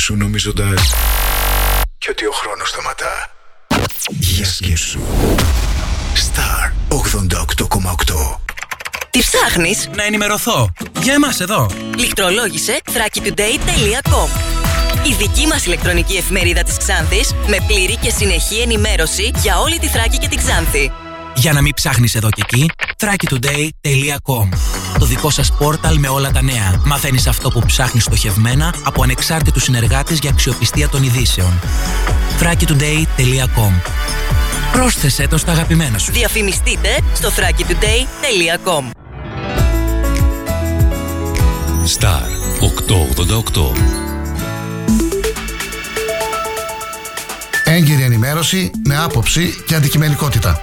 σου νομίζοντας και ότι ο χρόνος σταματά. Για σκέψου. Star 88,8 Τι ψάχνεις; Να ενημερωθώ. Για εμάς εδώ. Λιχτρολόγησε thrakitoday.com Η δική μας ηλεκτρονική εφημερίδα της Ξάνθης με πλήρη και συνεχή ενημέρωση για όλη τη Θράκη και την Ξάνθη. Για να μην ψάχνεις εδώ και εκεί, thrakitoday.com Το δικό σας πόρταλ με όλα τα νέα. Μαθαίνεις αυτό που ψάχνεις στοχευμένα από ανεξάρτητους συνεργάτες για αξιοπιστία των ειδήσεων. thrakitoday.com Πρόσθεσέ το στα αγαπημένα σου. Διαφημιστείτε στο thrakitoday.com Star 888. Έγκυρη ενημέρωση με άποψη και αντικειμενικότητα.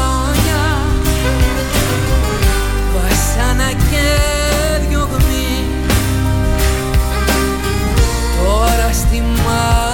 στη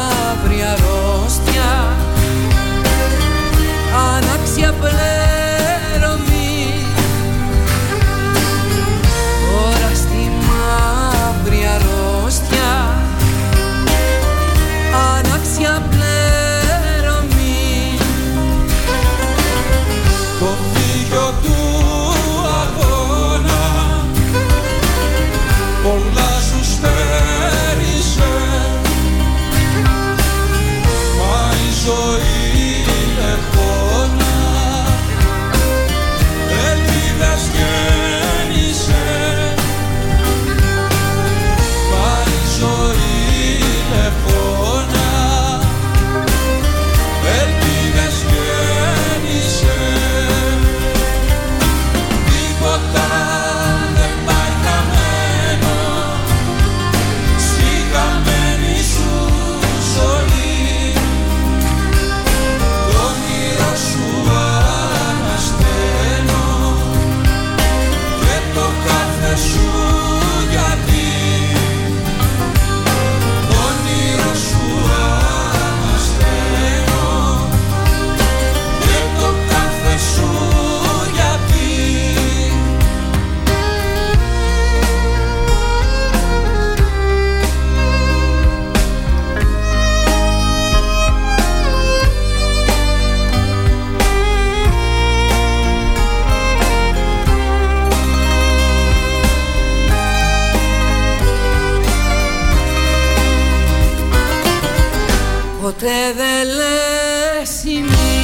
Ποτέ δεν λες η μοίρα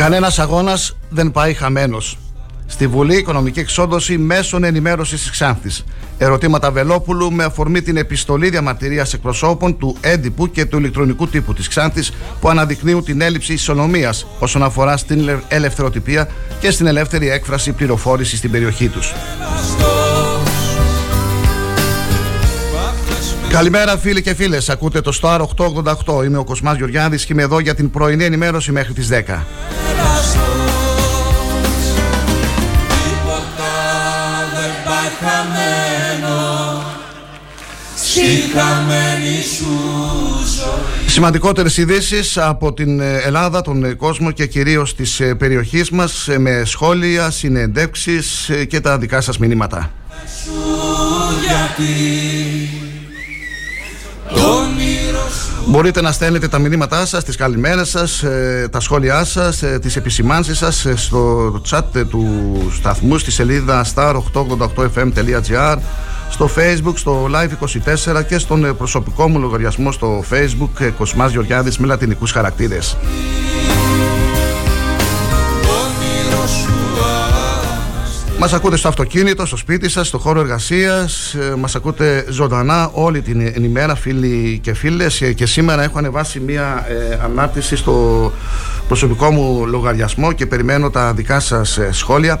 Κανένας αγώνας δεν πάει χαμένος. Στη Βουλή Οικονομική Εξόντωση μέσων ενημέρωσης της Ξάνθης. Ερωτήματα Βελόπουλου με αφορμή την επιστολή διαμαρτυρίας εκπροσώπων του έντυπου και του ηλεκτρονικού τύπου της Ξάνθης που αναδεικνύουν την έλλειψη ισονομίας όσον αφορά στην ελε- ελευθεροτυπία και στην ελεύθερη έκφραση πληροφόρησης στην περιοχή τους. Καλημέρα φίλοι και φίλες, ακούτε το Star 888, είμαι ο Κοσμάς Γεωργιάδης και είμαι εδώ για την πρωινή ενημέρωση μέχρι τις 10. Τίποτα δεν πάει χαμένο στη χαμένη σου ζωή Σημαντικότερες ειδήσεις από την ε, Ελλάδα, τον ε, κόσμο και κυρίως της ε, περιοχής μας ε, με σχόλια, συνεντεύξεις ε, και τα δικά σας μηνύματα. Μπορείτε να στέλνετε τα μηνύματά σας, τις καλημέρες σας, ε, τα σχόλιά σας, ε, τις επισημάνσεις σας ε, στο chat ε, του σταθμού στη σελίδα star888fm.gr στο facebook, στο live24 και στον ε, προσωπικό μου λογαριασμό στο facebook ε, Κοσμάς Γεωργιάδης με λατινικούς χαρακτήρες. Μας ακούτε στο αυτοκίνητο, στο σπίτι σας, στο χώρο εργασίας. Μας ακούτε ζωντανά όλη την ημέρα, φίλοι και φίλες. Και σήμερα έχω ανεβάσει μία ε, ανάρτηση στο προσωπικό μου λογαριασμό και περιμένω τα δικά σας σχόλια.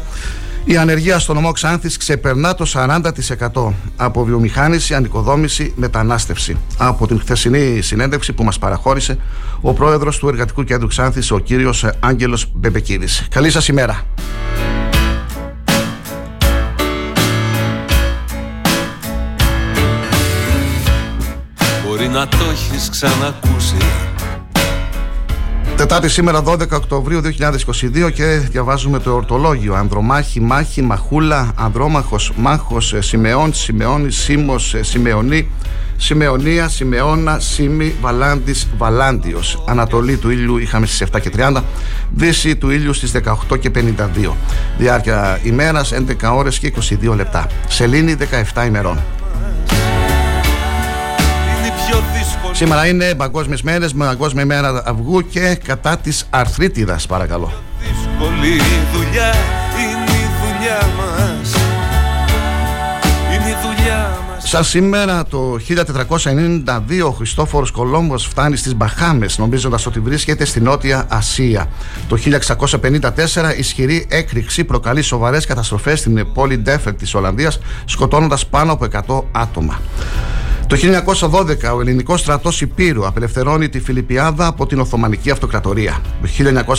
Η ανεργία στο νομό Ξάνθης ξεπερνά το 40% από βιομηχάνηση, ανοικοδόμηση, μετανάστευση. Από την χθεσινή συνέντευξη που μας παραχώρησε ο πρόεδρος του Εργατικού Κέντρου Ξάνθης, ο κύριος Άγγελος Μπεμπεκίδης. Καλή σας ημέρα. Να το έχεις ξανακούσει Τετάρτη σήμερα 12 Οκτωβρίου 2022 και διαβάζουμε το ορτολόγιο Ανδρομάχη, Μάχη, Μαχούλα, Ανδρόμαχος, Μάχος, ε, Σιμεών, Σιμεώνης, Σίμος, ε, Σιμεωνή, Σιμεωνία, Σιμεώνα, Σίμη, Βαλάντης, Βαλάντιος. Ανατολή του ήλιου είχαμε στις 7 και 30, Δύση του ήλιου στις 18 και 52. Διάρκεια ημέρας 11 ώρες και 22 λεπτά. Σελήνη 17 ημερών. Σήμερα είναι παγκόσμιες μέρες, παγκόσμια μέρα αυγού και κατά της αρθρίτιδας, παρακαλώ. Δύσκολη δουλειά είναι η δουλειά μας. Είναι η δουλειά μας. Σαν σήμερα το 1492 ο Χριστόφορος Κολόμβος φτάνει στις Μπαχάμες νομίζοντας ότι βρίσκεται στη Νότια Ασία. Το 1654 ισχυρή έκρηξη προκαλεί σοβαρές καταστροφές στην πόλη Ντέφερ της Ολλανδίας σκοτώνοντας πάνω από 100 άτομα. Το 1912 ο ελληνικός στρατός Υπήρου απελευθερώνει τη Φιλιππιάδα από την Οθωμανική Αυτοκρατορία. Το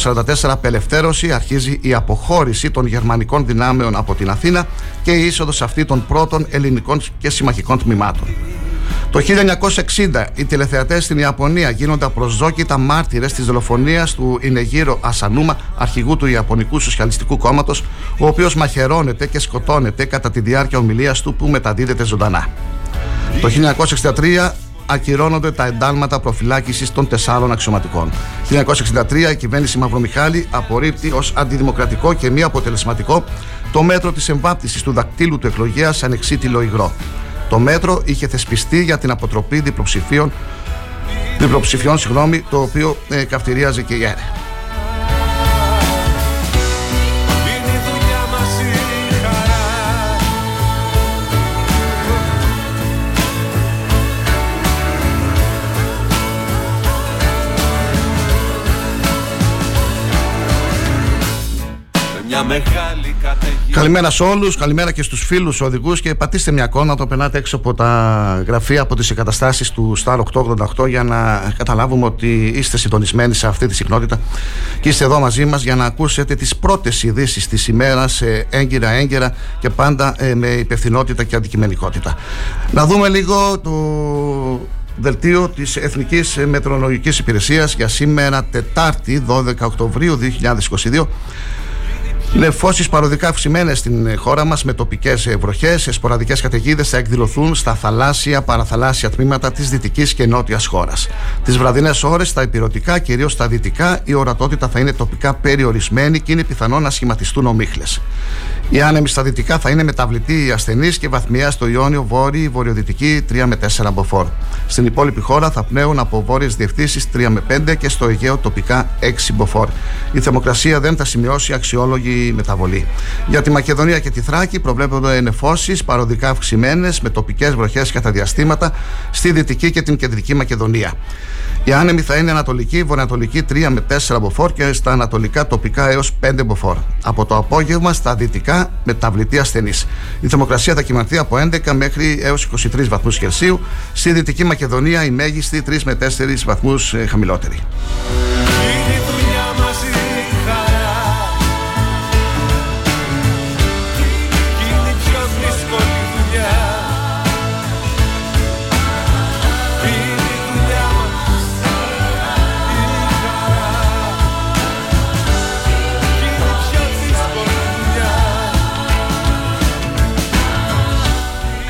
1944 απελευθέρωση αρχίζει η αποχώρηση των γερμανικών δυνάμεων από την Αθήνα και η είσοδος αυτή των πρώτων ελληνικών και συμμαχικών τμήματων. Το 1960 οι τηλεθεατές στην Ιαπωνία γίνονται απροσδόκητα μάρτυρες της δολοφονίας του Ινεγύρο Ασανούμα, αρχηγού του Ιαπωνικού Σοσιαλιστικού Κόμματος, ο οποίος μαχαιρώνεται και σκοτώνεται κατά τη διάρκεια ομιλίας του που μεταδίδεται ζωντανά. Το 1963 ακυρώνονται τα εντάλματα προφυλάκησης των τεσσάρων αξιωματικών. Το 1963 η κυβέρνηση Μαυρομιχάλη απορρίπτει ως αντιδημοκρατικό και μη αποτελεσματικό το μέτρο της εμβάπτιση του δακτύλου του εκλογέας σαν εξίτηλο υγρό. Το μέτρο είχε θεσπιστεί για την αποτροπή διπλοψηφίων, διπλοψηφιών, συγγνώμη, το οποίο ε, καυτηρίαζε και η ΕΡΕ. Μεγάλη Καλημέρα σε όλους, καλημέρα και στους φίλους οδηγούς και πατήστε μια εικόνα το περνάτε έξω από τα γραφεία, από τις εγκαταστάσεις του Star 888 για να καταλάβουμε ότι είστε συντονισμένοι σε αυτή τη συχνότητα και είστε εδώ μαζί μας για να ακούσετε τις πρώτες ειδήσεις της ημέρας έγκυρα-έγκυρα και πάντα ε, με υπευθυνότητα και αντικειμενικότητα. Να δούμε λίγο το δελτίο της Εθνικής Μετρολογικής Υπηρεσίας για σήμερα Τετάρτη 12 Οκτωβρίου 2022 Νεφώσει παροδικά αυξημένες στην χώρα μας με τοπικές βροχές, σποραδικές καταιγίδες θα εκδηλωθούν στα θαλάσσια, παραθαλάσσια τμήματα της δυτικής και νότιας χώρας. Τις βραδινές ώρες, στα υπηρετικά, κυρίως στα δυτικά, η ορατότητα θα είναι τοπικά περιορισμένη και είναι πιθανό να σχηματιστούν ομίχλες. Οι άνεμοι στα δυτικά θα είναι μεταβλητοί ασθενείς και βαθμιά στο Ιόνιο, Βόρειο, Βορειοδυτική 3 με 4 μποφόρ. Στην υπόλοιπη χώρα θα πνέουν από βόρειες διευθύνσει 3 με 5 και στο Αιγαίο τοπικά 6 μποφόρ. Η θερμοκρασία δεν θα σημειώσει αξιόλογη μεταβολή. Για τη Μακεδονία και τη Θράκη προβλέπονται νεφώσει παροδικά αυξημένες με τοπικές βροχές κατά διαστήματα στη Δυτική και την Κεντρική Μακεδονία. Η άνεμη θα είναι ανατολική, βορειοανατολική 3 με 4 μποφόρ και στα ανατολικά τοπικά έως 5 μποφόρ. Από το απόγευμα στα δυτικά μεταβλητή ασθενής. Η θερμοκρασία θα κοιμανθεί από 11 μέχρι έως 23 βαθμούς Κελσίου. Στη Δυτική Μακεδονία η μέγιστη 3 με 4 βαθμούς ε, χαμηλότερη.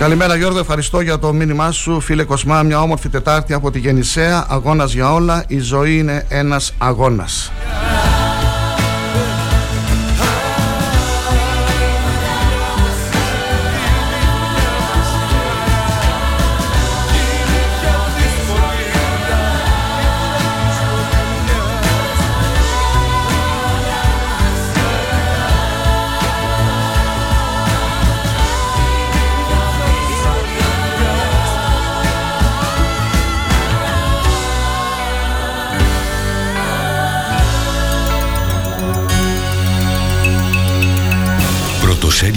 Καλημέρα Γιώργο, ευχαριστώ για το μήνυμά σου. Φίλε Κοσμά, μια όμορφη Τετάρτη από τη Γεννησέα. Αγώνας για όλα, η ζωή είναι ένας αγώνας.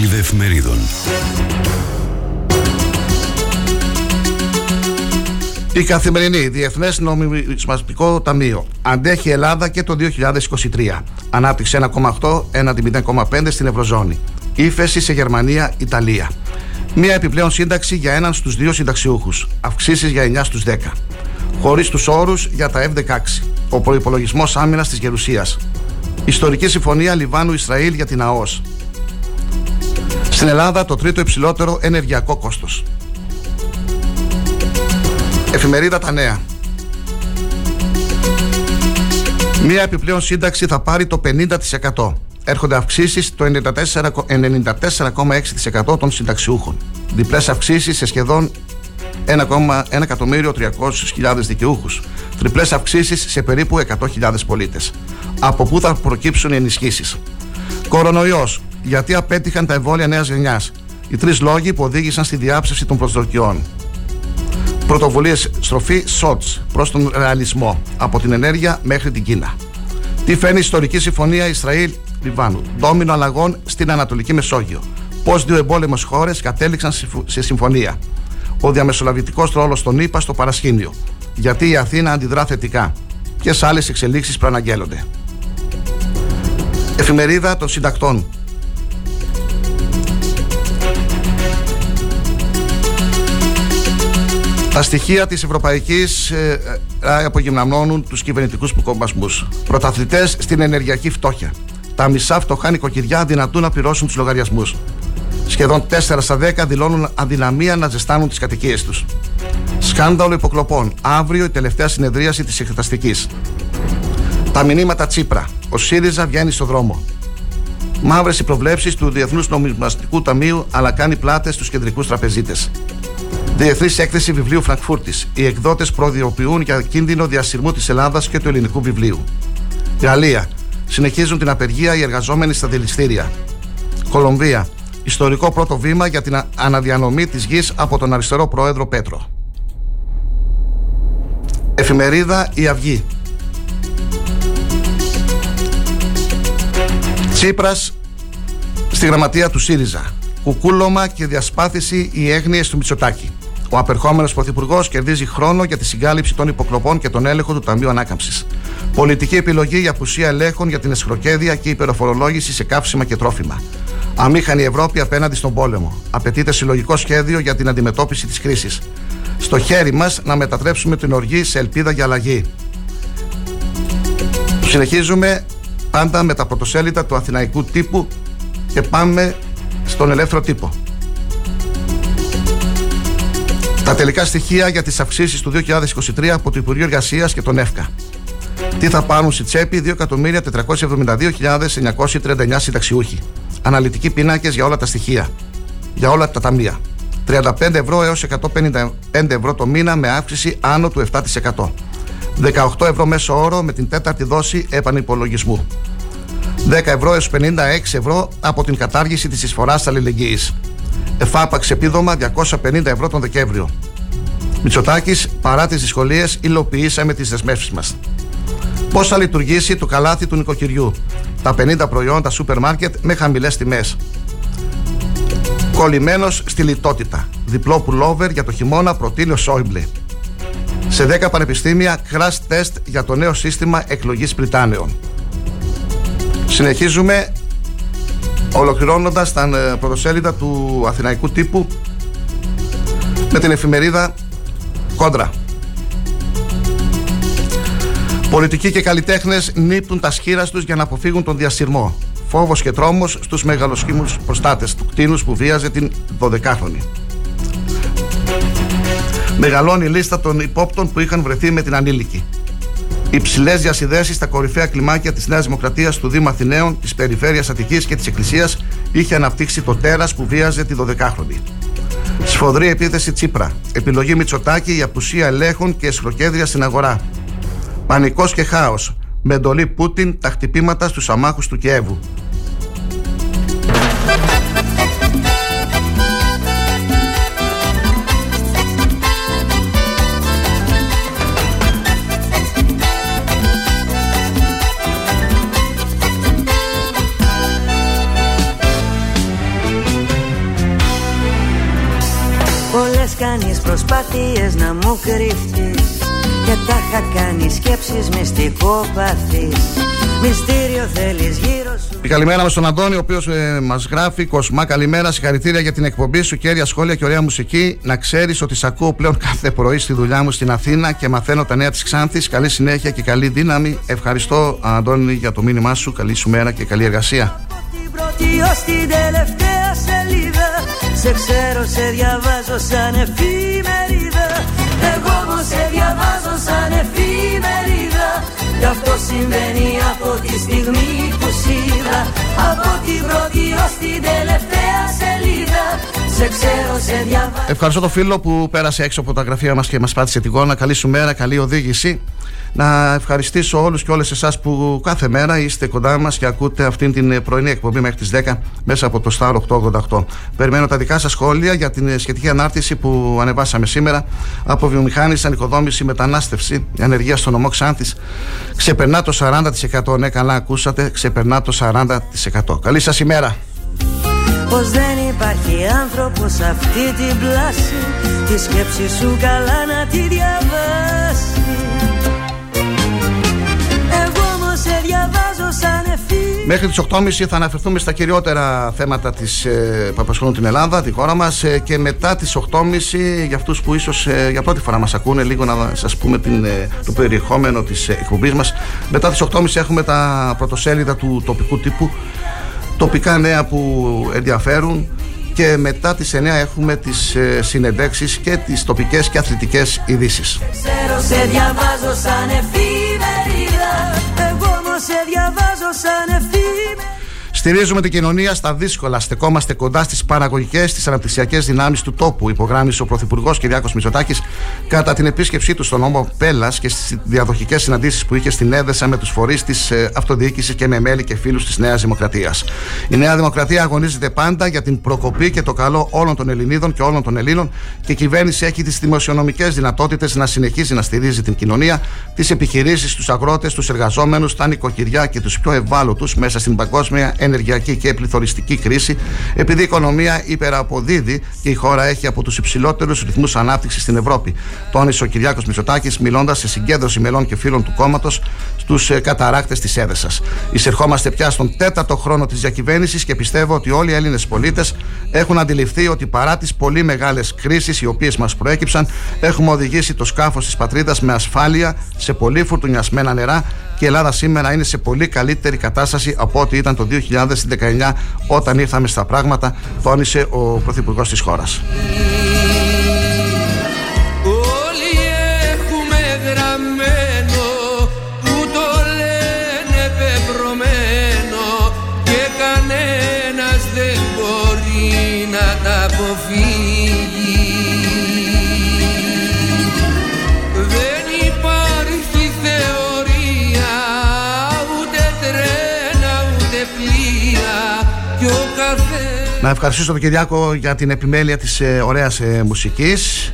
Εφημερίδων. Η καθημερινή Διεθνές Νομισματικό Ταμείο αντέχει η Ελλάδα και το 2023. Ανάπτυξη 1,8 έναντι 0,5 στην Ευρωζώνη. Ήφεση σε Γερμανία, Ιταλία. Μία επιπλέον σύνταξη για έναν στους δύο συνταξιούχους. Αυξήσεις για 9 στους 10. Χωρίς τους όρους για τα F-16. Ο προπολογισμό άμυνας της Γερουσίας. Ιστορική συμφωνία Λιβάνου-Ισραήλ για την ΑΟΣ. Στην Ελλάδα το τρίτο υψηλότερο ενεργειακό κόστος. Εφημερίδα Τα Νέα. Μία επιπλέον σύνταξη θα πάρει το 50%. Έρχονται αυξήσεις στο 94,6% των συνταξιούχων. Διπλές αυξήσεις σε σχεδόν 1.300.000 δικαιούχους. Τριπλές αυξήσεις σε περίπου 100.000 πολίτες. Από πού θα προκύψουν οι ενισχύσεις; Κορονοϊός. Γιατί απέτυχαν τα εμβόλια νέας γενιάς. Οι τρεις λόγοι που οδήγησαν στη διάψευση των προσδοκιών. Πρωτοβουλίες στροφή ΣΟΤΣ προς τον ρεαλισμό. Από την ενέργεια μέχρι την Κίνα. Τι φαίνει η ιστορική συμφωνία Ισραήλ-Λιβάνου. Ντόμινο αλλαγών στην Ανατολική Μεσόγειο. Πώς δύο εμπόλεμες χώρες κατέληξαν σε συμφωνία. Ο διαμεσολαβητικός ρόλος των ΗΠΑ στο παρασκήνιο. Γιατί η Αθήνα αντιδρά θετικά. Ποιες άλλες εξελίξεις προαναγγέλλονται. Εφημερίδα των συντακτών. Τα στοιχεία της Ευρωπαϊκής ε, ε, απογυμναμώνουν τους κυβερνητικούς κομπασμούς. Πρωταθλητές στην ενεργειακή φτώχεια. Τα μισά φτωχά νοικοκυριά δυνατούν να πληρώσουν τους λογαριασμούς. Σχεδόν 4 στα 10 δηλώνουν αδυναμία να ζεστάνουν τις κατοικίες τους. Σκάνδαλο υποκλοπών. Αύριο η τελευταία συνεδρίαση της εξεταστικής. Τα μηνύματα Τσίπρα. Ο ΣΥΡΙΖΑ βγαίνει στο δρόμο. Μαύρες οι προβλέψεις του Διεθνούς Νομισματικού Ταμείου, αλλά κάνει πλάτες στους κεντρικούς τραπεζίτες. Διεθνής έκθεση βιβλίου Φραγκφούρτης. Οι εκδότες προδιοποιούν για κίνδυνο διασυρμού της Ελλάδας και του ελληνικού βιβλίου. Γαλλία. Συνεχίζουν την απεργία οι εργαζόμενοι στα δηληστήρια. Κολομβία. Ιστορικό πρώτο βήμα για την αναδιανομή της γης από τον αριστερό πρόεδρο Πέτρο. Εφημερίδα Η Αυγή. Τσίπρας στη γραμματεία του ΣΥΡΙΖΑ. Κουκούλωμα και διασπάθηση οι έγνοιες του Μητσοτάκη. Ο απερχόμενος Πρωθυπουργός κερδίζει χρόνο για τη συγκάλυψη των υποκλοπών και τον έλεγχο του Ταμείου Ανάκαμψης. Πολιτική επιλογή για απουσία ελέγχων για την εσχροκέδεια και υπεροφορολόγηση σε καύσιμα και τρόφιμα. Αμήχανη Ευρώπη απέναντι στον πόλεμο. Απαιτείται συλλογικό σχέδιο για την αντιμετώπιση της κρίσης. Στο χέρι μας να μετατρέψουμε την οργή σε ελπίδα για αλλαγή. Συνεχίζουμε πάντα με τα πρωτοσέλιδα του αθηναϊκού τύπου και πάμε στον ελεύθερο τύπο. Τα τελικά στοιχεία για τις αυξήσεις του 2023 από το Υπουργείο Εργασίας και τον ΕΦΚΑ. Τι θα πάρουν στη τσέπη 2.472.939 συνταξιούχοι. Αναλυτικοί πίνακες για όλα τα στοιχεία. Για όλα τα ταμεία. 35 ευρώ έως 155 ευρώ το μήνα με αύξηση άνω του 7%. 18 ευρώ μέσο όρο με την τέταρτη δόση επανυπολογισμού. 10 ευρώ έως 56 ευρώ από την κατάργηση της εισφοράς αλληλεγγύης. Εφάπαξ επίδομα 250 ευρώ τον Δεκέμβριο. Μητσοτάκης, παρά τις δυσκολίες, υλοποιήσαμε τις δεσμεύσεις μας. Πώς θα λειτουργήσει το καλάθι του νοικοκυριού; Τα 50 προϊόντα σούπερ μάρκετ με χαμηλές τιμές. Κολλημένος στη λιτότητα. Διπλό πουλόβερ για το χειμώνα προτείνει ο Σόιμπλε. Σε 10 πανεπιστήμια crash test για το νέο σύστημα εκλογής Πριτάνεων. Συνεχίζουμε ολοκληρώνοντας τα ε, πρωτοσέλιδα του αθηναϊκού τύπου με την εφημερίδα Κόντρα. Πολιτικοί και καλλιτέχνες νύπτουν τα σχήρα τους για να αποφύγουν τον διασυρμό. Φόβος και τρόμος στους μεγαλοσχήμου προστάτες του κτίνους που βίαζε την 12χρονη. Μεγαλώνει η λίστα των υπόπτων που είχαν βρεθεί με την ανήλικη. Υψηλές διασυνδέσεις στα κορυφαία κλιμάκια της Νέας Δημοκρατίας του Δήμου Αθηναίων, της Περιφέρειας Αττικής και της Εκκλησίας είχε αναπτύξει το τέρας που βίαζε τη 12χρονη. Σφοδρή επίθεση Τσίπρα. Επιλογή Μητσοτάκη για απουσία ελέγχων και εσχροκέδρια στην αγορά. Πανικός και χάος. Με εντολή Πούτιν τα χτυπήματα στους αμάχους του Κιέβου. Προσπάθειες να μου κρυφτείς Και τα είχα κάνει σκέψεις μυστικόπαθείς Μυστήριο θέλεις γύρω σου Η καλημέρα με στον Αντώνη, ο οποίος ε, μας γράφει: Κοσμά, καλημέρα, συγχαρητήρια για την εκπομπή σου, κέρια σχόλια και ωραία μουσική. Να ξέρεις ότι σε ακούω πλέον κάθε πρωί στη δουλειά μου στην Αθήνα και μαθαίνω τα νέα της Ξάνθης. Καλή συνέχεια και καλή δύναμη. Ευχαριστώ, Αντώνη, για το μήνυμά σου. Καλή σου μέρα και καλή εργασία. την πρώτη ως την τελευταία σελίδα Σε ξέρω, σε διαβάζω σαν εφημερίδα. Εγώ όμως σε διαβάζω σαν εφημερίδα. Κι αυτό συμβαίνει από τη στιγμή που σ' είδα Από την πρώτη ως την τελευταία σελίδα Σε ξέρω, σε διαβάζω Ευχαριστώ τον φίλο που πέρασε έξω από τα γραφεία μας και μας πάτησε την κόνα. Καλή σου μέρα, καλή οδήγηση. Να ευχαριστήσω όλους και όλες εσάς που κάθε μέρα είστε κοντά μας και ακούτε αυτήν την ε, πρωινή εκπομπή μέχρι τις 10 μέσα από το Star 888. Περιμένω τα δικά σας σχόλια για την ε, σχετική ανάρτηση που ανεβάσαμε σήμερα από βιομηχάνηση, ανοικοδόμηση, μετανάστευση, η ανεργία στο νομό Ξάνθης. Ξεπερνά το 40%. Ναι, καλά ακούσατε, ξεπερνά το 40%. Καλή σας ημέρα. Πως δεν υπάρχει άνθρωπος σε αυτή την πλάση Τη σκέψη σου καλά να τη διαβάσει. Εγώ όμως σε διαβάζω σαν εφή Μέχρι τις 8.30 θα αναφερθούμε στα κυριότερα θέματα της, ε, που απασχολούν την Ελλάδα, τη χώρα μας ε, και μετά τις 8.30 για αυτούς που ίσως ε, για πρώτη φορά μας ακούνε λίγο να σας πούμε την, ε, το περιεχόμενο της ε, εκπομπής μας. Μετά τις 8.30 έχουμε τα πρωτοσέλιδα του τοπικού τύπου, τοπικά νέα που ενδιαφέρουν και μετά τις 9 έχουμε τις ε, συνεντεύξεις και τις τοπικές και αθλητικές ειδήσεις. Ξέρω σε διαβάζω σαν εφημερίδα Εγώ όμως σε διαβάζω σαν εφημερίδα Στηρίζουμε την κοινωνία στα δύσκολα. Στεκόμαστε κοντά στις παραγωγικές, στις αναπτυξιακές δυνάμεις του τόπου, υπογράμμισε ο Πρωθυπουργός Κυριάκος Μητσοτάκης κατά την επίσκεψή του στον νόμο Πέλλας και στις διαδοχικές συναντήσεις που είχε στην Έδεσα με τους φορείς της αυτοδιοίκησης και με μέλη και φίλους της Νέας Δημοκρατίας. Η Νέα Δημοκρατία αγωνίζεται πάντα για την προκοπή και το καλό όλων των Ελληνίδων και όλων των Ελλήνων και η κυβέρνηση έχει τις δημοσιονομικές δυνατότητες να συνεχίζει να στηρίζει την κοινωνία, τις επιχειρήσεις, τους αγρότες, τους εργαζόμενους, τα νοικοκυριά και τους πιο ευάλωτους μέσα στην παγκόσμια ενεργειακή και πληθωριστική κρίση, επειδή η οικονομία υπεραποδίδει και η χώρα έχει από τους υψηλότερους ρυθμούς ανάπτυξης στην Ευρώπη. Τόνισε ο Κυριάκος Μητσοτάκης, μιλώντας σε συγκέντρωση μελών και φίλων του κόμματος στους ε, καταράκτες της Έδεσας. Εισερχόμαστε πια στον τέταρτο χρόνο της διακυβέρνησης και πιστεύω ότι όλοι οι Έλληνες πολίτες έχουν αντιληφθεί ότι παρά τις πολύ μεγάλες κρίσεις οι οποίες μας προέκυψαν, έχουμε οδηγήσει το σκάφος της πατρίδας με ασφάλεια σε πολύ φουρτουνιασμένα νερά και η Ελλάδα σήμερα είναι σε πολύ καλύτερη κατάσταση από ό,τι ήταν το 2019 όταν ήρθαμε στα πράγματα, τόνισε ο Πρωθυπουργός της χώρας. Να ευχαριστήσω τον Κυριάκο για την επιμέλεια της ε, ωραίας ε, μουσικής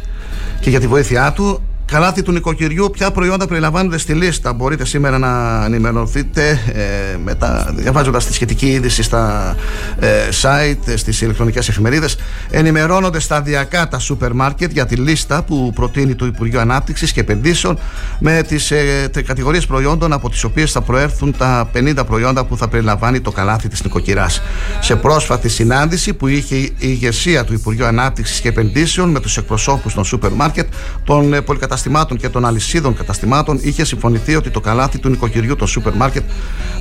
και για τη βοήθειά του. Καλάθι του νοικοκυριού, ποια προϊόντα περιλαμβάνονται στη λίστα. Μπορείτε σήμερα να ενημερωθείτε ε, μετά, διαβάζοντας τη σχετική είδηση στα ε, site, ε, στις ηλεκτρονικές εφημερίδες. Ενημερώνονται σταδιακά τα σούπερ μάρκετ για τη λίστα που προτείνει το Υπουργείο Ανάπτυξης και Επενδύσεων με τις ε, τε- κατηγορίες προϊόντων από τις οποίες θα προέρθουν τα 50 προϊόντα που θα περιλαμβάνει το καλάθι της νοικοκυράς. Σε πρόσφατη συνάντηση που είχε η ηγεσία του Υπουργείου Ανάπτυξης και Επενδύσεων με τους εκπροσώπους των σούπερ μάρκετ, των ε, πολυκαταστημάτων και των αλυσίδων καταστημάτων είχε συμφωνηθεί ότι το καλάθι του νοικοκυριού των σούπερ μάρκετ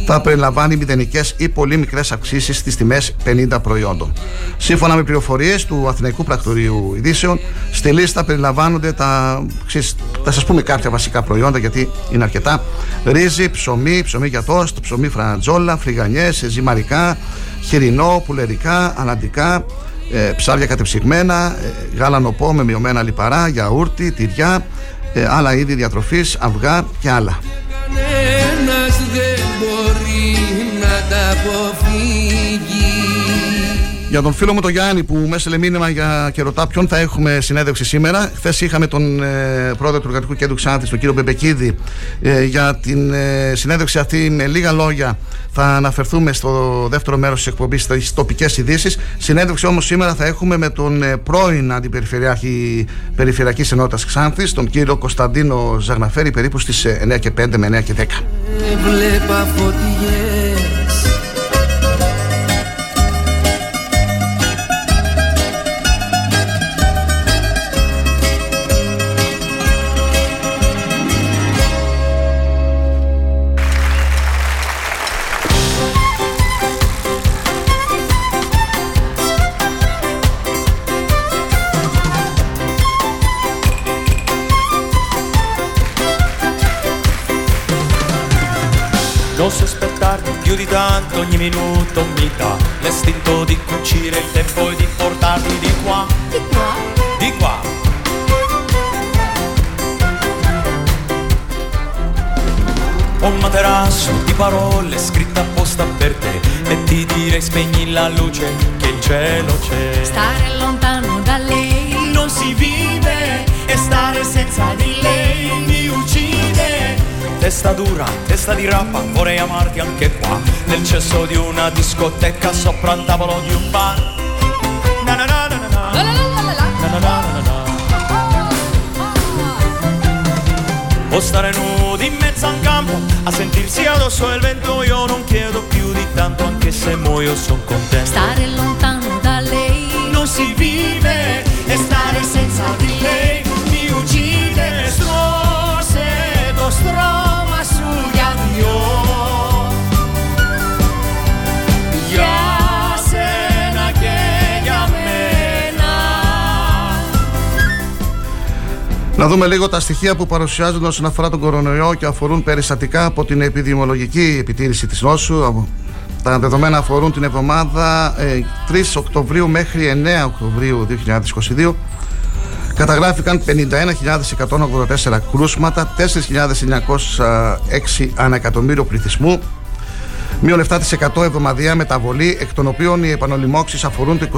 θα περιλαμβάνει μηδενικές ή πολύ μικρές αυξήσεις στις τιμές 50 προϊόντων. Σύμφωνα με πληροφορίες του Αθηναϊκού Πρακτορείου Ειδήσεων, στη λίστα περιλαμβάνονται τα. Ξέρεις, θα σας πούμε κάποια βασικά προϊόντα γιατί είναι αρκετά. Ρύζι, ψωμί, ψωμί για τόστ, ψωμί φραντζόλα, φρυγανιές, ζυμαρικά, χοιρινό, πουλερικά, αναντικά, ε, ψάρια κατεψυγμένα, ε, γάλανο πό με μειωμένα λιπαρά, γιαούρτι, τυριά, ε, άλλα είδη διατροφής, αυγά και άλλα. Κανένας δεν μπορεί να τα αποφύγει Για τον φίλο μου τον Γιάννη που με έστειλε μήνυμα για και ρωτά ποιον θα έχουμε συνέντευξη σήμερα. Χθες είχαμε τον ε, πρόεδρο του Εργατικού Κέντρου Ξάνθης, τον κύριο Μπεμπεκίδη, ε, για την ε, συνέντευξη αυτή. Με λίγα λόγια θα αναφερθούμε στο δεύτερο μέρος της εκπομπής στις τοπικές ειδήσεις. Συνέντευξη όμως σήμερα θα έχουμε με τον ε, πρώην Αντιπεριφερειάρχη Περιφερειακής Ενότητας Ξάνθης, τον κύριο Κωνσταντίνο Ζαγναφέρη, περίπου στις 9 και 5 με 9 και 10. Ogni minuto mi dà l'istinto di cucire il tempo e di portarti di qua, Di qua? di qua. Un materasso di parole scritte apposta per te e ti direi spegni la luce che il cielo c'è. Stare lontano da lei non si vive e stare senza di. Testa dura, testa di rappa, vorrei amarti anche qua, nel cesso di una discoteca sopra il tavolo di un bar. Na. O stare nudi in mezzo a un campo a sentirsi addosso il vento, io non chiedo più di tanto, anche se muoio son contento. Stare lontano da lei non si vive e stare senza di lei mi uccide strose do stroma Να δούμε λίγο τα στοιχεία που παρουσιάζονται όσον αφορά τον κορονοϊό και αφορούν περιστατικά από την επιδημιολογική επιτήρηση της νόσου. Από- Τα δεδομένα αφορούν την εβδομάδα ε, 3 Οκτωβρίου μέχρι 9 Οκτωβρίου 2022. Καταγράφηκαν 51.184 κρούσματα, 4.906 ανακατομμύριο πληθυσμού, Μείον 7% εβδομαδιαία μεταβολή, εκ των οποίων οι επανολοιμώξεις αφορούν το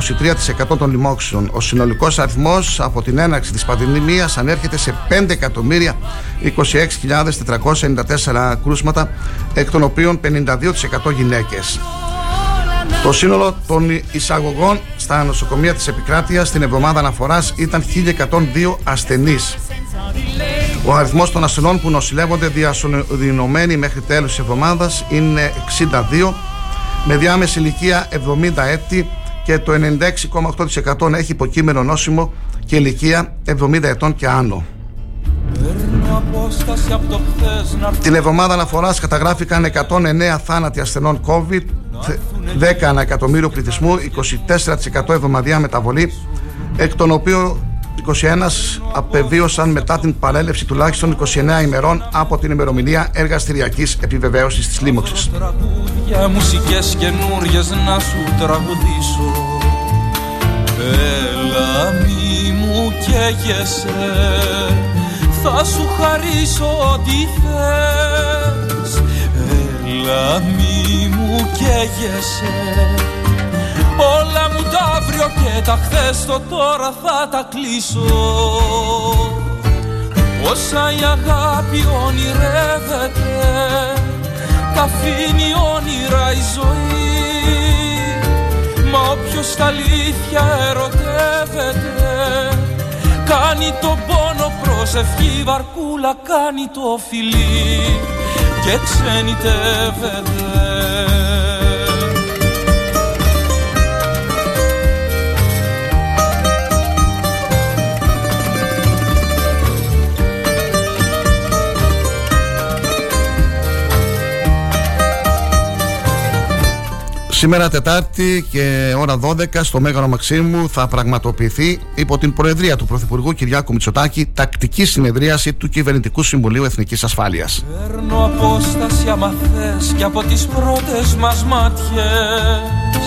23% των λοιμώξεων. Ο συνολικός αριθμός από την έναρξη της πανδημίας ανέρχεται σε 5.026.494 κρούσματα, εκ των οποίων 52% γυναίκες. Το σύνολο των εισαγωγών στα νοσοκομεία της επικράτειας την εβδομάδα αναφοράς ήταν 1.102 ασθενείς. Ο αριθμός των ασθενών που νοσηλεύονται διασωληνωμένοι μέχρι τέλος της εβδομάδας είναι 62 με διάμεση ηλικία 70 έτη και το 96,8% έχει υποκείμενο νόσημο και ηλικία 70 ετών και άνω. Παίρνω απόσταση από το χθες να Την εβδομάδα αναφοράς καταγράφηκαν 109 θάνατοι ασθενών COVID, 10 ανά εκατομμύριο πληθυσμού, 24% εβδομαδία μεταβολή, εκ των οποίων 21 απεβίωσαν μετά την παρέλευση τουλάχιστον 29 ημερών από την ημερομηνία εργαστηριακής επιβεβαίωσης της λίμωξης. τραγούδια, μουσικές καινούριες να σου τραγουδήσω. Έλα μη μου καίγεσαι. Θα σου χαρίσω ό,τι θες. Έλα μη μου καίγεσαι Όλα μου τα αύριο και τα χθες το τώρα θα τα κλείσω. Όσα η αγάπη ονειρεύεται Τα αφήνει όνειρα η ζωή. Μα όποιος τα αλήθεια ερωτεύεται Κάνει τον πόνο προσευχή Βαρκούλα κάνει το φιλί Και ξενιτεύεται Σήμερα Τετάρτη και ώρα 12 στο Μέγαρο Μαξίμου θα πραγματοποιηθεί υπό την Προεδρία του Πρωθυπουργού Κυριάκου Μητσοτάκη τακτική συνεδρίαση του Κυβερνητικού Συμβουλίου Εθνικής Ασφάλειας. Παίρνω απόσταση άμα θες και από τις πρώτες μας μάτιες.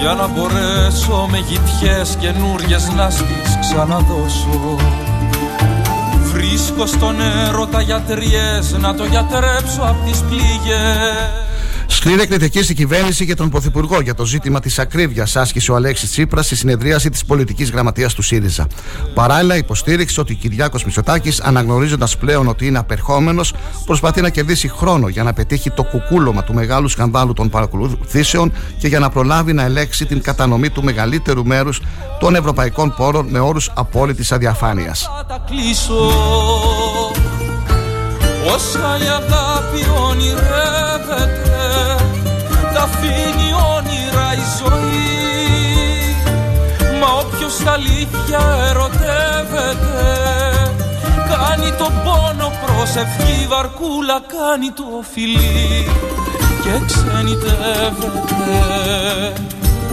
Για να μπορέσω με γητιές καινούριες να στις ξαναδώσω. Βρίσκω στον έρωτα γιατριές να το γιατρέψω απ' τις πληγές Σκληρή κριτική στην κυβέρνηση και τον Πρωθυπουργό για το ζήτημα της ακρίβειας άσκησε ο Αλέξης Τσίπρας στη συνεδρίαση της πολιτικής γραμματείας του ΣΥΡΙΖΑ. Παράλληλα, υποστήριξε ότι ο Κυριάκος Μητσοτάκης, αναγνωρίζοντας πλέον ότι είναι απερχόμενος, προσπαθεί να κερδίσει χρόνο για να πετύχει το κουκούλωμα του μεγάλου σκανδάλου των παρακολουθήσεων και για να προλάβει να ελέξει την κατανομή του μεγαλύτερου μέρους των ευρωπαϊκών πόρων με όρους απόλυτης αδιαφάνειας. Όσα η αγάπη ονειρεύεται Τα αφήνει όνειρα η ζωή. Μα όποιος τα αλήθεια ερωτεύεται Κάνει τον πόνο προσευχή Βαρκούλα κάνει το φιλί Και ξενιτεύεται.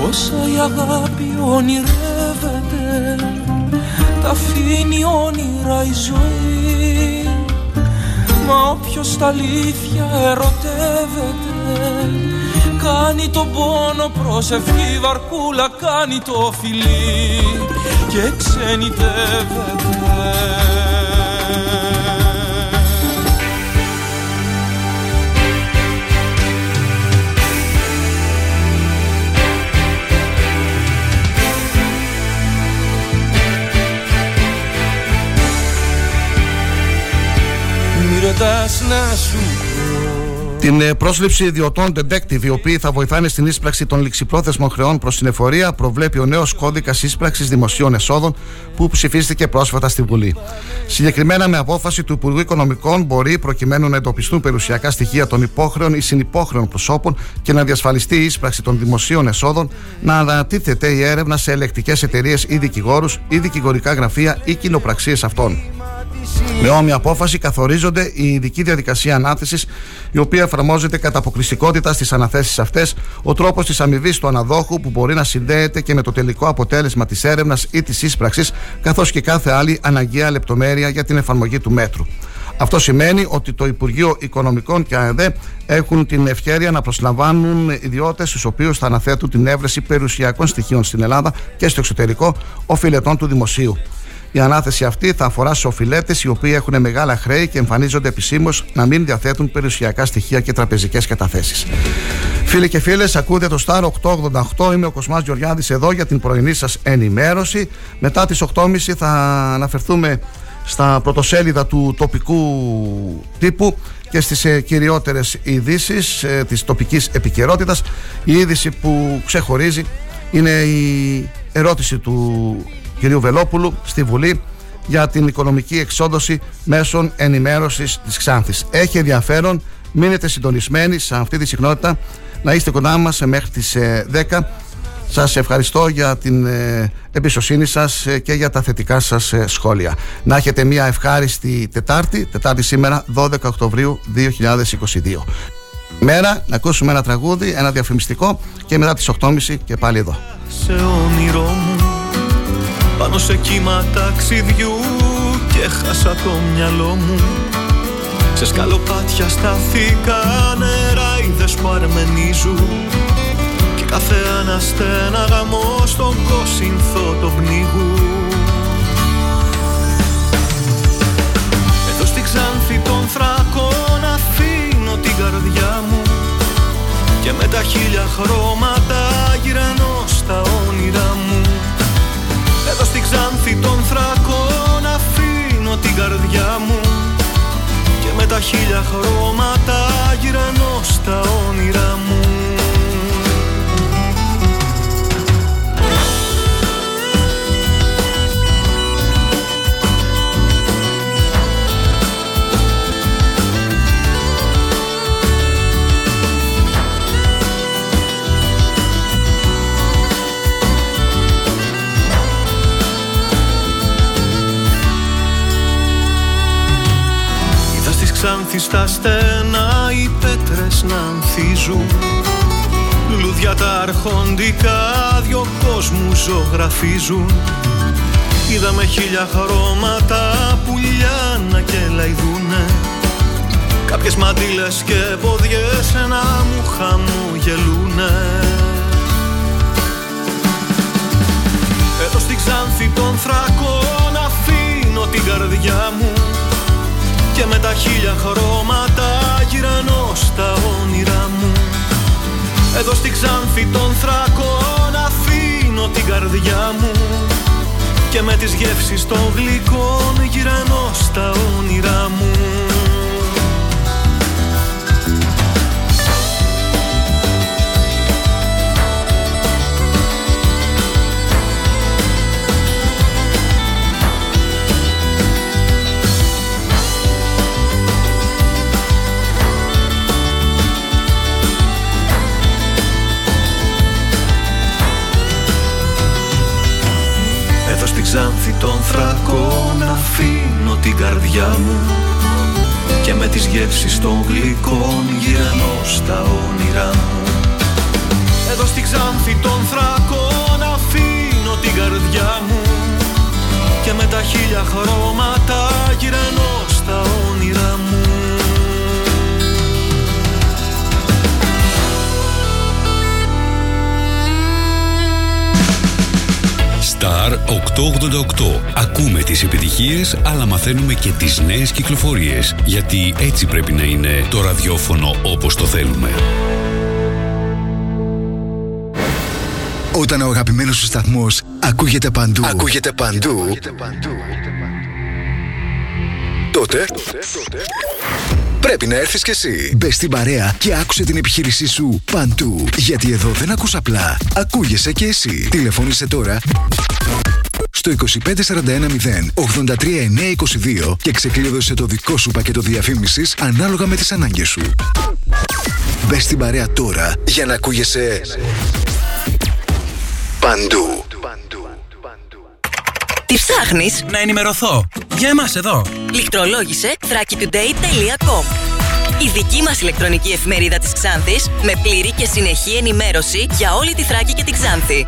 Όσα η αγάπη ονειρεύεται Τα αφήνει όνειρα η ζωή. Μα όποιος τα αλήθεια ερωτεύεται Κάνει τον πόνο προσευχή βαρκούλα Κάνει το φιλί και ξενιτεύεται. Να σου την ε, πρόσληψη ιδιωτών detective, οι οποίοι θα βοηθάνε στην ίσπραξη των ληξιπρόθεσμων χρεών προς την εφορία, προβλέπει ο νέος κώδικας ίσπραξη δημοσίων εσόδων που ψηφίστηκε πρόσφατα στη Βουλή. Συγκεκριμένα, με απόφαση του Υπουργού Οικονομικών, μπορεί, προκειμένου να εντοπιστούν περιουσιακά στοιχεία των υπόχρεων ή συνυπόχρεων προσώπων και να διασφαλιστεί η ίσπραξη των δημοσίων εσόδων, να ανατίθεται η έρευνα σε ελεκτικές εταιρείες ή δικηγόρους ή δικηγορικά γραφεία ή κοινοπραξίες αυτών. Με όμοια απόφαση καθορίζονται η ειδική διαδικασία ανάθεσης, η οποία εφαρμόζεται κατά αποκλειστικότητα στις αναθέσεις αυτές, ο τρόπος της αμοιβή του αναδόχου που μπορεί να συνδέεται και με το τελικό αποτέλεσμα της έρευνας ή της ίσπραξης, καθώς και κάθε άλλη αναγκαία λεπτομέρεια για την εφαρμογή του μέτρου. Αυτό σημαίνει ότι το Υπουργείο Οικονομικών και ΑΕΔ έχουν την ευκαιρία να προσλαμβάνουν ιδιώτες στους οποίους θα αναθέτουν την έβρεση περιουσιακών στοιχείων στην Ελλάδα και στο εξωτερικό οφειλετών του δημοσίου. Η ανάθεση αυτή θα αφορά σε οφειλέτε οι οποίοι έχουν μεγάλα χρέη και εμφανίζονται επισήμως να μην διαθέτουν περιουσιακά στοιχεία και τραπεζικές καταθέσεις. Φίλοι και φίλες, ακούτε το Star 888. Είμαι ο Κοσμάς Γεωργιάδης εδώ για την πρωινή σας ενημέρωση. Μετά τις 8.30 θα αναφερθούμε στα πρωτοσέλιδα του τοπικού τύπου και στις ε, κυριότερες ειδήσεις ε, της τοπικής επικαιρότητας. Η είδηση που ξεχωρίζει είναι η ερώτηση του κυρίου Βελόπουλου στη Βουλή για την οικονομική εξόδωση μέσων ενημέρωσης της Ξάνθης. Έχει ενδιαφέρον, μείνετε συντονισμένοι σε αυτή τη συχνότητα, να είστε κοντά μας μέχρι τις 10. Ε, σας ευχαριστώ για την ε, εμπιστοσύνη σας ε, και για τα θετικά σας σχόλια. Να έχετε μια ευχάριστη Τετάρτη, Τετάρτη σήμερα 12 Οκτωβρίου 2022. Μέρα να ακούσουμε ένα τραγούδι, ένα διαφημιστικό και μετά τις 8.30 και πάλι εδώ. Σε όνειρό μου πάνω σε κύμα ταξιδιού και χάσα το μυαλό μου. Σε σκαλοπάτια σταθήκα νερά είδες που αρμενίζουν. Και κάθε αναστένα γαμό στον κόσυνθο το πνίγου Εδώ στη Ξάνθη των θράκων αφήνω την καρδιά μου. Και με τα χίλια χρώματα γυρνώ στα όνειρά μου εδώ στη Ξάνθη των θράκων αφήνω την καρδιά μου. Και με τα χίλια χρώματα γυρνώ στα όνειρά μου Ξάνθη στα στένα οι πέτρες να ανθίζουν. Λουδιά τα αρχοντικά δυο κόσμου ζωγραφίζουν. Είδαμε χίλια χρώματα πουλιά να κελαϊδούνε. Κάποιες μαντήλες και ποδιές να μου χαμογελούνε. Εδώ στη Ξάνθη των θρακών αφήνω την καρδιά μου και με τα χίλια χρώματα γυρανώ στα όνειρά μου. Εδώ στη Ξάνθη των θρακών αφήνω την καρδιά μου. Και με τις γεύσεις των γλυκών γυρανώ των γλυκών γυρνώ στα όνειρά μου Εδώ στη Ξάνθη των θρακών αφήνω την καρδιά μου και με τα χίλια χρώματα γυρνώ στα όνειρά μου Star 888. Ακούμε τις επιτυχίες αλλά μαθαίνουμε και τις νέες κυκλοφορίες γιατί έτσι πρέπει να είναι το ραδιόφωνο όπως το θέλουμε. Όταν ο αγαπημένος σου σταθμός ακούγεται παντού, ακούγεται παντού, τότε πρέπει να έρθεις κι εσύ. Μπες στην παρέα και άκουσε την επιχείρησή σου παντού. Γιατί εδώ δεν ακούς απλά, ακούγεσαι κι εσύ. Τηλεφώνησε τώρα στο 25410 83922 και ξεκλείδωσε το δικό σου πακέτο διαφήμισης ανάλογα με τις ανάγκες σου. Μπες στην παρέα τώρα για να ακούγεσαι παντού. Τι ψάχνεις; Να ενημερωθώ. Για εμάς εδώ. Λιχτρολόγησε thrakitoday.com Η δική μας ηλεκτρονική εφημερίδα της Ξάνθης με πλήρη και συνεχή ενημέρωση για όλη τη Θράκη και την Ξάνθη.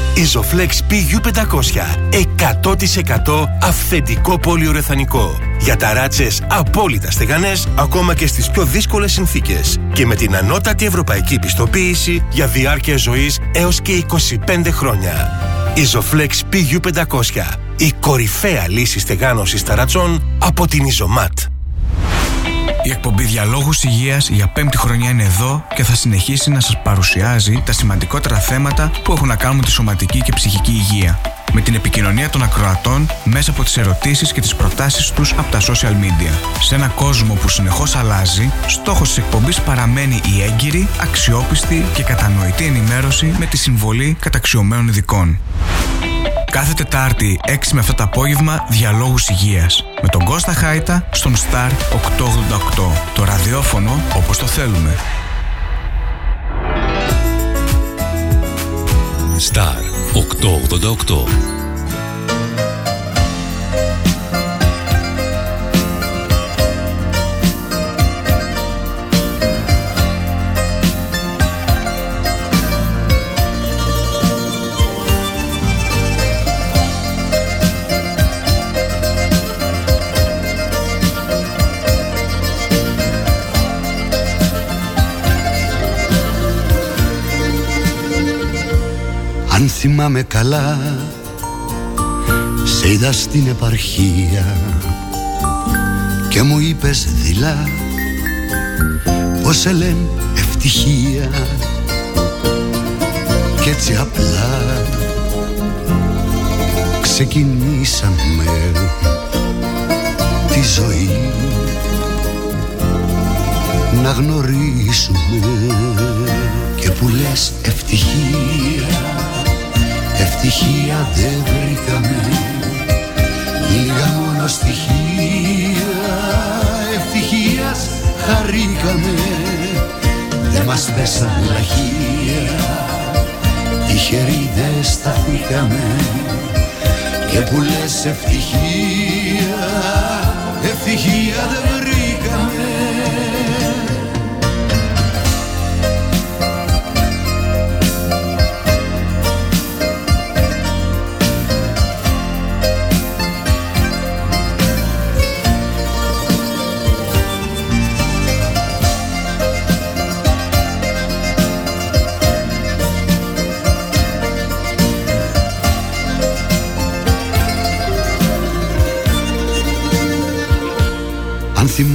Isoflex PU500 100% αυθεντικό πολυουρεθανικό. Για ταράτσες απόλυτα στεγανές ακόμα και στις πιο δύσκολες συνθήκες. Και με την ανώτατη ευρωπαϊκή πιστοποίηση για διάρκεια ζωής έως και 25 χρόνια. Isoflex PU500 η κορυφαία λύση στεγάνωσης ταρατσών από την Isomat. Η εκπομπή Διαλόγους Υγείας για πέμπτη χρονιά είναι εδώ και θα συνεχίσει να σας παρουσιάζει τα σημαντικότερα θέματα που έχουν να κάνουν με τη σωματική και ψυχική υγεία. Με την επικοινωνία των ακροατών μέσα από τις ερωτήσεις και τις προτάσεις τους από τα social media. Σε ένα κόσμο που συνεχώς αλλάζει, στόχος της εκπομπής παραμένει η έγκυρη, αξιόπιστη και κατανοητή ενημέρωση με τη συμβολή καταξιωμένων ειδικών. Κάθε Τετάρτη 6 με αυτό το απόγευμα Διαλόγους Υγείας με τον Κώστα Χάιτα στον Star 888. Το ραδιόφωνο όπως το θέλουμε. Star 888. Θυμάμαι καλά. Σε είδα στην επαρχία Και μου είπες δειλά Πως σε λένε ευτυχία. Κι έτσι απλά Ξεκινήσαμε Τη ζωή. Να γνωρίσουμε Και που λες ευτυχία Ευτυχία δεν βρήκαμε. Λίγα μόνο στοιχεία. Ευτυχίας χαρήκαμε. Δεν μας πέσαν λαχεία Τυχεροί δεν σταθήκαμε. Και που λες ευτυχία Ευτυχία δεν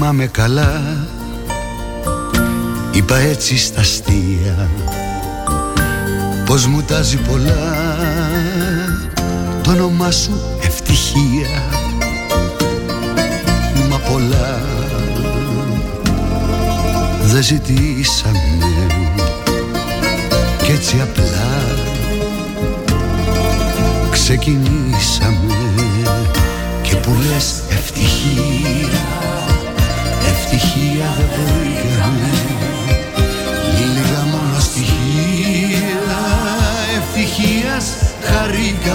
θυμάμαι καλά. Είπα έτσι στα αστεία Πως μου τάζει πολλά. Το όνομά σου ευτυχία Μα πολλά. Δεν ζητήσαμε Κι έτσι απλά. Ξεκινήσαμε Και που λες ευτυχία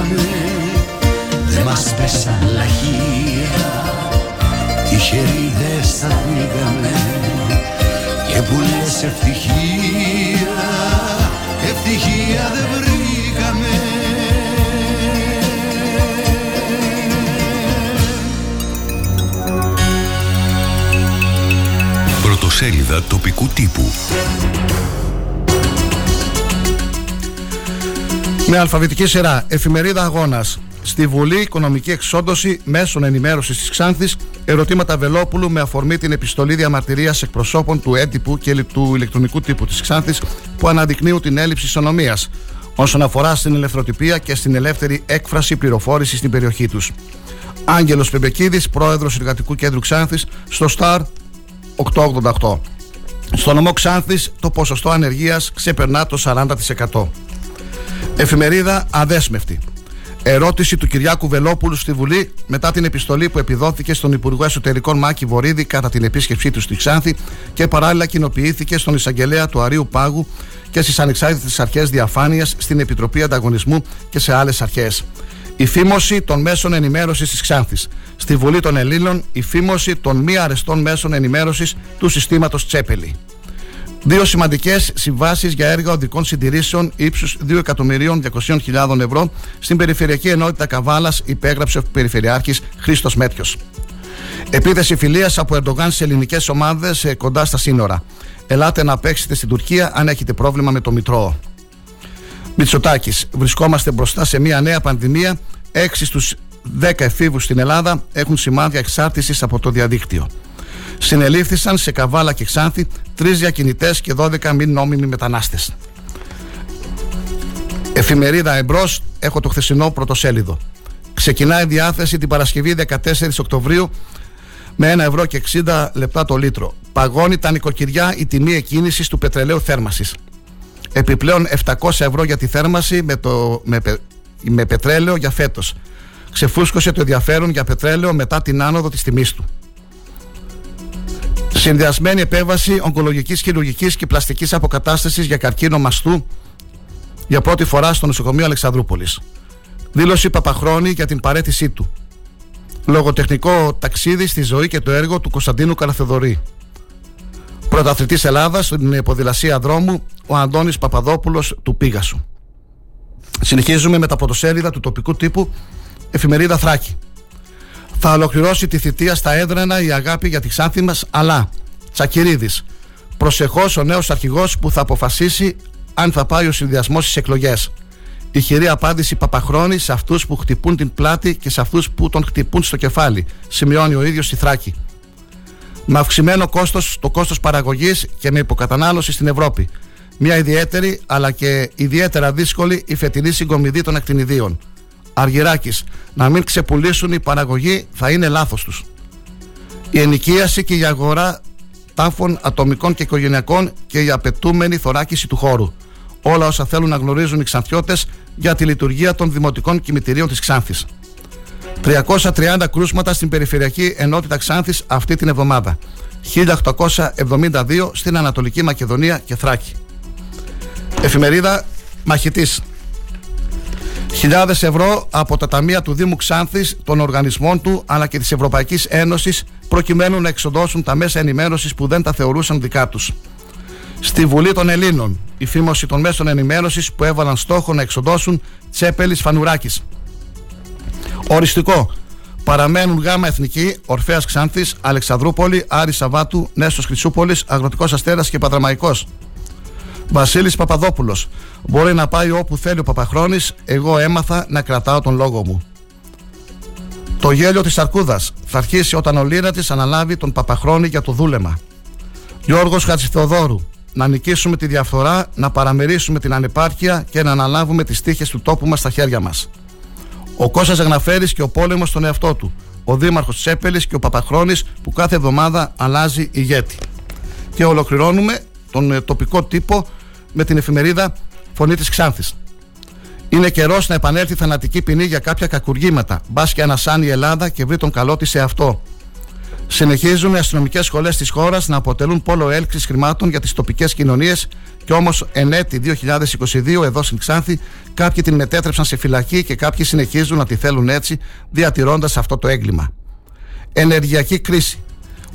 χαρήκαμε Δεν μας πέσαν λαχεία Τυχεροί δεν σταθήκαμε Και που λες ευτυχία Ευτυχία δεν βρήκαμε. Πρωτοσέλιδα τοπικού τύπου. Με αλφαβητική σειρά, εφημερίδα αγώνας. Στη Βουλή, οικονομική εξόντωση μέσων ενημέρωσης της Ξάνθης, ερωτήματα Βελόπουλου με αφορμή την επιστολή διαμαρτυρίας εκπροσώπων του έντυπου και του ηλεκτρονικού τύπου της Ξάνθης που αναδεικνύουν την έλλειψη ισονομίας όσον αφορά στην ελευθεροτυπία και στην ελεύθερη έκφραση πληροφόρησης στην περιοχή τους. Άγγελος Πεμπεκίδης, πρόεδρος Εργατικού Κέντρου Ξάνθης, στο ΣΤΑΡ 888. Στο νομό Ξάνθης το ποσοστό ανεργίας ξεπερνά το 40%. Εφημερίδα Αδέσμευτη. Ερώτηση του Κυριάκου Βελόπουλου στη Βουλή μετά την επιστολή που επιδόθηκε στον Υπουργό Εσωτερικών Μάκη Βορύδη κατά την επίσκεψή του στη Ξάνθη και παράλληλα κοινοποιήθηκε στον εισαγγελέα του Αρίου Πάγου και στις ανεξάρτητες αρχές διαφάνειας στην Επιτροπή Ανταγωνισμού και σε άλλες αρχές. Η φήμωση των μέσων ενημέρωσης της Ξάνθης. Στη Βουλή των Ελλήνων, η φήμωση των μη αρεστών μέσων ενημέρωσης του συστήματος Τσέπελη. Δύο σημαντικές συμβάσεις για έργα οδικών συντηρήσεων ύψους 2.200.000 ευρώ στην Περιφερειακή Ενότητα Καβάλας υπέγραψε ο Περιφερειάρχης Χρήστος Μέτριο. Επίθεση φιλίας από Ερντογάν σε ελληνικές ομάδες κοντά στα σύνορα. Ελάτε να παίξετε στην Τουρκία αν έχετε πρόβλημα με το Μητρό. Μητσοτάκης. Βρισκόμαστε μπροστά σε μια νέα πανδημία. 6 στους 10 εφήβους στην Ελλάδα έχουν σημάδια εξάρτησης από το διαδίκτυο. Συνελήφθησαν σε Καβάλα και Ξάνθη τρεις διακινητές και 12 μη νόμιμοι μετανάστες. Εφημερίδα Εμπρός, έχω το χθεσινό πρωτοσέλιδο. Ξεκινάει διάθεση την Παρασκευή 14 Οκτωβρίου με 1 ευρώ και 60 λεπτά το λίτρο. Παγώνει τα νοικοκυριά η τιμή εκκίνησης του πετρελαίου θέρμαση. Επιπλέον 700 ευρώ για τη θέρμαση με, το, με, με πετρέλαιο για φέτος. Ξεφούσκωσε το ενδιαφέρον για πετρέλαιο μετά την άνοδο της τιμής του. Συνδυασμένη επέμβαση ογκολογικής, χειρουργικής και πλαστικής αποκατάστασης για καρκίνο μαστού για πρώτη φορά στο νοσοκομείο Αλεξανδρούπολης. Δήλωση Παπαχρόνη για την παρέτησή του. Λογοτεχνικό ταξίδι στη ζωή και το έργο του Κωνσταντίνου Καραθεδωρή. Πρωταθλητής Ελλάδας στην ποδηλασία δρόμου, ο Αντώνης Παπαδόπουλος του Πίγασου. Συνεχίζουμε με τα πρωτοσέλιδα του τοπικού τύπου Εφημερίδα Θράκη. Θα ολοκληρώσει τη θητεία στα έδρανα η αγάπη για τη Ξάνθη μας, αλλά Τσακυρίδης. Προσεχώς ο νέος αρχηγός που θα αποφασίσει αν θα πάει ο συνδυασμός στις εκλογές. Ηχηρή απάντηση Παπαχρόνη σε αυτούς που χτυπούν την πλάτη και σε αυτούς που τον χτυπούν στο κεφάλι, σημειώνει ο ίδιος στη Θράκη με αυξημένο κόστος, το κόστος παραγωγής και με υποκατανάλωση στην Ευρώπη. Μια ιδιαίτερη αλλά και ιδιαίτερα δύσκολη η φετινή συγκομιδή των ακτινιδίων. Αργυράκης, να μην ξεπουλήσουν η παραγωγή θα είναι λάθος τους. Η ενοικίαση και η αγορά τάφων ατομικών και οικογενειακών και η απαιτούμενη θωράκιση του χώρου. Όλα όσα θέλουν να γνωρίζουν οι Ξανθιώτες για τη λειτουργία των δημοτικών κημητηρίων της Ξάνθης. 330 κρούσματα στην Περιφερειακή Ενότητα Ξάνθης αυτή την εβδομάδα. 1872 στην Ανατολική Μακεδονία και Θράκη. Εφημερίδα Μαχητής. Χιλιάδες ευρώ από τα ταμεία του Δήμου Ξάνθης, των οργανισμών του αλλά και της Ευρωπαϊκής Ένωσης προκειμένου να εξοδώσουν τα μέσα ενημέρωσης που δεν τα θεωρούσαν δικά τους. Στη Βουλή των Ελλήνων, η φήμωση των μέσων ενημέρωσης που έβαλαν στόχο να εξοδώσουν Τσέπελης Φανουράκης. Οριστικό. Παραμένουν γάμα εθνική, Ορφαία Ξάνθης, Αλεξανδρούπολη, Άρης Σαββάτου, Νέστος Χρυσούπολης, Αγροτικός Αστέρας και Πατραμαϊκό. Βασίλης Παπαδόπουλος. Μπορεί να πάει όπου θέλει ο Παπαχρόνης, εγώ έμαθα να κρατάω τον λόγο μου. Το γέλιο της Αρκούδας θα αρχίσει όταν ο Λύρα της αναλάβει τον Παπαχρόνη για το δούλεμα. Γιώργος Χατζηθοδόρου, να νικήσουμε τη διαφθορά, να παραμερίσουμε την ανεπάρκεια και να αναλάβουμε τις τύχες του τόπου μας στα χέρια μας. Ο Κώστας Αγναφέρης και ο πόλεμος στον εαυτό του. Ο Δήμαρχος Τσέπελης και ο Παπαχρόνης που κάθε εβδομάδα αλλάζει ηγέτη. Και ολοκληρώνουμε τον ε, τοπικό τύπο με την εφημερίδα Φωνή της Ξάνθης. Είναι καιρός να επανέλθει θανατική ποινή για κάποια κακουργήματα. Μπας και ανασάνει η Ελλάδα και βρει τον καλό της σε αυτό. Συνεχίζουν οι αστυνομικές σχολές της χώρας να αποτελούν πόλο έλξης χρημάτων για τις τοπικές κοινωνίες και όμως εν έτη 2022 εδώ στην Ξάνθη κάποιοι την μετέτρεψαν σε φυλακή και κάποιοι συνεχίζουν να τη θέλουν έτσι διατηρώντας αυτό το έγκλημα. Ενεργειακή κρίση.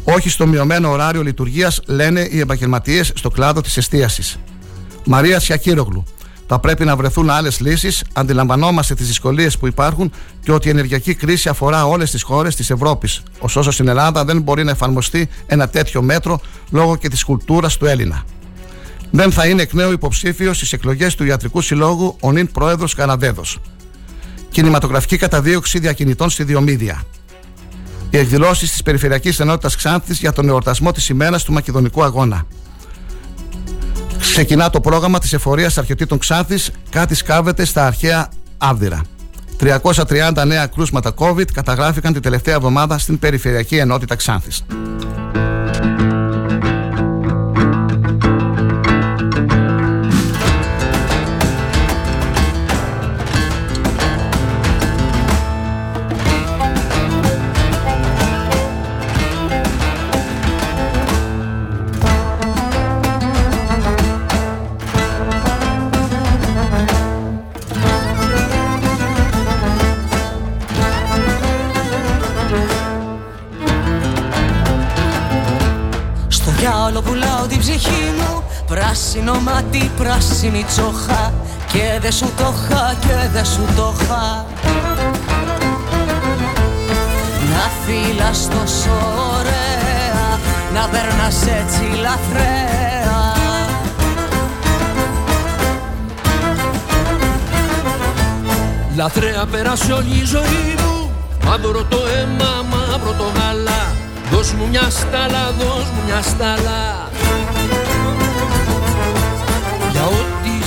Όχι στο μειωμένο ωράριο λειτουργίας, λένε οι επαγγελματίες στο κλάδο της εστίασης. Μαρία Σιακύρογλου. Θα πρέπει να βρεθούν άλλες λύσεις. Αντιλαμβανόμαστε τις δυσκολίες που υπάρχουν και ότι η ενεργειακή κρίση αφορά όλες τις χώρες της Ευρώπης. Ωστόσο, στην Ελλάδα δεν μπορεί να εφαρμοστεί ένα τέτοιο μέτρο λόγω και της κουλτούρας του Έλληνα. Δεν θα είναι εκ νέου υποψήφιο στις εκλογές του Ιατρικού Συλλόγου ο νυν πρόεδρος Καναδέδος. Κινηματογραφική καταδίωξη διακινητών στη Διομήδια. Οι εκδηλώσεις της Περιφερειακής Ενότητας Ξάνθης για τον εορτασμό της ημέρας του Μακεδονικού Αγώνα. Ξεκινά το πρόγραμμα της εφορίας αρχαιοτήτων Ξάνθης, κάτι σκάβεται στα αρχαία Άβδηρα. 330 νέα κρούσματα COVID καταγράφηκαν την τελευταία εβδομάδα στην Περιφερειακή Ενότητα Ξάνθης. Πράσινη τσοχά Και δε σου το χα, και δε σου το χα. Να φύλας τόσο ωραία Να περνάς έτσι λαθρέα. Λαθρέα πέρασε όλη η ζωή μου Μαύρο το αίμα, μαύρο το γάλα. Δώσ' μου μια στάλα, δώσ' μου μια στάλα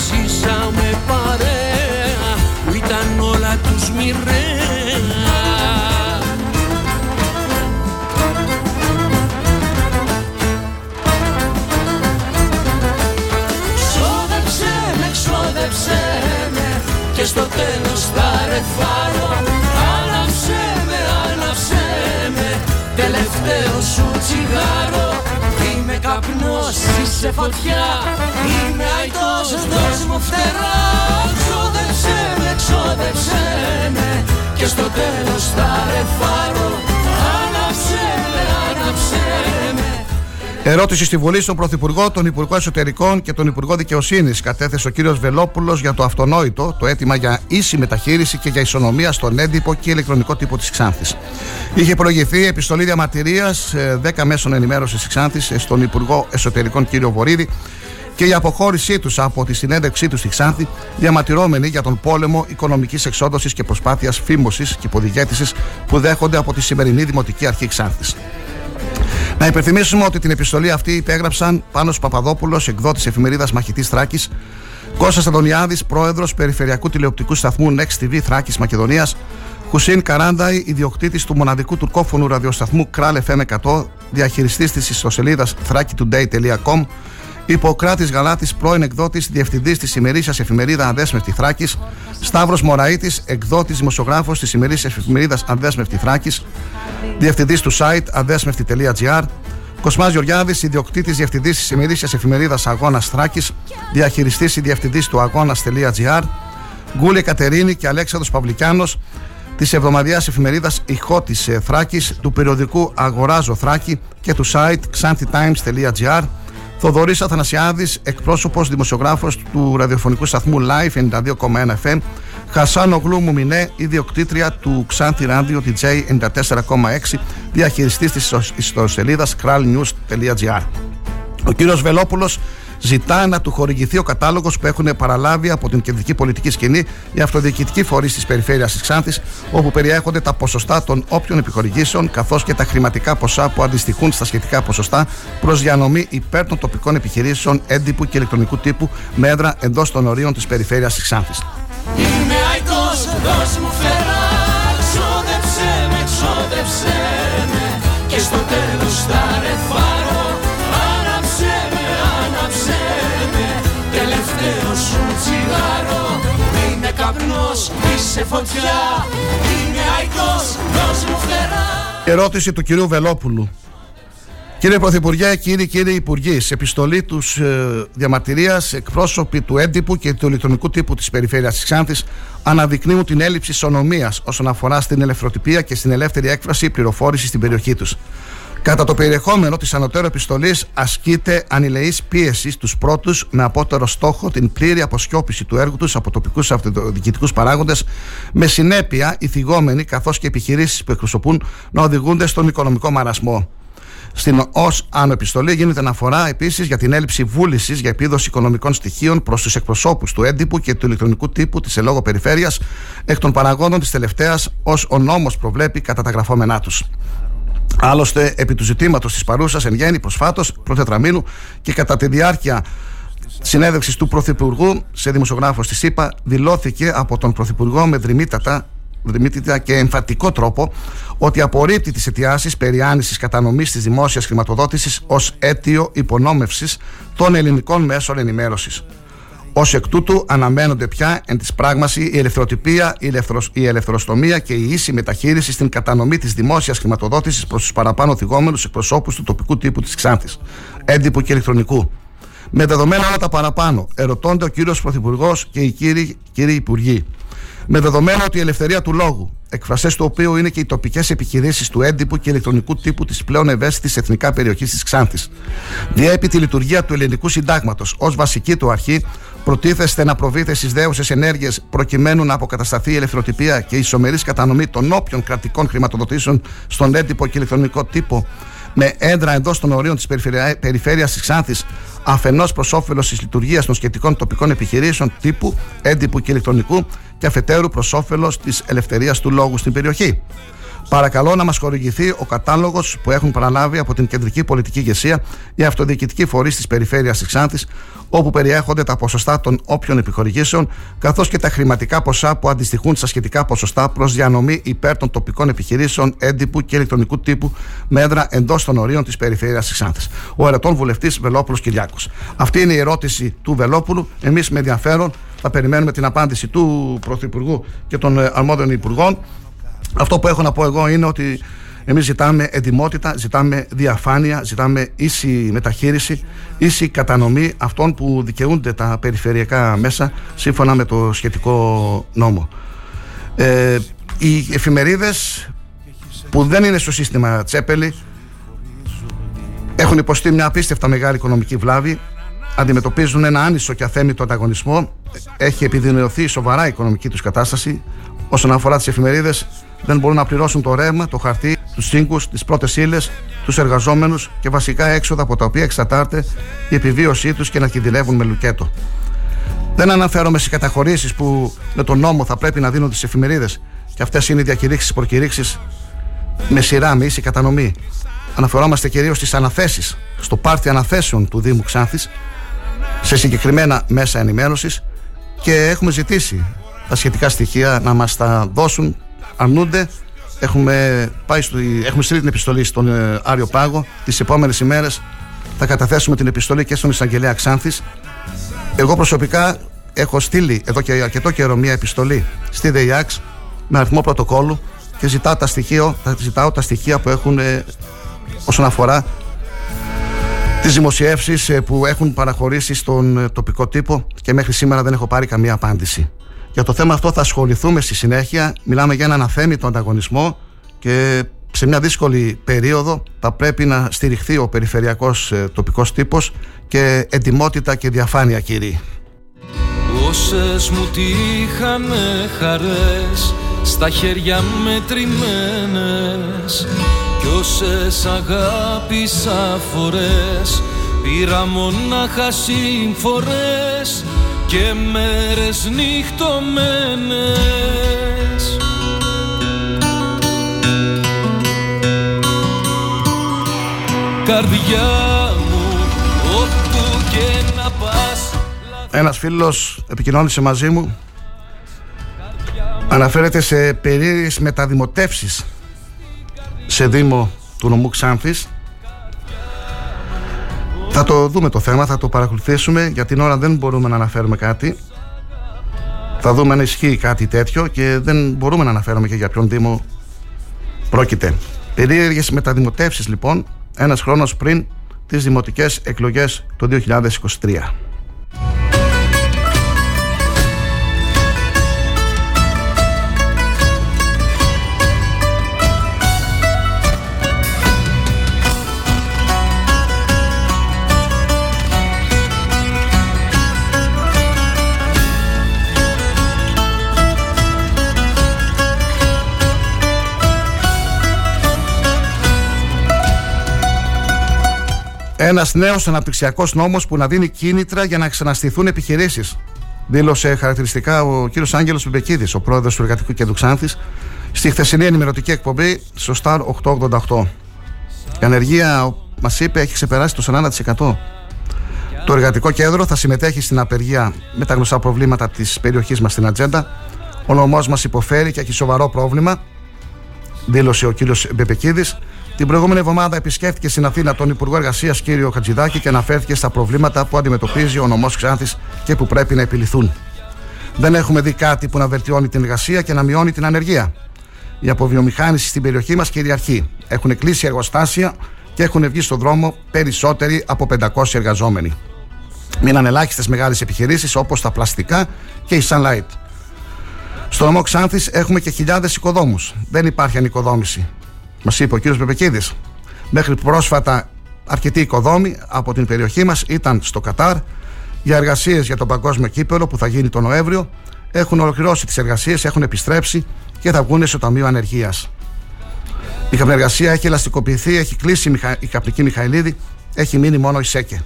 ζήσαμε παρέα Που ήταν όλα τους μοιραία. Ξόδεψε με, ξόδεψε με Και στο τέλος θα ρεφάρω Άναψε με, άναψε με Τελευταίο σου καπνός, είσαι φωτιά Είμαι αϊτός, δώσ' μου φτερά. Ξόδεψε με, ξόδεψε με. Και στο τέλος θα ρεφάρω Ερώτηση στη Βουλή στον Πρωθυπουργό, τον Υπουργό Εσωτερικών και τον Υπουργό Δικαιοσύνης. Κατέθεσε ο κύριος Βελόπουλος για το αυτονόητο, το αίτημα για ίση μεταχείριση και για ισονομία στον έντυπο και ηλεκτρονικό τύπο της Ξάνθης. Είχε προηγηθεί επιστολή διαμαρτυρίας 10 μέσων ενημέρωσης της Ξάνθης στον Υπουργό Εσωτερικών κύριο Βορύδη και η αποχώρησή τους από τη συνέντευξή τους στη Ξάνθη, διαμαρτυρώμενοι για τον πόλεμο οικονομικής εξόδωση και προσπάθειας φήμωσης και υποδηγέτηση που δέχονται από τη σημερινή Δημοτική Αρχή Ξάνθης. Να υπενθυμίσουμε ότι την επιστολή αυτή υπέγραψαν Πάνος Παπαδόπουλος, εκδότης εφημερίδας Μαχητής Θράκης, Κώστας Αντωνιάδης, πρόεδρος Περιφερειακού Τηλεοπτικού Σταθμού Next TV Θράκης Μακεδονίας, Χουσίν Καράνταϊ, ιδιοκτήτης του μοναδικού τουρκόφωνου ραδιοσταθμού Κράλ FM 100, διαχειριστής της ιστοσελίδας thrakitoday.com, Υποκράτη Γαλάτης, πρώην εκδότης, διευθυντής της ημερήσιας εφημερίδα Αδέσμευτη Θράκης, Σταύρος Μωραήτης, εκδότης δημοσιογράφος της ημερήσιας εφημερίδας Αδέσμευτη Θράκης, διευθυντής του site αδέσμευτη.gr, Κοσμάς Γεωργιάδης, ιδιοκτήτης διευθυντής της ημερήσιας εφημερίδας Αγώνας Θράκης, διαχειριστής διευθυντής του αγώνα.gr, Γκούλη Κατερίνη και Αλέξανδρος Παυλικιάνος, της εβδομαδιαίας εφημερίδας Ηχό τη Θράκης, του περιοδικού Αγοράζω Θράκη και του site xantitimes.gr, Θοδωρής Αθανασιάδης, εκπρόσωπος δημοσιογράφος του ραδιοφωνικού σταθμού Live 92,1 FM. Χασάν Ογλού Μουμινέ, ιδιοκτήτρια του Ξάνθη Ράδιο DJ 94,6, διαχειριστής της ιστοσελίδας kralnews.gr. Ο κύριος Βελόπουλος ζητά να του χορηγηθεί ο κατάλογος που έχουν παραλάβει από την κεντρική πολιτική σκηνή οι αυτοδιοικητικοί φορείς της περιφέρειας της Ξάνθης, όπου περιέχονται τα ποσοστά των όποιων επιχορηγήσεων καθώς και τα χρηματικά ποσά που αντιστοιχούν στα σχετικά ποσοστά προς διανομή υπέρ των τοπικών επιχειρήσεων έντυπου και ηλεκτρονικού τύπου με έδρα εντός των ορίων της περιφέρειας της Ξάνθης. Καπνός, είσαι φωτιά Είμαι αϊκός, δώσ' μου φτερά Ερώτηση του κυρίου Βελόπουλου. Κύριε Πρωθυπουργέ, κύριοι κύριοι Υπουργοί, σε επιστολή τους ε, διαμαρτυρίας, εκπρόσωποι του έντυπου και του ηλεκτρονικού τύπου της περιφέρειας της Ξάνθης αναδεικνύουν την έλλειψη ισονομίας όσον αφορά στην ελευθεροτυπία και στην ελεύθερη έκφραση πληροφόρησης στην περιοχή τους. Κατά το περιεχόμενο της ανωτέρω επιστολής, ασκείται ανηλεής πίεση στους πρώτους με απότερο στόχο την πλήρη αποσκιόπηση του έργου τους από τοπικούς αυτοδιοικητικούς παράγοντες, με συνέπεια οι θυγόμενοι καθώς και επιχειρήσεις που εκπροσωπούν να οδηγούνται στον οικονομικό μαρασμό. Στην ως άνω επιστολή γίνεται αναφορά επίσης για την έλλειψη βούλησης για επίδοση οικονομικών στοιχείων προς τους εκπροσώπους του έντυπου και του ηλεκτρονικού τύπου της ελόγω περιφέρειας εκ των παραγόντων της τελευταίας ως ο νόμος προβλέπει κατά τα γραφόμενά τους. Άλλωστε, επί του ζητήματος της παρούσας εν γέννη προσφάτως, πρωτετραμήνου και κατά τη διάρκεια συνέδριξη του Πρωθυπουργού σε δημοσιογράφο τη ΣΥΠΑ, δηλώθηκε από τον Πρωθυπουργό με δρυμύτατα δρυμύτητα και εμφατικό τρόπο ότι απορρίπτει τις αιτιάσεις περί άνησης κατανομής της δημόσιας χρηματοδότησης ως αίτιο υπονόμευσης των ελληνικών μέσων ενημέρωσης. Ω εκ τούτου, αναμένονται πια εν της πράγμασης η ελευθεροτυπία, η, ελευθερος, η ελευθεροστομία και η ίση μεταχείριση στην κατανομή της δημόσιας χρηματοδότησης προς τους παραπάνω θυγόμενους εκπροσώπους του τοπικού τύπου της Ξάνθης, έντυπου και ηλεκτρονικού. Με δεδομένα όλα τα παραπάνω, ερωτώνται ο κύριος Πρωθυπουργός και οι κύριοι, κύριοι Υπουργοί. Με δεδομένο ότι η ελευθερία του λόγου, εκφρασές του οποίου είναι και οι τοπικές επιχειρήσεις του έντυπου και ηλεκτρονικού τύπου της πλέον ευαίσθητης εθνικά περιοχής της Ξάνθης, διέπει τη λειτουργία του ελληνικού συντάγματος ως βασική του αρχή, προτίθεστε να προβείτε στις δέουσες ενέργειες προκειμένου να αποκατασταθεί η ελευθεροτυπία και η ισομερής κατανομή των όποιων κρατικών χρηματοδοτήσεων στον έντυπο και ηλεκτρονικό τύπο με έντρα εντός των ορίων της περιφέρειας της Ξάνθης, αφενός προς όφελος της λειτουργίας των σχετικών τοπικών επιχειρήσεων τύπου, έντυπου και ηλεκτρονικού και αφετέρου προς όφελος της ελευθερίας του λόγου στην περιοχή. Παρακαλώ να μας χορηγηθεί ο κατάλογος που έχουν παραλάβει από την κεντρική πολιτική ηγεσία οι αυτοδιοικητικοί φορείς της περιφέρειας της Ξάνθης, όπου περιέχονται τα ποσοστά των όποιων επιχορηγήσεων, καθώς και τα χρηματικά ποσά που αντιστοιχούν στα σχετικά ποσοστά προς διανομή υπέρ των τοπικών επιχειρήσεων έντυπου και ηλεκτρονικού τύπου με έδρα εντός των ορίων της περιφέρειας της Ξάνθης. Ο ερετών βουλευτής Βελόπουλος Κυριάκος. Αυτή είναι η ερώτηση του Βελόπουλου. Εμείς με ενδιαφέρον θα περιμένουμε την απάντηση του Πρωθυπουργού και των ε, αρμόδιων Υπουργών. Αυτό που έχω να πω εγώ είναι ότι εμείς ζητάμε εντιμότητα, ζητάμε διαφάνεια, ζητάμε ίση μεταχείριση, ίση κατανομή αυτών που δικαιούνται τα περιφερειακά μέσα σύμφωνα με το σχετικό νόμο. Ε, οι εφημερίδες που δεν είναι στο σύστημα Τσέπελη έχουν υποστεί μια απίστευτα μεγάλη οικονομική βλάβη αντιμετωπίζουν ένα άνισο και αθέμητο ανταγωνισμό έχει επιδεινωθεί σοβαρά η οικονομική τους κατάσταση όσον αφορά τις εφημερίδες δεν μπορούν να πληρώσουν το ρεύμα, το χαρτί, τους σύγκους, τις πρώτες ύλες, τους εργαζόμενους και βασικά έξοδα από τα οποία εξαρτάται η επιβίωσή τους και να κινδυνεύουν με λουκέτο. Δεν αναφέρομαι στις καταχωρήσεις που με τον νόμο θα πρέπει να δίνονται στι εφημερίδες και αυτές είναι οι διακηρύξεις προκηρύξεις με σειρά, με ίση κατανομή. Αναφερόμαστε κυρίως στις αναθέσεις, στο πάρτι αναθέσεων του Δήμου Ξάνθης, σε συγκεκριμένα μέσα ενημέρωσης και έχουμε ζητήσει τα σχετικά στοιχεία να μας τα δώσουν αρνούνται. Έχουμε, πάει στο, έχουμε στείλει την επιστολή στον ε, Άριο Πάγο. Τις επόμενες ημέρες θα καταθέσουμε την επιστολή και στον Εισαγγελέα Ξάνθης. Εγώ προσωπικά έχω στείλει εδώ και αρκετό καιρό μια επιστολή στη ΔΕΙΑΞ με αριθμό πρωτοκόλλου και ζητάω τα στοιχεία, ζητάω τα στοιχεία που έχουν ε, όσον αφορά τις δημοσιεύσεις ε, που έχουν παραχωρήσει στον ε, τοπικό τύπο και μέχρι σήμερα δεν έχω πάρει καμία απάντηση. Για το θέμα αυτό θα ασχοληθούμε στη συνέχεια. Μιλάμε για έναν αθέμητο ανταγωνισμό και σε μια δύσκολη περίοδο θα πρέπει να στηριχθεί ο περιφερειακός ε, τοπικός τύπος και εντιμότητα και διαφάνεια κύριοι. Όσες μου τύχανε χαρές στα χέρια μετρημένες κι όσες αγάπησα φορές Πήρα μονάχα σύμφορες και μέρες νυχτωμένες. Καρδιά μου, όπου και να πας Ένας φίλος επικοινώνησε μαζί μου. Αναφέρεται σε περίεργες μεταδημοτεύσεις σε Δήμο του νομού Ξάνθης θα το δούμε το θέμα, θα το παρακολουθήσουμε. Για την ώρα δεν μπορούμε να αναφέρουμε κάτι. Θα δούμε αν ισχύει κάτι τέτοιο και δεν μπορούμε να αναφέρουμε και για ποιον Δήμο πρόκειται. Περίεργες μεταδημοτεύσεις λοιπόν ένας χρόνος πριν τις δημοτικές εκλογές το 2023 Ένας νέος αναπτυξιακός νόμος που να δίνει κίνητρα για να ξαναστηθούν επιχειρήσεις. Δήλωσε χαρακτηριστικά ο κύριος Άγγελος Μπεκίδης, ο πρόεδρος του Εργατικού Κέντρου Ξάνθης, στη χθεσινή ενημερωτική εκπομπή στο Star 888. Η ανεργία, μας είπε, έχει ξεπεράσει το 40%. Το Εργατικό Κέντρο θα συμμετέχει στην απεργία με τα γνωστά προβλήματα της περιοχής μας στην ατζέντα. Ο νομός μας υποφέρει και έχει σοβαρό πρόβλημα, δήλωσε ο κύριος Μπεπεκίδη. Την προηγούμενη εβδομάδα επισκέφθηκε στην Αθήνα τον Υπουργό Εργασίας κ. Χατζηδάκη και αναφέρθηκε στα προβλήματα που αντιμετωπίζει ο νομός Ξάνθης και που πρέπει να επιληθούν. Δεν έχουμε δει κάτι που να βελτιώνει την εργασία και να μειώνει την ανεργία. Η αποβιομηχάνηση στην περιοχή μας κυριαρχεί. Έχουν κλείσει εργοστάσια και έχουν βγει στον δρόμο περισσότεροι από 500 εργαζόμενοι. Μείναν ελάχιστες μεγάλες επιχειρήσεις όπως τα πλαστικά και η Sunlight. Στο νομό Ξάνθης έχουμε και χιλιάδες οικοδόμους. Δεν υπάρχει ανοικοδόμηση. Μας είπε ο κύριος Πεπεκίδης. Μέχρι πρόσφατα, αρκετοί οικοδόμοι από την περιοχή μας ήταν στο Κατάρ για εργασίες για τον παγκόσμιο κύπελο που θα γίνει τον Νοέμβριο. Έχουν ολοκληρώσει τις εργασίες, έχουν επιστρέψει και θα βγουν στο Ταμείο Ανεργίας. Η καπνεργασία έχει ελαστικοποιηθεί, έχει κλείσει η καπνική Μιχαηλίδη, έχει μείνει μόνο η ΣΕΚΕ.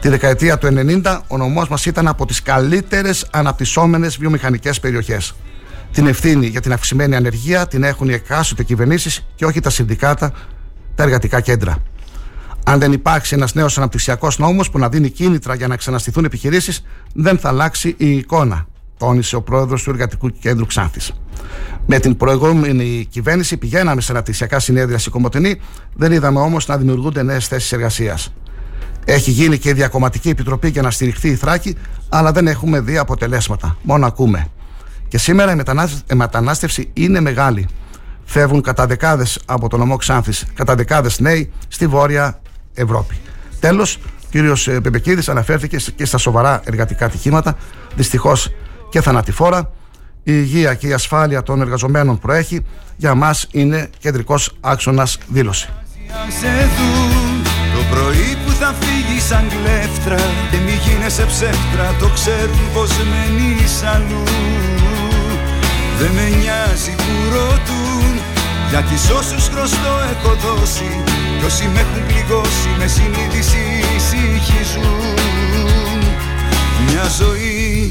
Τη δεκαετία του 90 ο νομός μας ήταν από τις καλύτερες αναπτυσσόμενες βιομηχανικές περιοχές. Την ευθύνη για την αυξημένη ανεργία την έχουν οι εκάστοτε κυβερνήσεις και όχι τα συνδικάτα, τα εργατικά κέντρα. Αν δεν υπάρξει ένας νέος αναπτυξιακός νόμος που να δίνει κίνητρα για να ξαναστηθούν επιχειρήσεις, δεν θα αλλάξει η εικόνα, τόνισε ο πρόεδρος του Εργατικού Κέντρου Ξάνθης. Με την προηγούμενη κυβέρνηση πηγαίναμε σε αναπτυξιακά συνέδρια στην Κομωτινή, δεν είδαμε όμως να δημιουργούνται νέες θέσεις εργασίας. Έχει γίνει και η διακομματική επιτροπή για να στηριχθεί η Θράκη, αλλά δεν έχουμε δει αποτελέσματα. Μόνο ακούμε. Και σήμερα η μετανάστευση είναι μεγάλη. Φεύγουν κατά δεκάδες από τον νομό Ξάνθης, κατά δεκάδες νέοι στη Βόρεια Ευρώπη. Τέλος, ο κύριο Πεμπεκίδης αναφέρθηκε και στα σοβαρά εργατικά ατυχήματα. Δυστυχώς και θανατηφόρα. Η υγεία και η ασφάλεια των εργαζομένων προέχει. Για μας είναι κεντρικός άξονας δήλωση. Το πρωί που θα φύγει σαν κλέφτρα και μη γίνεσαι ψεύτρα το ξέρουν πως μένεις αλλού δεν με νοιάζει που ρωτούν γιατί σ' όσους χρωστό έχω δώσει κι όσοι με έχουν πληγώσει με συνείδηση ησυχίζουν. Μια ζωή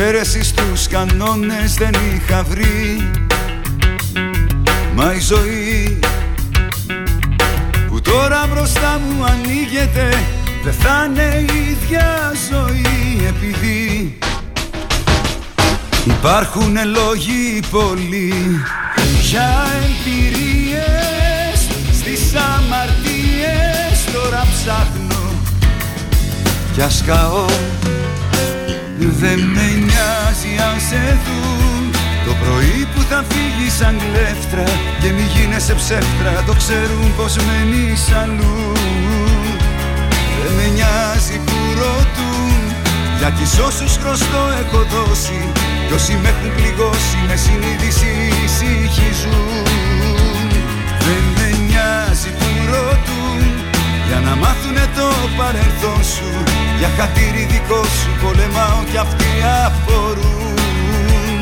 Εξαίρεσης στους κανόνες δεν είχα βρει. Μα η ζωή που τώρα μπροστά μου ανοίγεται Δεν θα είναι η ίδια ζωή επειδή Υπάρχουν λόγοι πολλοί για εμπειρίες Στις αμαρτίες τώρα ψάχνω κι ας καώ δεν με νοιάζει αν σε δουν. Το πρωί που θα φύγει σαν κλέφτρα Και μη γίνεσαι ψεύτρα Το ξέρουν πως μένεις αλλού. Δεν με νοιάζει που ρωτούν Για τις όσους χρωστό έχω δώσει Κι όσοι με έχουν πληγώσει με συνείδηση ησυχίζουν. Δεν με νοιάζει που ρωτούν Για να μάθουνε το παρελθόν σου. Για χατήρι δικό σου πολεμάω κι αυτοί αφορούν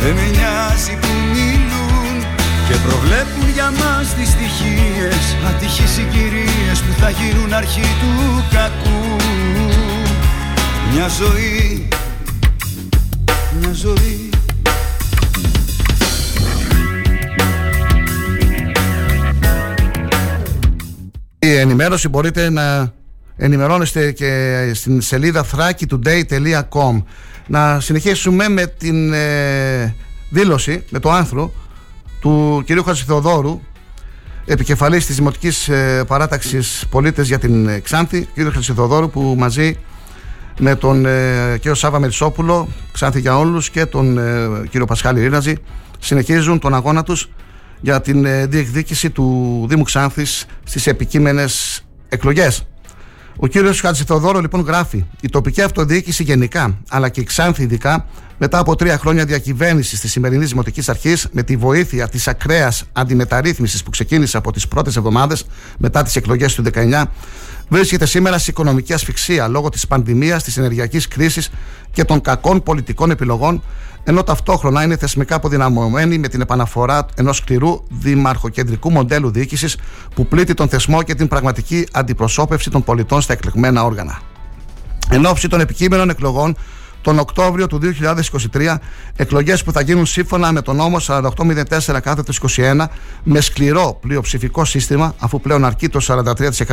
Δεν με νοιάζει που μιλούν και προβλέπουν για μας τις στοιχείες. Ατυχείς συγκυρίες που θα γίνουν αρχή του κακού. Μια ζωή, μια ζωή Η ενημέρωση μπορείτε να ενημερώνεστε και στην σελίδα thrakitoday.com Να συνεχίσουμε με την ε, δήλωση, με το άνθρωπο του κυρίου Χατζηθεοδόρου επικεφαλής της Δημοτικής ε, Παράταξης Πολίτες για την Ξάνθη. Κύριο Χατζηθεοδόρου που μαζί με τον ε, κύριο Σάβα Μερισόπουλο Ξάνθη για όλους και τον ε, κύριο Πασχάλη Ρίναζη συνεχίζουν τον αγώνα τους για την ε, διεκδίκηση του Δήμου Ξάνθης στις επικείμενες εκλογές. Ο κύριος Χατζηθεοδόρο λοιπόν γράφει «Η τοπική αυτοδιοίκηση γενικά, αλλά και η Ξάνθη ειδικά, μετά από τρία χρόνια διακυβέρνησης της σημερινής Δημοτικής Αρχής, με τη βοήθεια της ακραίας αντιμεταρρύθμισης που ξεκίνησε από τις πρώτες εβδομάδες μετά τις εκλογές του 19, βρίσκεται σήμερα σε οικονομική ασφυξία λόγω της πανδημίας, της ενεργειακής κρίσης και των κακών πολιτικών επιλογών, ενώ ταυτόχρονα είναι θεσμικά αποδυναμωμένη με την επαναφορά ενός σκληρού δημαρχοκεντρικού μοντέλου διοίκησης που πλήττει τον θεσμό και την πραγματική αντιπροσώπευση των πολιτών στα εκλεγμένα όργανα. Εν ώψη των επικείμενων εκλογών, τον Οκτώβριο του 2023 εκλογές που θα γίνουν σύμφωνα με τον νόμο 4804 κάθετος 21 με σκληρό πλειοψηφικό σύστημα αφού πλέον αρκεί το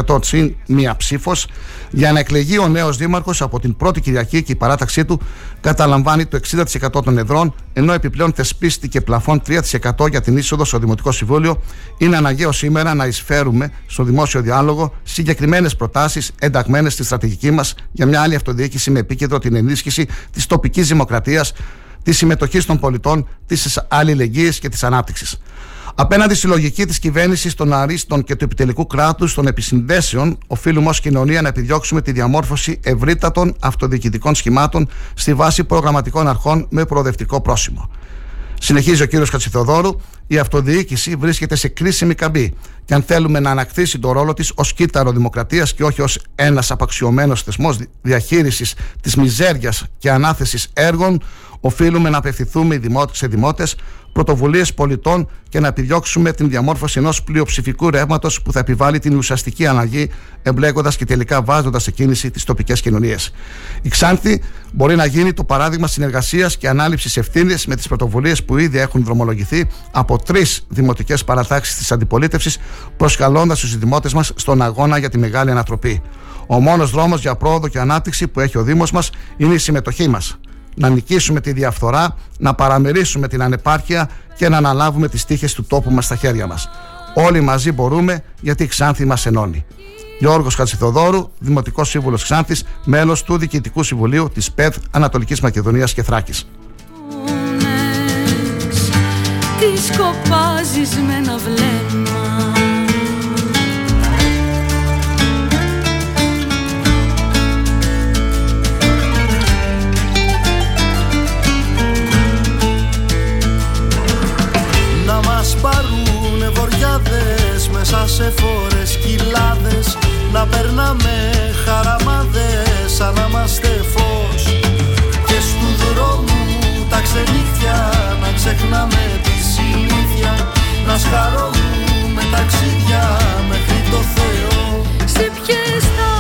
43% συν μία ψήφος για να εκλεγεί ο νέος δήμαρχος από την πρώτη Κυριακή και η παράταξή του καταλαμβάνει το 60% των εδρών ενώ επιπλέον θεσπίστηκε πλαφόν 3% για την είσοδο στο Δημοτικό Συμβούλιο. Είναι αναγκαίο σήμερα να εισφέρουμε στο δημόσιο διάλογο συγκεκριμένες προτάσεις ενταγμένες στη στρατηγική μας για μια άλλη αυτοδιοίκηση με επίκεντρο την ενίσχυση της τοπικής δημοκρατίας, της συμμετοχής των πολιτών, της αλληλεγγύης και της ανάπτυξης. Απέναντι στη λογική της κυβέρνησης των αρίστων και του επιτελικού κράτους των επισυνδέσεων, οφείλουμε ως κοινωνία να επιδιώξουμε τη διαμόρφωση ευρύτατων αυτοδιοικητικών σχημάτων στη βάση προγραμματικών αρχών με προοδευτικό πρόσημο. Συνεχίζει ο κύριος Κατσιθεοδόρου, η αυτοδιοίκηση βρίσκεται σε κρίσιμη καμπή και αν θέλουμε να ανακτήσει το ρόλο της ως κύτταρο δημοκρατίας και όχι ως ένας απαξιωμένος θεσμός διαχείρισης της μιζέριας και ανάθεσης έργων, οφείλουμε να απευθυνθούμε σε δημότες, πρωτοβουλίες πολιτών και να επιδιώξουμε την διαμόρφωση ενός πλειοψηφικού ρεύματος που θα επιβάλλει την ουσιαστική αλλαγή, εμπλέκοντας και τελικά βάζοντας σε κίνηση τις τοπικές κοινωνίες. Η Ξάνθη μπορεί να γίνει το παράδειγμα συνεργασίας και ανάληψης ευθύνης με τις πρωτοβουλίες που ήδη έχουν δρομολογηθεί από τρεις δημοτικές παρατάξεις της αντιπολίτευσης, προσκαλώντας τους δημότες μας στον αγώνα για τη μεγάλη ανατροπή. Ο μόνος δρόμος για πρόοδο και ανάπτυξη που έχει ο Δήμος μας είναι η συμμετοχή μας να νικήσουμε τη διαφθορά, να παραμερίσουμε την ανεπάρκεια και να αναλάβουμε τις τύχες του τόπου μας στα χέρια μας. Όλοι μαζί μπορούμε γιατί η Ξάνθη μας ενώνει. Γιώργος Χατσιθοδόρου, Δημοτικός Σύμβουλος Ξάνθης, μέλος του Διοικητικού Συμβουλίου της ΠΕΔ Ανατολικής Μακεδονίας και Θράκης. Τις σκοπάζεις με ένα βλέμμα μέσα σε φόρες κοιλάδες Να περνάμε χαραμάδες σαν να είμαστε φως. Και στου δρόμου τα ξενύχια να ξεχνάμε τη συνήθεια. Να σχαρώνουμε ταξίδια μέχρι το Θεό. Σε ποιες θάλασσες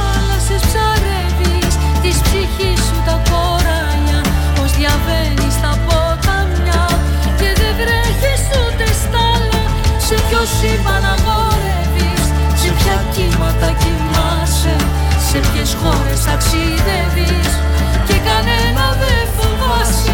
κοιμάσαι Σε ποιες χώρες ταξιδεύεις Και κανένα δεν φοβάσαι.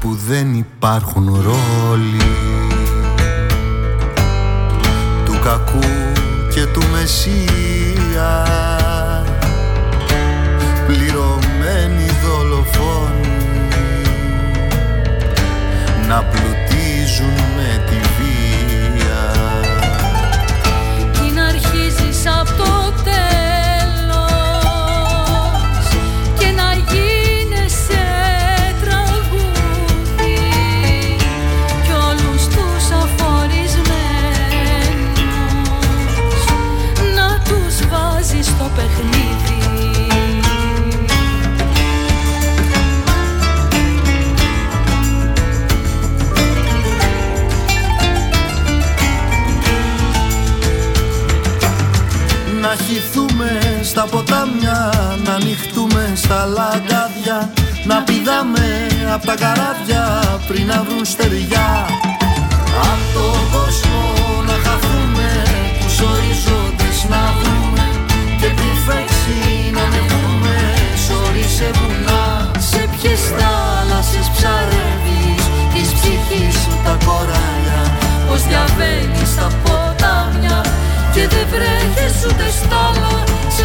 Που δεν υπάρχουν ρόλοι κακού και του Μεσσία. Πληρωμένη δολοφόνη. Να στα ποτάμια Να ανοιχτούμε στα λαγκάδια Να πηδάμε απ' τα καράβια Πριν να βρουν στεριά. Απ' το κόσμο να χαθούμε Τους ορίζοντες να βρούμε Και πριν φέξει να ανεβούμε Σωρί σε βουνά. Σε ποιες θάλασσες ψαρεύεις Της ψυχής σου τα κοράλια Πως διαβαίνεις τα ποτάμια Και δεν βρέχεις ούτε στάλα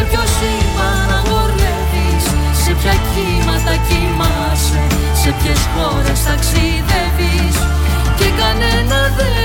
Σε ποιο σήμα να χορεύεις. Σε ποια κύματα κοιμάσαι Σε ποιες χώρες ταξιδεύεις. Και κανένα δεν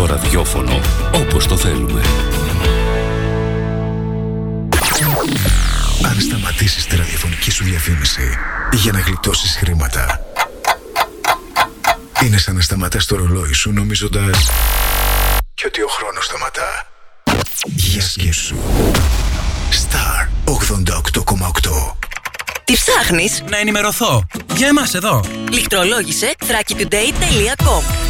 Το ραδιόφωνο όπως το θέλουμε. Αν σταματήσεις τη ραδιοφωνική σου διαφήμιση για να γλιτώσεις χρήματα, είναι σαν να σταματάς το ρολόι σου νομίζοντας και ότι ο χρόνος σταματά. Για σκέψου. Star 88,8 Τι ψάχνεις; Να ενημερωθώ. Για εμάς εδώ. Λιχτρολόγησε thrakitoday.com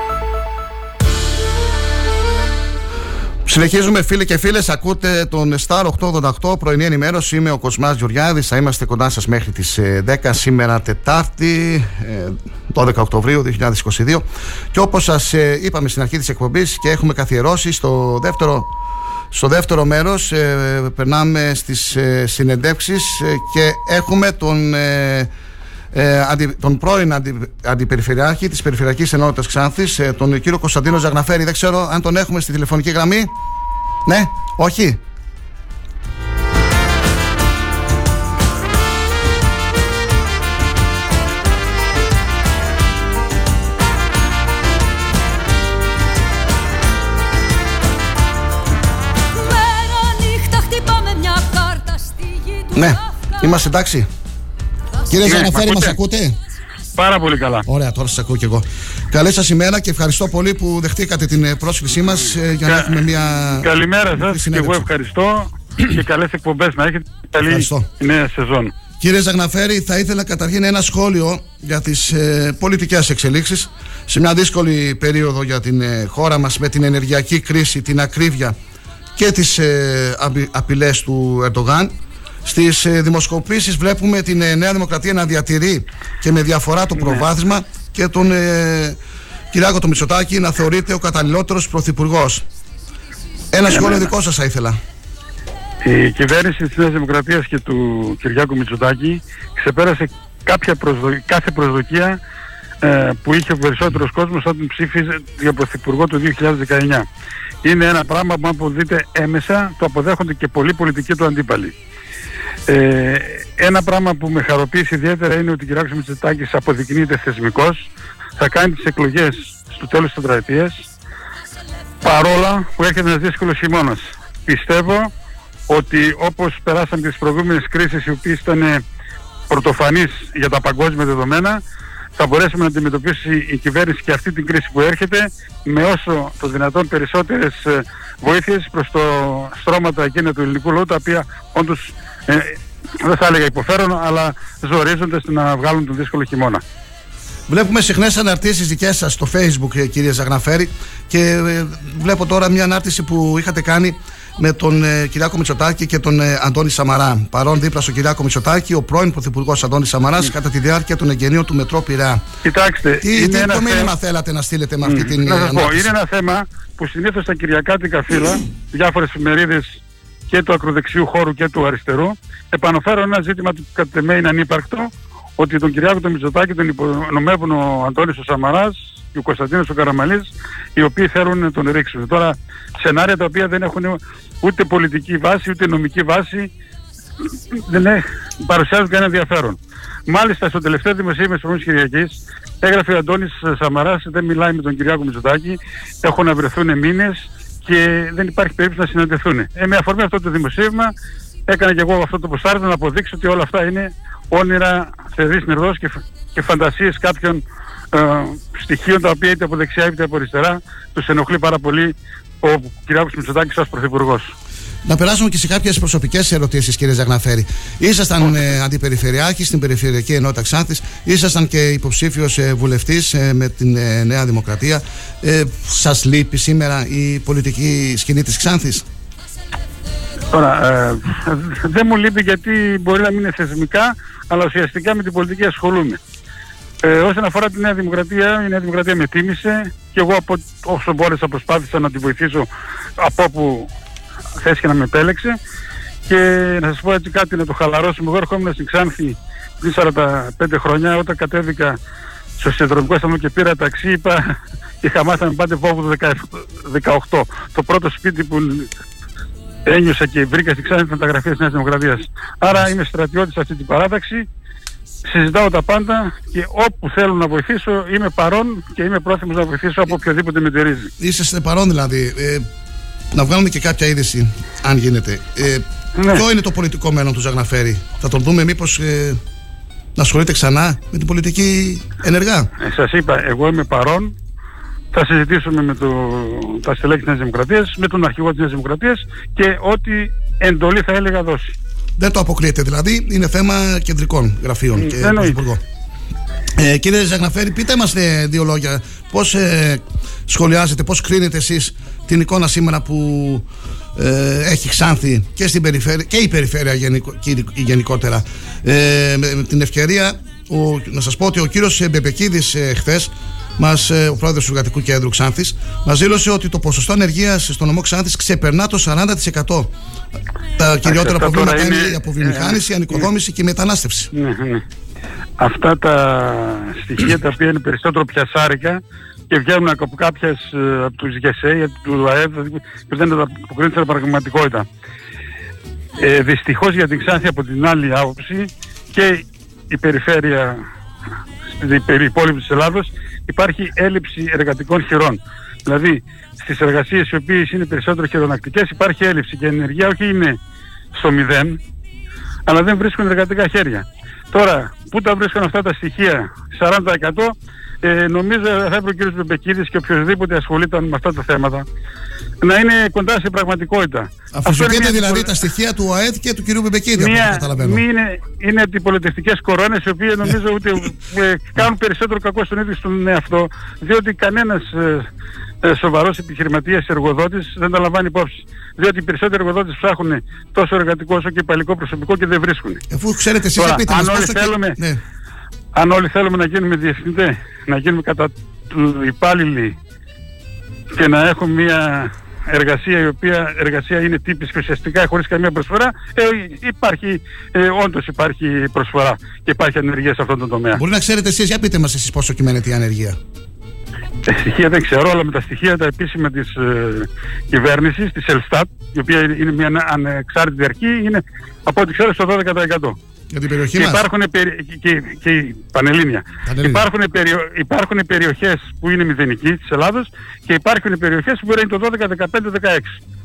Συνεχίζουμε φίλοι και φίλες, ακούτε τον Star 888 πρωινή ενημέρωση, είμαι ο Κοσμάς Γεωργιάδης, θα είμαστε κοντά σας μέχρι τις ε, 10 σήμερα Τετάρτη, ε, 12 Οκτωβρίου 2022 και όπως σας ε, είπαμε στην αρχή της εκπομπής και έχουμε καθιερώσει στο δεύτερο στο δεύτερο μέρος ε, περνάμε στις ε, συνεντεύξεις ε, και έχουμε τον, ε, ε, αντι, τον πρώην αντι, αντιπεριφερειάρχη της Περιφερειακής Ενότητας Ξάνθης, ε, τον κύριο Κωνσταντίνο Ζαγναφέρη. Δεν ξέρω αν τον έχουμε στη τηλεφωνική γραμμή. Ναι, όχι. Μέρα νύχτα χτυπάμε μια κάρτα στη γη του Ναι, είμαστε εντάξει. Κύριε Ναι, Ζαγναφέρη, μ' μας ακούτε; ακούτε; Πάρα πολύ καλά. Ωραία, τώρα σας ακούω κι εγώ. Καλή σας ημέρα και ευχαριστώ πολύ που δεχτήκατε την ε, πρόσκλησή μας για να Κα- έχουμε μια. Καλημέρα μικρή σας και συνέντευξη. εγώ ευχαριστώ και καλές εκπομπές να έχετε. Καλή Ευχαριστώ. νέα σεζόν. Κύριε Ζαγναφέρη, θα ήθελα καταρχήν ένα σχόλιο για τις ε, πολιτικές εξελίξεις σε μια δύσκολη περίοδο για την ε, χώρα μας με την ενεργειακή κρίση, την ακρίβεια και τις ε, απει- απειλές του Ερντογάν. Στις ε, δημοσκοπήσεις βλέπουμε την ε, Νέα Δημοκρατία να διατηρεί και με διαφορά το προβάδισμα και τον ε, Κυριάκο το Μητσοτάκη να θεωρείται ο καταλληλότερος πρωθυπουργός. Ένα Ναι, σχόλιο ναι, ναι. δικό σας θα ήθελα. Η κυβέρνηση της Νέας Δημοκρατίας και του Κυριάκου Μητσοτάκη ξεπέρασε κάποια προσδο- κάθε προσδοκία ε, που είχε ο περισσότερος κόσμος όταν ψήφιζε για πρωθυπουργό το 2019. είναι ένα πράγμα που αν αποδείτε έμεσα το αποδέχονται και πολλοί πολιτικοί του αντίπαλοι. Ε, ένα πράγμα που με χαροποίησε ιδιαίτερα είναι ότι ο κ. Μητσοτάκης αποδεικνύεται θεσμικός, θα κάνει τις εκλογές στο τέλος της τετραετίας, παρόλα που έρχεται ένας δύσκολος χειμώνας. Πιστεύω ότι όπως περάσαμε τις προηγούμενες κρίσεις οι οποίες ήταν πρωτοφανείς για τα παγκόσμια δεδομένα, θα μπορέσουμε να αντιμετωπίσει η κυβέρνηση και αυτή την κρίση που έρχεται με όσο το δυνατόν περισσότερες ε, βοήθειες προς το στρώματα εκείνα του ελληνικού λαού τα οποία όντως ε, δεν θα έλεγα υποφέρουν αλλά ζορίζονται να βγάλουν τον δύσκολο χειμώνα. Βλέπουμε συχνές αναρτήσεις δικές σας στο Facebook, ε, κύριε Ζαγναφέρη, και ε, βλέπω τώρα μια ανάρτηση που είχατε κάνει με τον ε, Κυριάκο Μητσοτάκη και τον ε, Αντώνη Σαμαρά. Παρόν δίπλα στο Κυριάκο Μητσοτάκη, ο πρώην Πρωθυπουργός Αντώνης Σαμαράς, mm. κατά τη διάρκεια των εγγενείων του Μετρό Πειραιά. Κοιτάξτε, τι, είναι τι ένα το μήνυμα θέλατε να στείλετε με αυτή mm. την. Να σας πω, είναι ένα θέμα που συνήθως στα Κυριακάτικα φύλλα, διάφορες εφημερίδες και του ακροδεξιού χώρου και του αριστερού, επαναφέρουν ένα ζήτημα που κατά εμέ είναι ανύπαρκτο, ότι τον Κυριάκο τον Μητσοτάκη τον υπονομεύουν ο Αντώνης ο Σαμαράς και ο Κωνσταντίνος ο Καραμαλής οι οποίοι θέλουν να τον ρίξουν. Τώρα σενάρια τα οποία δεν έχουν ούτε πολιτική βάση ούτε νομική βάση δεν παρουσιάζουν κανένα ενδιαφέρον. Μάλιστα στο τελευταίο δημοσίευμα της προηγούμενης Κυριακής έγραφε ο Αντώνης Σαμαράς δεν μιλάει με τον Κυριάκο Μητσοτάκη έχουν να βρεθούν μήνες και δεν υπάρχει περίπτωση να συναντηθούν. Ε, με αφορμή αυτό το δημοσίευμα έκανα και εγώ αυτό το ποστάρισμα να αποδείξω ότι όλα αυτά είναι όνειρα θερής νερδός και, και φαντασίες κάποιων ε, στοιχείων τα οποία είτε από δεξιά είτε από αριστερά τους ενοχλεί πάρα πολύ ο κ. Μητσοτάκης ως Πρωθυπουργός. Να περάσουμε και σε κάποιες προσωπικές ερωτήσεις, κύριε Ζαγναφέρη. Ήσασταν ε, αντιπεριφερειάρχης στην Περιφερειακή Ενότητα Ξάνθης, ήσασταν και υποψήφιος ε, βουλευτής ε, με την ε, Νέα Δημοκρατία. Ε, Σας λείπει σήμερα η πολιτική σκηνή της Ξάνθης; Τώρα, ε, δεν μου λείπει γιατί μπορεί να μην είναι θεσμικά, αλλά ουσιαστικά με την πολιτική ασχολούμαι. Ε, όσον αφορά τη Νέα Δημοκρατία, η Νέα Δημοκρατία με τίμησε και εγώ από, όσο μπόρεσα προσπάθησα να τη βοηθήσω από όπου θέση και να με επέλεξε και να σας πω έτσι κάτι να το χαλαρώσουμε. Εγώ ερχόμουν στην Ξάνθη πριν 45 χρόνια όταν κατέβηκα στο συνδρομικό σταθμό και πήρα ταξί είπα είχα μάθει να πάτε βόβου 18. Το πρώτο σπίτι που ένιωσα και βρήκα στην Ξάνθη ήταν τα γραφεία της Νέας Δημοκρατίας. Άρα είμαι στρατιώτης σε αυτή την παράταξη συζητάω τα πάντα και όπου θέλω να βοηθήσω είμαι παρόν και είμαι πρόθυμος να βοηθήσω από οποιοδήποτε με τηρίζει. Είσαστε παρόν δηλαδή. Ε, να βγάλουμε και κάποια είδηση, αν γίνεται. Ε, ναι. Ποιο είναι το πολιτικό μέλλον του Ζαγναφέρη, Θα τον δούμε μήπως ε, να ασχολείται ξανά με την πολιτική ενεργά; Ε, Σας είπα, εγώ είμαι παρόν. Θα συζητήσουμε με το, τα στελέχη της Νέας Δημοκρατίας, με τον αρχηγό της Νέας Δημοκρατίας και ό,τι εντολή θα έλεγα δώσει. Δεν το αποκλείεται δηλαδή, είναι θέμα κεντρικών γραφείων και Πρωθυπουργό. Ε, κύριε Ζαγναφέρη, πείτε μας ε, δύο λόγια. Πώς ε, σχολιάζετε, πώς κρίνετε εσείς την εικόνα σήμερα που ε, έχει ξάνθει και, στην περιφέρεια, και η περιφέρεια γενικο, γενικότερα. Ε, με, την ευκαιρία ο, να σας πω ότι ο κύριος Μπεμπεκίδης ε, χθες μας, ε, ο πρόεδρος του Εργατικού Κέντρου Ξάνθης μας δήλωσε ότι το ποσοστό ανεργίας στον νομό Ξάνθης ξεπερνά το 40%. Τα κυριότερα προβλήματα είναι, η αποβιομηχάνηση, η ανοικοδόμηση και η μετανάστευση. Ναι, ναι. Αυτά τα στοιχεία τα οποία είναι περισσότερο πιασάρικα και βγαίνουν από κάποιες ε, από τους ΓΕΣΕ, από του ΑΕΔ, που δεν αποκρίνεται στην πραγματικότητα. Ε, δυστυχώς για την Ξάνθη από την άλλη άποψη και η περιφέρεια στην υπόλοιπη της Ελλάδος υπάρχει έλλειψη εργατικών χειρών. Δηλαδή στις εργασίες οι οποίες είναι περισσότερο χειρονακτικές υπάρχει έλλειψη και η ενεργεία όχι είναι στο μηδέν αλλά δεν βρίσκουν εργατικά χέρια. Τώρα, πού τα βρίσκουν αυτά τα στοιχεία, 40% ε, νομίζω θα έπρεπε ο κ. Μπεκίδης και οποιοδήποτε ασχολείται με αυτά τα θέματα να είναι κοντά σε πραγματικότητα. Αφισβητείτε δηλαδή τα στοιχεία του ΑΕΔ και του κ. Μπεκίδη, Μία, καταλαβαίνω. Είναι, είναι αντιπολιτευτικές κορώνες οι οποίες νομίζω ότι ε, κάνουν περισσότερο κακό στον ίδιο στον εαυτό διότι κανένας ε, ε, σοβαρός επιχειρηματίας εργοδότης δεν τα λαμβάνει υπόψη. Διότι οι περισσότεροι εργοδότες ψάχνουν τόσο εργατικό όσο και υπαλλικό προσωπικό και δεν βρίσκουν. Αφού ξέρετε εσείς Τώρα, αν, όλοι θέλουμε, ναι. Αν όλοι θέλουμε να γίνουμε διευθυντές, να γίνουμε κατά του υπάλληλοι και να έχουμε μια εργασία η οποία εργασία είναι τύπης και ουσιαστικά χωρίς καμία προσφορά ε, υπάρχει, ε, όντως υπάρχει προσφορά και υπάρχει ανεργία σε αυτόν τον τομέα. Μπορεί να ξέρετε εσείς, για πείτε μας εσείς πόσο κυμαίνεται η ανεργία. Τα στοιχεία δεν ξέρω, αλλά με τα στοιχεία τα επίσημα της ε, κυβέρνησης, της Ελστάτ, η οποία είναι μια ανα- ανεξάρτητη αρχή, είναι από ό,τι ξέρω στο 12%. Για την περιοχή Και μας. υπάρχουν περι... και, και η Πανελλήνια. Πανελλήνια. Υπάρχουν, περιο... υπάρχουν περιοχές που είναι μηδενική της Ελλάδος και υπάρχουν περιοχές που μπορεί να είναι το 12, 15, 16.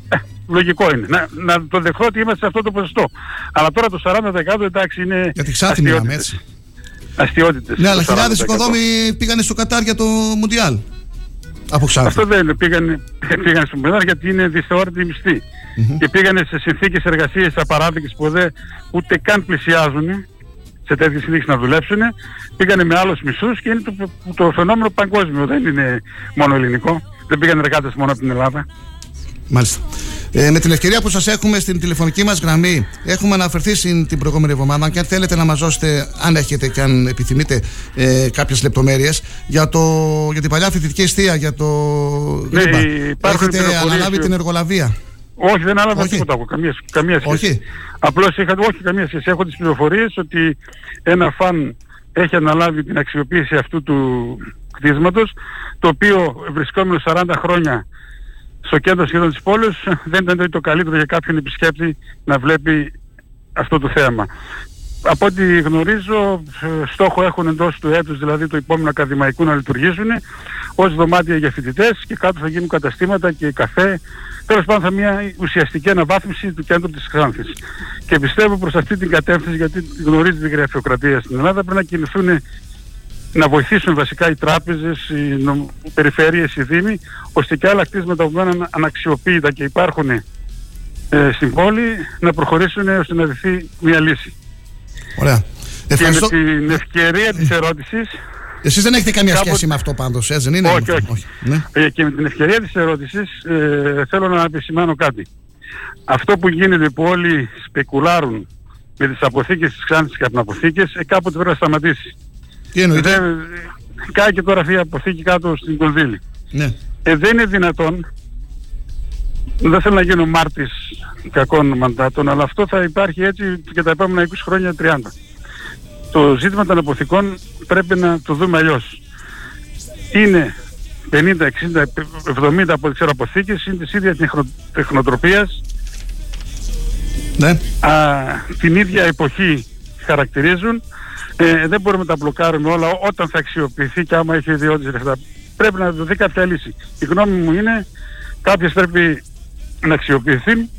Ε, λογικό είναι. Να, να το δεχθώ ότι είμαστε σε αυτό το ποσοστό. Αλλά τώρα το 40% εντάξει είναι Για τη Ξάνθη μιλάμε έτσι. αστιότητες. Ναι, αλλά το χιλιάδες 40%. οικοδόμοι πήγανε στο Κατάρ για το Μουντιάλ. Από Ξάνθη. Αυτό δεν είναι. Πήγαν, πήγαν στο Μεδάρ γιατί είναι δυσθεώρητη μισθή. Και πήγανε σε συνθήκες εργασίας απαράδεκτες που δεν ούτε καν πλησιάζουν σε τέτοιες συνθήκες να δουλέψουν. Πήγανε με άλλους μισούς και είναι το, το φαινόμενο παγκόσμιο. Δεν είναι μόνο ελληνικό. Δεν πήγαν εργάτες μόνο από την Ελλάδα. Μάλιστα. Ε, με την ευκαιρία που σας έχουμε στην τηλεφωνική μας γραμμή, έχουμε αναφερθεί στην, την προηγούμενη εβδομάδα. Και αν θέλετε να μας δώσετε, αν έχετε και αν επιθυμείτε, ε, κάποιες λεπτομέρειες για, το, για την παλιά φοιτητική αιστεία, για το. Ναι, Ρίμπα. υπάρχουν Έχετε πληροφορίες αναλάβει που- την εργολαβία; Όχι, δεν άλλαβα Όχι. τίποτα από καμία, καμία σχέση. Όχι. Απλώς είχα, όχι καμία σχέση. Έχω τις πληροφορίες ότι ένα φαν έχει αναλάβει την αξιοποίηση αυτού του κτίσματος, το οποίο βρισκόμενο 40 χρόνια στο κέντρο σχεδόν της πόλης δεν ήταν το καλύτερο για κάποιον επισκέπτη να βλέπει αυτό το θέμα. Από ό,τι γνωρίζω, ε, στόχο έχουν εντός του έτους, δηλαδή το επόμενο ακαδημαϊκού να λειτουργήσουν ως δωμάτια για φοιτητές και κάτω θα γίνουν καταστήματα και καφέ. Τέλος πάντων θα μια ουσιαστική αναβάθμιση του κέντρου της Ξάνθης. Και πιστεύω προς αυτή την κατεύθυνση, γιατί γνωρίζετε τη γραφειοκρατία στην Ελλάδα, πρέπει να κινηθούν να βοηθήσουν βασικά οι τράπεζες, οι, νομ... οι περιφέρειες, οι δήμοι, ώστε και άλλα κτίσματα που μένουν αναξιοποίητα και υπάρχουν ε, στην πόλη να προχωρήσουν ώστε να βρεθεί μια λύση. Ωραία. Ευχαριστώ. Και με την ευκαιρία της ερώτησης... Εσείς δεν έχετε καμία κάποτε- σχέση με αυτό πάντως, έτσι δεν είναι; Όχι, όχι. Ναι. Ε, και με την ευκαιρία της ερώτησης ε, θέλω να επισημάνω κάτι. Αυτό που γίνεται που όλοι σπεκουλάρουν με τις αποθήκες της Ξάνθης και αποθήκες, ε, κάποτε πρέπει να σταματήσει. Τι εννοείτε; Δεν, κάει και τώρα αυτή η αποθήκη κάτω στην Κονδύλη. Ναι. Ε, δεν είναι δυνατόν, δεν θέλω να γίνω μάρτης κακών μαντάτων, αλλά αυτό θα υπάρχει έτσι και τα επόμενα 20 χρόνια 30. Το ζήτημα των αποθηκών πρέπει να το δούμε αλλιώς. Είναι 50, 60, 70 από τις ξέρω αποθήκες, είναι της ίδιας τεχνο- τεχνοτροπίας, Ναι. α, την ίδια εποχή χαρακτηρίζουν. Ε, δεν μπορούμε να τα μπλοκάρουμε όλα ό- όταν θα αξιοποιηθεί και άμα έχει ιδιότητες λεφτά. Πρέπει να δοθεί κάποια λύση. Η γνώμη μου είναι κάποιες πρέπει να αξιοποιηθούν,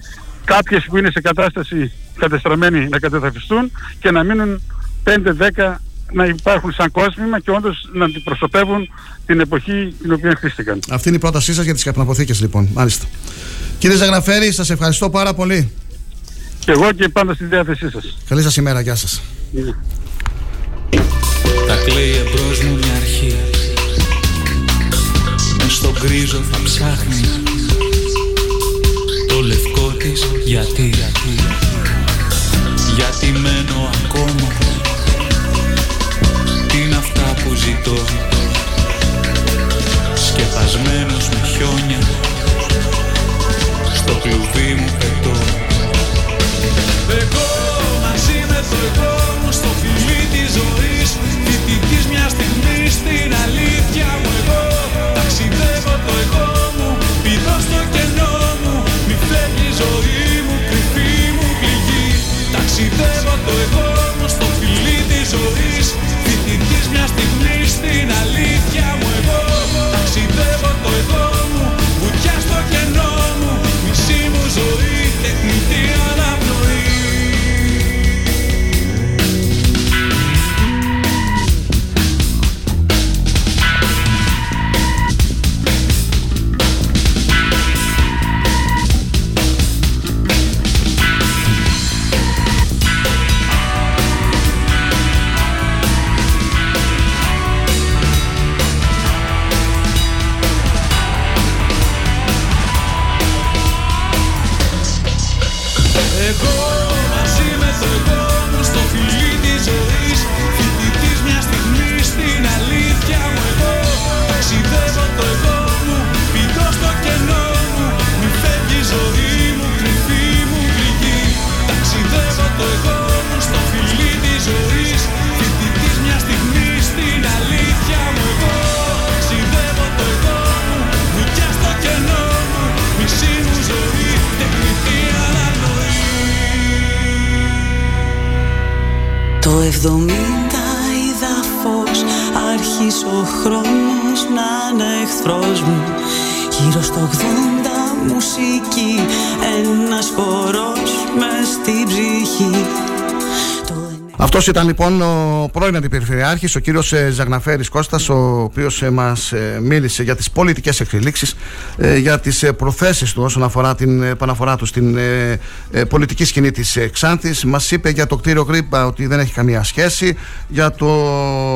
κάποιες που είναι σε κατάσταση κατεστραμμένη να κατεδαφιστούν και να μείνουν 5-10 να υπάρχουν σαν κόσμημα και όντως να αντιπροσωπεύουν την εποχή την οποία χτίστηκαν. Αυτή είναι η πρότασή σας για τις καπναποθήκες λοιπόν. Μάλιστα. Κύριε Ζαγραφέρη, σας ευχαριστώ πάρα πολύ. Και εγώ και πάντα στη διάθεσή σας. Καλή σας ημέρα. Γεια σας. Τα κλαίει εμπρός μου μια αρχή. Μες στον γκρίζο θα ψάχνει Το λευκό της γιατί. Γιατί μένω ακόμα. Τι είναι αυτά που ζητώ. Σκεπασμένος με χιόνια. Στο κλουβί μου πετώ. Εγώ μαζί με το εγώ εγώ μου στο φιλί της ζωής. Φοιτητής μιας στιγμής στην αλήθεια μου εγώ. Ταξιδεύω το εγώ μου, βουτιά στο κενό μου. Μισή μου ζωή, Το 70 είδα φως. Άρχισε ο χρόνος να είναι εχθρός μου. Γύρω στο 80 μουσική Ένας χορός μες στην ψυχή αυτός ήταν λοιπόν ο πρώην Αντιπεριφερειάρχης, ο κύριος ε, Ζαγναφέρης Κώστας, ο οποίος ε, μας ε, μίλησε για τις πολιτικές εξελίξεις, για τις προθέσεις του όσον αφορά την επαναφορά του στην πολιτική σκηνή της Ξάνθης. Μας είπε για το κτίριο Γκρίπα ότι δεν έχει καμία σχέση, για, το,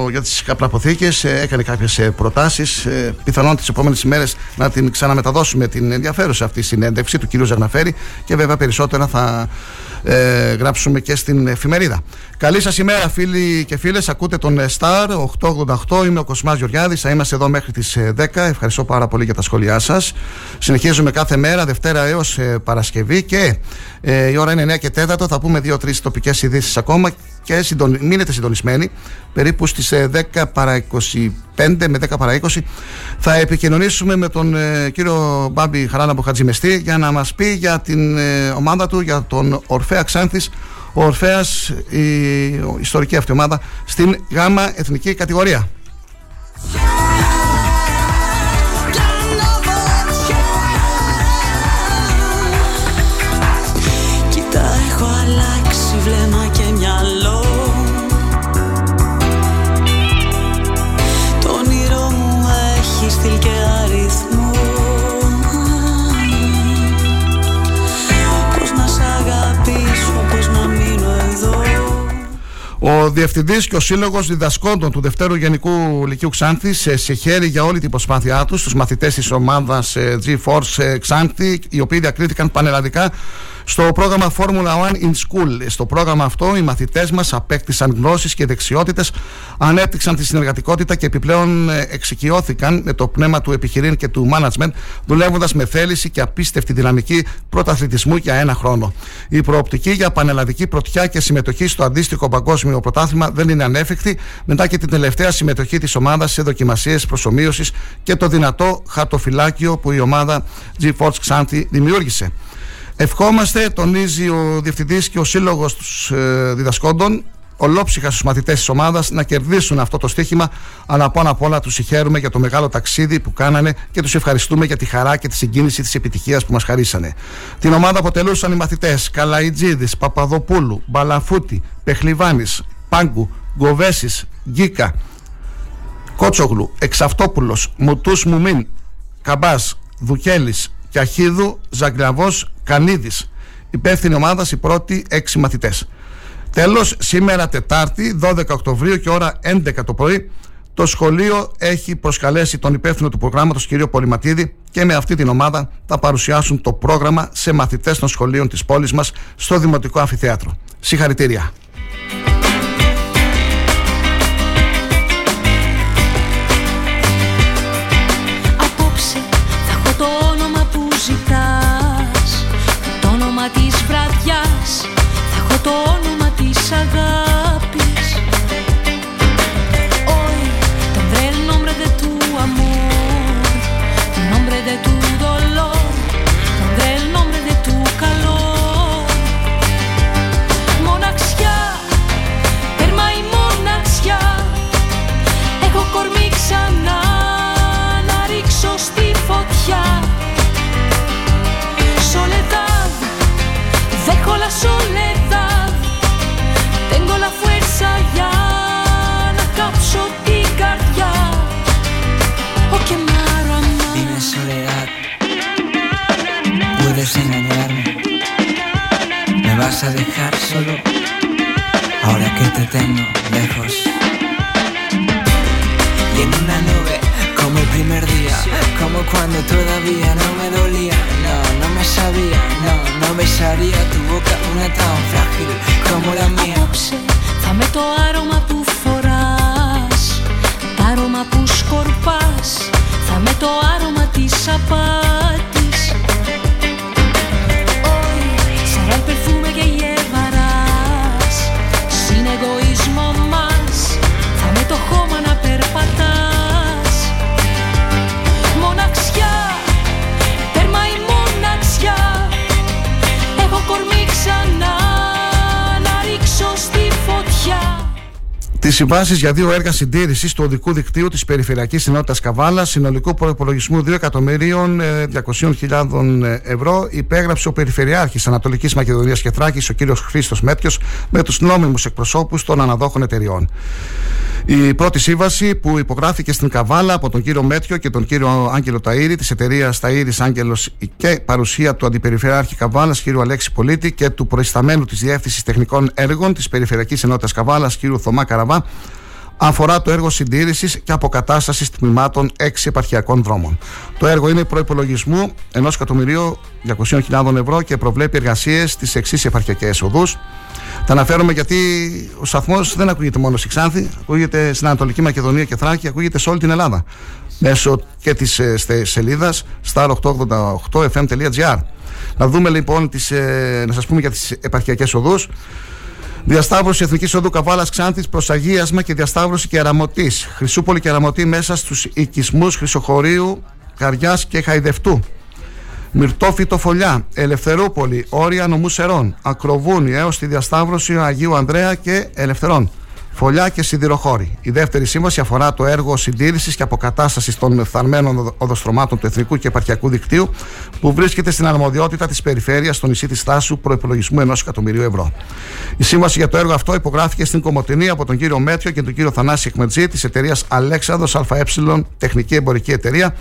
για τις καπναποθήκε έκανε κάποιες προτάσεις. Πιθανόν τις επόμενες ημέρες να την ξαναμεταδώσουμε την ενδιαφέρουσα αυτή συνέντευξη του κύριου Ζαγναφέρη και βέβαια περισσότερα θα ε, γράψουμε και στην εφημερίδα. Καλή σας ημέρα, φίλοι και φίλες. Ακούτε τον Star 888. Είμαι ο Κοσμάς Γεωργιάδης. Θα είμαστε εδώ μέχρι τις 10. Ευχαριστώ πάρα πολύ για τα σχόλιά σας. Συνεχίζουμε κάθε μέρα, Δευτέρα έως ε, Παρασκευή και ε, η ώρα είναι 9 και 4. Θα πούμε 2-3 τοπικές ειδήσεις ακόμα και συντονι... μείνετε συντονισμένοι. Περίπου στις 10 ε, παρα 25 με 10 παρα 20 θα επικοινωνήσουμε με τον ε, κύριο Μπάμπη Χαράλαμπο Χατζημεστή για να μας πει για την ε, ομάδα του, για τον Ορφέα Ξάνθης ο Ορφέας, η ιστορική αυτή ομάδα, στην γάμα εθνική κατηγορία. Ο Διευθυντής και ο Σύλλογος Διδασκόντων του Δευτέρου Γενικού Λυκείου Ξάνθη σε χέρι για όλη την προσπάθειά τους, τους μαθητές της ομάδας ε, G-Force ε, Ξάνθη, οι οποίοι διακρίθηκαν πανελλαδικά στο πρόγραμμα Formula One in School. Στο πρόγραμμα αυτό, οι μαθητές μας απέκτησαν γνώσεις και δεξιότητες, ανέπτυξαν τη συνεργατικότητα και επιπλέον ε, εξοικειώθηκαν με το πνεύμα του επιχειρήν και του management, δουλεύοντας με θέληση και απίστευτη δυναμική πρωταθλητισμού για ένα χρόνο. Η προοπτική για πανελλαδική πρωτιά και συμμετοχή στο αντίστοιχο παγκόσμιο πρωτάθλημα δεν είναι ανέφικτη μετά και την τελευταία συμμετοχή της ομάδας σε δοκιμασίες προσωμείωσης και το δυνατό χαρτοφυλάκιο που η ομάδα G-Force Xanthi δημιούργησε. Ευχόμαστε, τονίζει ο Διευθυντής και ο Σύλλογος τους ε, Διδασκόντων, ολόψυχα στους μαθητές της ομάδας να κερδίσουν αυτό το στοίχημα. Αλλά πάνω απ' όλα τους συγχαίρουμε για το μεγάλο ταξίδι που κάνανε και τους ευχαριστούμε για τη χαρά και τη συγκίνηση της επιτυχίας που μας χαρίσανε. Την ομάδα αποτελούσαν οι μαθητές Καλαϊτζίδης, Παπαδοπούλου, Μπαλαφούτη, Πεχλιβάνης, Πάγκου, Γκοβέσης, Γκίκα, Κότσογλου, Εξαυτόπουλος, Μουτούς Μουμίν, Καμπάς, Δουκέλη, Κιαχίδου, Ζαγκλαβό, Κανίδης. Υπεύθυνη ομάδας οι πρώτοι έξι μαθητές. Τέλος, σήμερα Τετάρτη, 12 Οκτωβρίου και ώρα 11 το πρωί, το σχολείο έχει προσκαλέσει τον υπεύθυνο του προγράμματος κ. Πολυματίδη και με αυτή την ομάδα θα παρουσιάσουν το πρόγραμμα σε μαθητές των σχολείων της πόλης μας στο Δημοτικό Αμφιθέατρο. Συγχαρητήρια. 大哥。a dejar solo ahora que te tengo lejos. Y en una nube como el primer día, como cuando todavía no me dolía, no, no me sabía, no, no besaría tu boca una tan frágil como la mía. Απόψε θα με το άρωμα που φοράς, τ' άρωμα που σκορπάς, θα με το άρωμα της απάτης τις συμβάσεις για δύο έργα συντήρησης του οδικού δικτύου της Περιφερειακής Ενότητας Καβάλας, συνολικού προπολογισμού 2.200.000 ευρώ, υπέγραψε ο Περιφερειάρχης Ανατολικής Μακεδονίας και Θράκη, ο κ. Χρήστος Μέτριο, με τους νόμιμους εκπροσώπους των αναδόχων εταιριών. Η πρώτη σύμβαση που υπογράφηκε στην Καβάλα από τον κύριο Μέτριο και τον κύριο Άγγελο Ταΐρη της εταιρείας Ταΐρης Άγγελος και παρουσία του Αντιπεριφερειάρχη Καβάλας, κ. Αλέξη Πολίτη και του προϊσταμένου της Διεύθυνσης Τεχνικών Έργων της Περιφερειακής Ενότητας Καβάλας, κ. Θωμά Καραβά, αφορά το έργο συντήρησης και αποκατάστασης τμήματων 6 επαρχιακών δρόμων. Το έργο είναι προπολογισμού 1.200.000 ευρώ και προβλέπει εργασίες στις εξής επαρχιακές οδούς. Τα αναφέρομαι γιατί ο σταθμός δεν ακούγεται μόνο στη Ξάνθη, ακούγεται στην Ανατολική Μακεδονία και Θράκη, ακούγεται σε όλη την Ελλάδα. Μέσω και της ε, σελίδας star888fm.gr. Να δούμε λοιπόν, τις, ε, να σας πούμε για τις επαρχιακές οδούς. Διασταύρωση Εθνικής Οδού Καβάλας Ξάνθης προς Αγίασμα και διασταύρωση Κεραμωτή. Χρυσούπολη Κεραμωτή μέσα στους οικισμούς Χρυσοχωρίου, Καριάς και Χαϊδευτού. Μυρτόφυτο Φωλιά, Ελευθερούπολη, Όρια Νομού Σερών, Ακροβούνι έως τη διασταύρωση Αγίου Ανδρέα και Ελευθερών. Φωλιά και σιδηροχώρη. Η δεύτερη σύμβαση αφορά το έργο συντήρησης και αποκατάστασης των φθαρμένων οδοστρωμάτων του Εθνικού και Επαρχιακού Δικτύου, που βρίσκεται στην αρμοδιότητα της περιφέρειας στο νησί της Στάσου προπολογισμού ενός εκατομμυρίου ευρώ. Η σύμβαση για το έργο αυτό υπογράφηκε στην Κομωτινή από τον κύριο Μέτριο και τον κύριο Θανάση Εκμετζή της εταιρείας Αλέξανδρο ΑΕ Τεχνική Εμπορική Εταιρεία,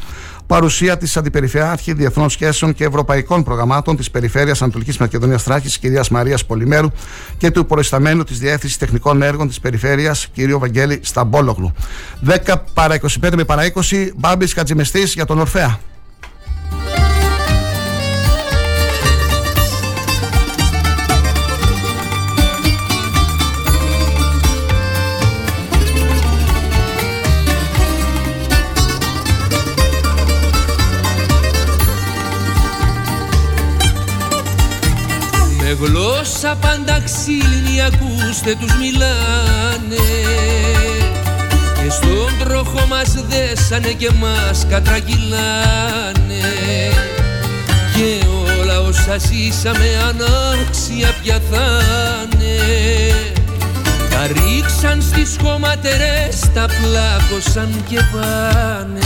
παρουσία της Αντιπεριφερειάρχη Διεθνών Σχέσεων και Ευρωπαϊκών Προγραμμάτων της Περιφέρειας Ανατολικής Μακεδονίας Τράκη, κυρίας Μαρίας Πολυμέρου και του προϊσταμένου της Διεύθυνσης Τεχνικών Έργων της Περιφέρειας, κ. Βαγγέλη Σταμπόλογλου. 10 παρα 25 με παρα 20, Μπάμπης Κατζημεστής για τον Ορφαία. Γλώσσα πάντα ξύλινη ακούστε τους μιλάνε. Και στον τροχό μας δέσανε και μας κατραγγυλάνε. Και όλα όσα ζήσαμε ανάξια πια θα'ναι τα ρίξαν στις χωματερές, τα πλάκωσαν και πάνε.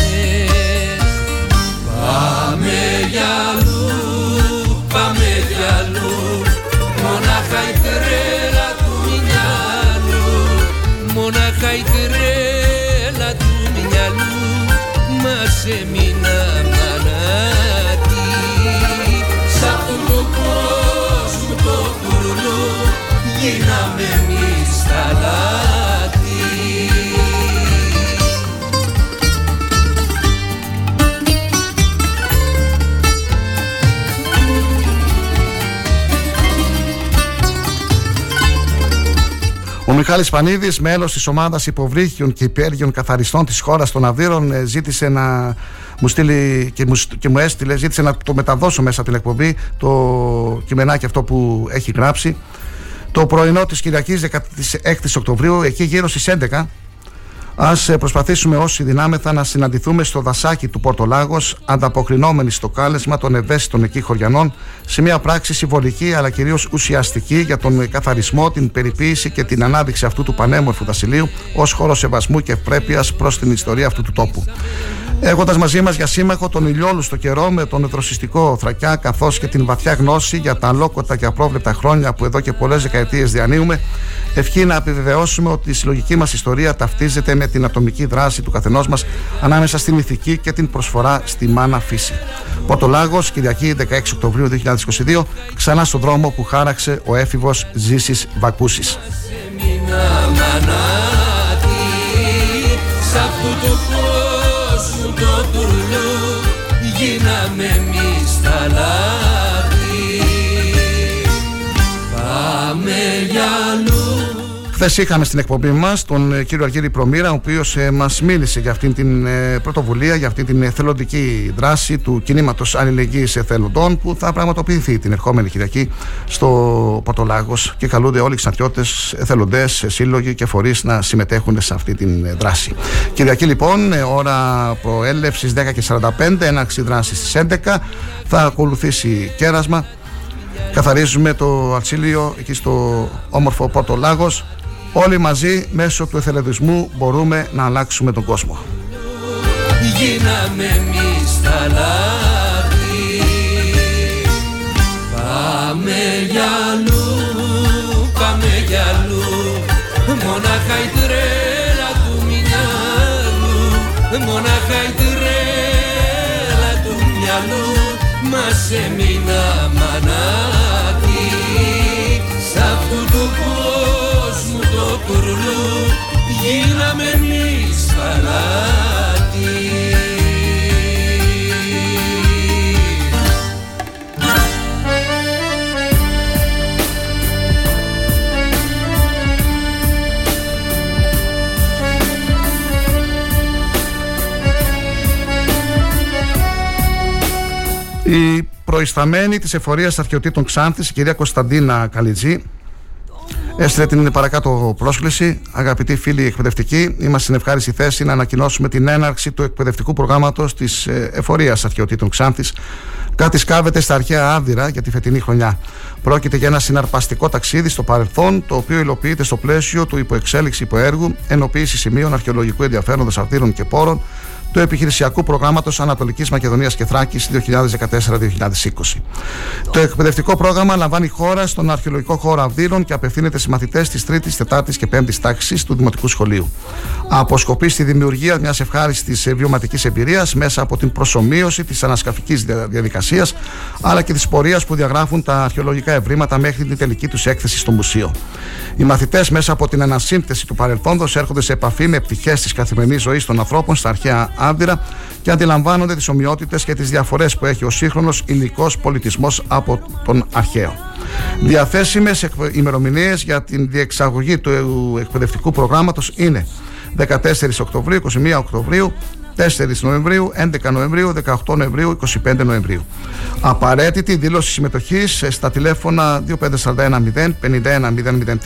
Πάμε για αλλού, πάμε για αλλού Μας έμεινα Μιχάλης Πανίδης, μέλος της ομάδας υποβρύχιων και υπέργειων καθαριστών της χώρας των Αβύρων, ε, ζήτησε να μου στείλει και μου, και μου έστειλε, ζήτησε να το μεταδώσω μέσα από την εκπομπή, το κειμενάκι αυτό που έχει γράψει. Το πρωινό της Κυριακής 16 Οκτωβρίου, εκεί γύρω στις 11, Α προσπαθήσουμε όσοι δυνάμεθα να συναντηθούμε στο δασάκι του Πορτολάγο, ανταποκρινόμενοι στο κάλεσμα των ευαίσθητων εκεί χωριανών, σε μια πράξη συμβολική αλλά κυρίως ουσιαστική για τον καθαρισμό, την περιποίηση και την ανάδειξη αυτού του πανέμορφου δασιλείου ως χώρος σεβασμού και ευπρέπειας προς την ιστορία αυτού του τόπου. Έχοντας μαζί μας για σύμμαχο τον ηλιόλουστο καιρό με τον δροσιστικό Θρακιά, καθώς και την βαθιά γνώση για τα αλόκοτα και απρόβλεπτα χρόνια που εδώ και πολλές δεκαετίες διανύουμε, ευχή να επιβεβαιώσουμε ότι η συλλογική μας ιστορία ταυτίζεται με την ατομική δράση του καθενός μας ανάμεσα στην ηθική και την προσφορά στη μάνα φύση. Πορτολάγο, Κυριακή 16 Οκτωβρίου 2022, ξανά στον δρόμο που χάραξε ο έφηβος Ζήσης Βακούσης. Γίναμε εμείς τα λάθη Πάμε για αλλού Χθες είχαμε στην εκπομπή μας τον ε, κύριο Αργύρη Προμήρα, ο οποίος ε, μας μίλησε για αυτήν την ε, πρωτοβουλία, για αυτήν την εθελοντική δράση του κινήματος αλληλεγγύης εθελοντών που θα πραγματοποιηθεί την ερχόμενη Κυριακή στο Πορτολάγος και καλούνται όλοι οι ξαντιώτε, εθελοντές, σύλλογοι και φορείς να συμμετέχουν σε αυτή την ε, δράση. Κυριακή λοιπόν, ε, ώρα προέλευσης 10 και 45, έναρξη δράσης στις 11, θα ακολουθήσει κέρασμα. Καθαρίζουμε το ατσίλιο εκεί στο όμορφο Πόρτο Λάγος Όλοι μαζί μέσω του εθελοντισμού μπορούμε να αλλάξουμε τον κόσμο. Γίναμε εμείς τα λάθη. Πάμε για αλλού, πάμε για αλλού. Μονάχα η τρέλα του μυαλού. Μονάχα η τρέλα του μυαλού. Μας έμεινα κουρλού Γίναμε εμείς Η προϊσταμένη της εφορίας αρχαιοτήτων Ξάνθης, η κυρία Κωνσταντίνα Καλιτζή, Έστειλε την παρακάτω πρόσκληση. Αγαπητοί φίλοι εκπαιδευτικοί, είμαστε στην ευχάριστη θέση να ανακοινώσουμε την έναρξη του εκπαιδευτικού προγράμματος της Εφορίας Αρχαιοτήτων Ξάνθης. Κάτι σκάβεται στα αρχαία άδειρα για τη φετινή χρονιά. Πρόκειται για ένα συναρπαστικό ταξίδι στο παρελθόν, το οποίο υλοποιείται στο πλαίσιο του υποεξέλιξη υποέργου ενοποίηση σημείων αρχαιολογικού ενδιαφέροντος αρτήρων και πόρων του επιχειρησιακού προγράμματος Ανατολικής Μακεδονίας και Θράκης 2014-2020. Το εκπαιδευτικό πρόγραμμα λαμβάνει χώρα στον αρχαιολογικό χώρο Αυδείρων και απευθύνεται σε μαθητές της 3η, 4η και 5η τάξης του Δημοτικού Σχολείου. Αποσκοπεί στη δημιουργία μιας ευχάριστης βιωματικής εμπειρίας μέσα από την προσωμείωση της ανασκαφικής διαδικασίας αλλά και της πορείας που διαγράφουν τα αρχαιολογικά ευρήματα μέχρι την τελική τους έκθεση στο μουσείο. Οι μαθητές μέσα από την ανασύνθεση του παρελθόντος έρχονται σε επαφή με πτυχές της καθημερινής ζωής των ανθρώπων στα αρχαία άδειρα και αντιλαμβάνονται τις ομοιότητες και τις διαφορές που έχει ο σύγχρονος υλικός πολιτισμός από τον αρχαίο. Διαθέσιμες ημερομηνίες για την διεξαγωγή του εκπαιδευτικού προγράμματος είναι 14 Οκτωβρίου, 21 Οκτωβρίου, 4 Νοεμβρίου, 11 Νοεμβρίου, 18 Νοεμβρίου, 25 Νοεμβρίου. Απαραίτητη δήλωση συμμετοχή στα τηλέφωνα 2541 051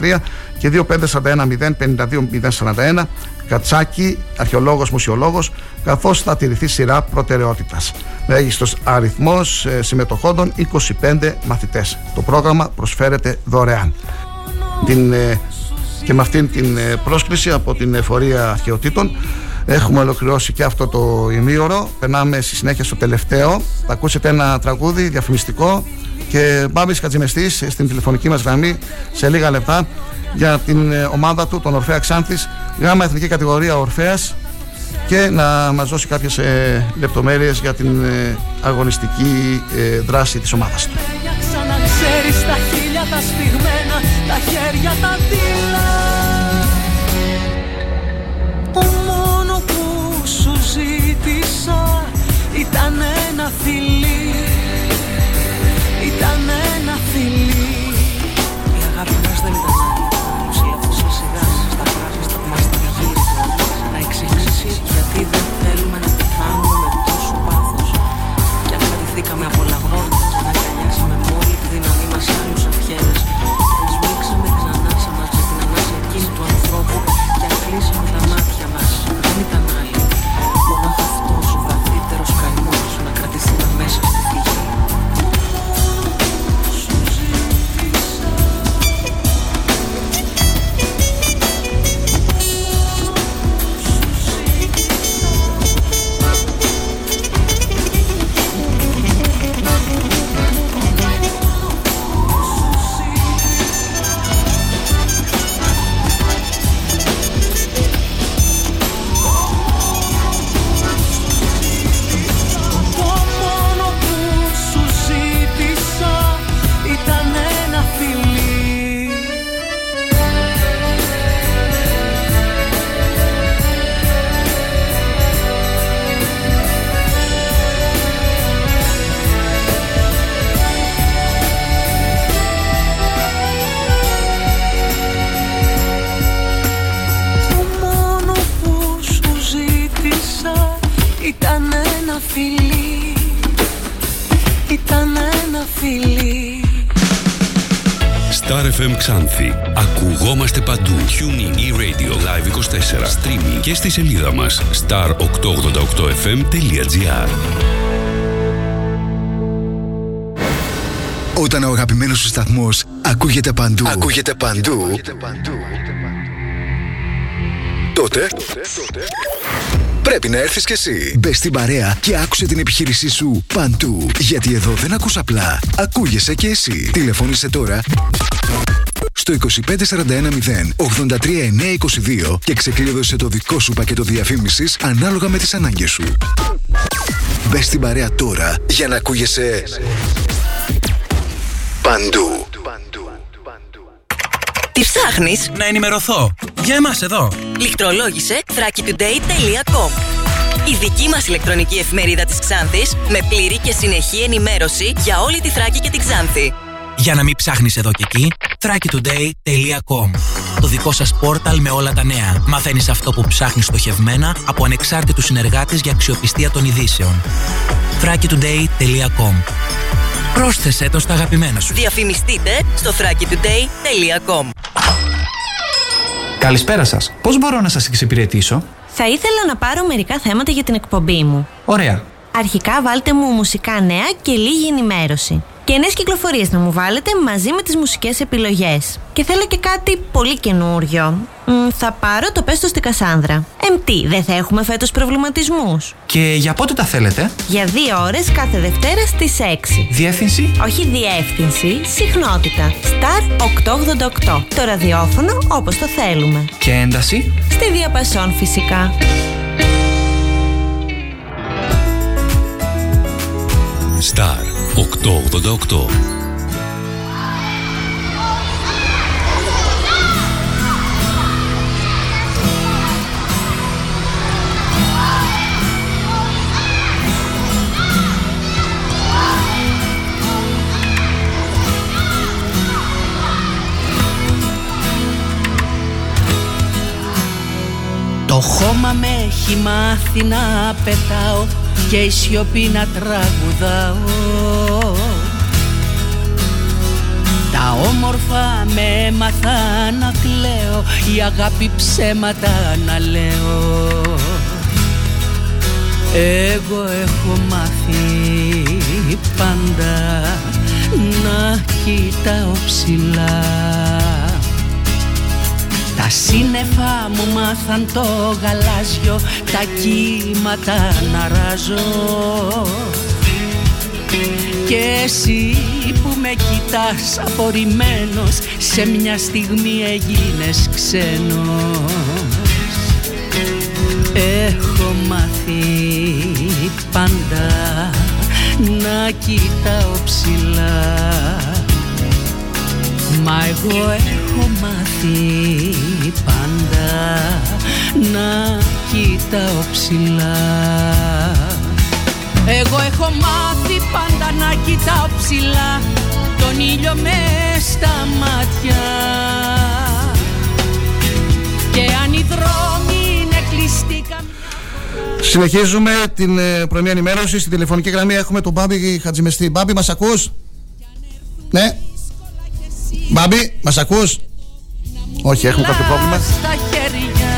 003 και 2541 052 041 Κατσάκη, αρχαιολόγος, μουσιολόγος, καθώς θα τηρηθεί σειρά προτεραιότητας. Μέγιστος αριθμός συμμετοχόντων 25 μαθητές. Το πρόγραμμα προσφέρεται δωρεάν. Την, και με αυτήν την πρόσκληση από την Εφορία Αρχαιοτήτων Έχουμε ολοκληρώσει και αυτό το ημίωρο. Περνάμε στη συνέχεια στο τελευταίο. Θα ακούσετε ένα τραγούδι διαφημιστικό και Μπάμπης Κατζημεστής στην τηλεφωνική μας γραμμή σε λίγα λεπτά για την ομάδα του, τον Ορφαία Ξάνθης, γάμα εθνική κατηγορία Ορφαία και να μας δώσει κάποιες ε, λεπτομέρειες για την ε, αγωνιστική ε, δράση της ομάδας του. τα χίλια τα σφιγμένα, τα χέρια τα ζήτησα ήταν ένα φιλί σελίδα μας star888fm.gr Όταν ο αγαπημένος σου σταθμός ακούγεται παντού. Ακούγεται παντού. τότε πρέπει να έρθεις κι εσύ. Μπες στην παρέα και άκουσε την επιχείρησή σου παντού. Γιατί εδώ δεν ακούς απλά. Ακούγεσαι κι εσύ. Τηλεφώνησε τώρα στο 25410 83922 και ξεκλείδωσε το δικό σου πακέτο διαφήμισης ανάλογα με τις ανάγκες σου. Μπες στην παρέα τώρα για να ακούγεσαι παντού. Τι ψάχνεις; Να ενημερωθώ. Για εμάς εδώ. Λιχτρολόγησε thrakitoday.com Η δική μας ηλεκτρονική εφημερίδα της Ξάνθης με πλήρη και συνεχή ενημέρωση για όλη τη Θράκη και την Ξάνθη. Για να μην ψάχνεις εδώ και εκεί, thrakitoday.com Το δικό σας πόρταλ με όλα τα νέα. Μαθαίνεις αυτό που ψάχνεις στοχευμένα από ανεξάρτητους συνεργάτες για αξιοπιστία των ειδήσεων. thrakitoday.com Πρόσθεσέ το στα αγαπημένα σου. Διαφημιστείτε στο thrakitoday.com Καλησπέρα σας. Πώς μπορώ να σας εξυπηρετήσω, Θα ήθελα να πάρω μερικά θέματα για την εκπομπή μου. Ωραία. Αρχικά βάλτε μου μουσικά νέα και λίγη ενημέρωση. Και νέες κυκλοφορίες να μου βάλετε μαζί με τις μουσικές επιλογές. Και θέλω και κάτι πολύ καινούριο. Μ, θα πάρω το πέστο στη Κασάνδρα. Εμπτή, δεν θα έχουμε φέτος προβληματισμούς; Και για πότε τα θέλετε, Για δύο ώρες κάθε Δευτέρα στις 6. Διεύθυνση; Όχι διεύθυνση, συχνότητα. Star 888. Το ραδιόφωνο όπως το θέλουμε. Και ένταση; Στη διαπασόν φυσικά. Star 888. Το χώμα με έχει μάθει να πετάω και η σιωπή να τραγουδάω Τα όμορφα με έμαθα να κλαίω η αγάπη ψέματα να λέω. Εγώ έχω μάθει πάντα να κοιτάω ψηλά. Τα σύννεφα μου μάθαν το γαλάζιο Τα κύματα να ράζω Και εσύ που με κοιτάς απορριμμένος Σε μια στιγμή έγινες ξένος. Έχω μάθει πάντα να κοιτάω ψηλά. Μα εγώ έχω μάθει πάντα να κοιτάω ψηλά Εγώ έχω μάθει πάντα να κοιτάω ψηλά Τον ήλιο μες στα μάτια Και αν οι δρόμοι είναι κλειστοί Συνεχίζουμε την ε, πρωινή ενημέρωση. Στην τηλεφωνική γραμμή έχουμε τον Μπάμπη Χατζημεστή. Μπάμπη, μας ακούς; Ναι. Μπάμπη, μας ακούς; Όχι, έχουμε κάποιο πρόβλημα. στα χέρια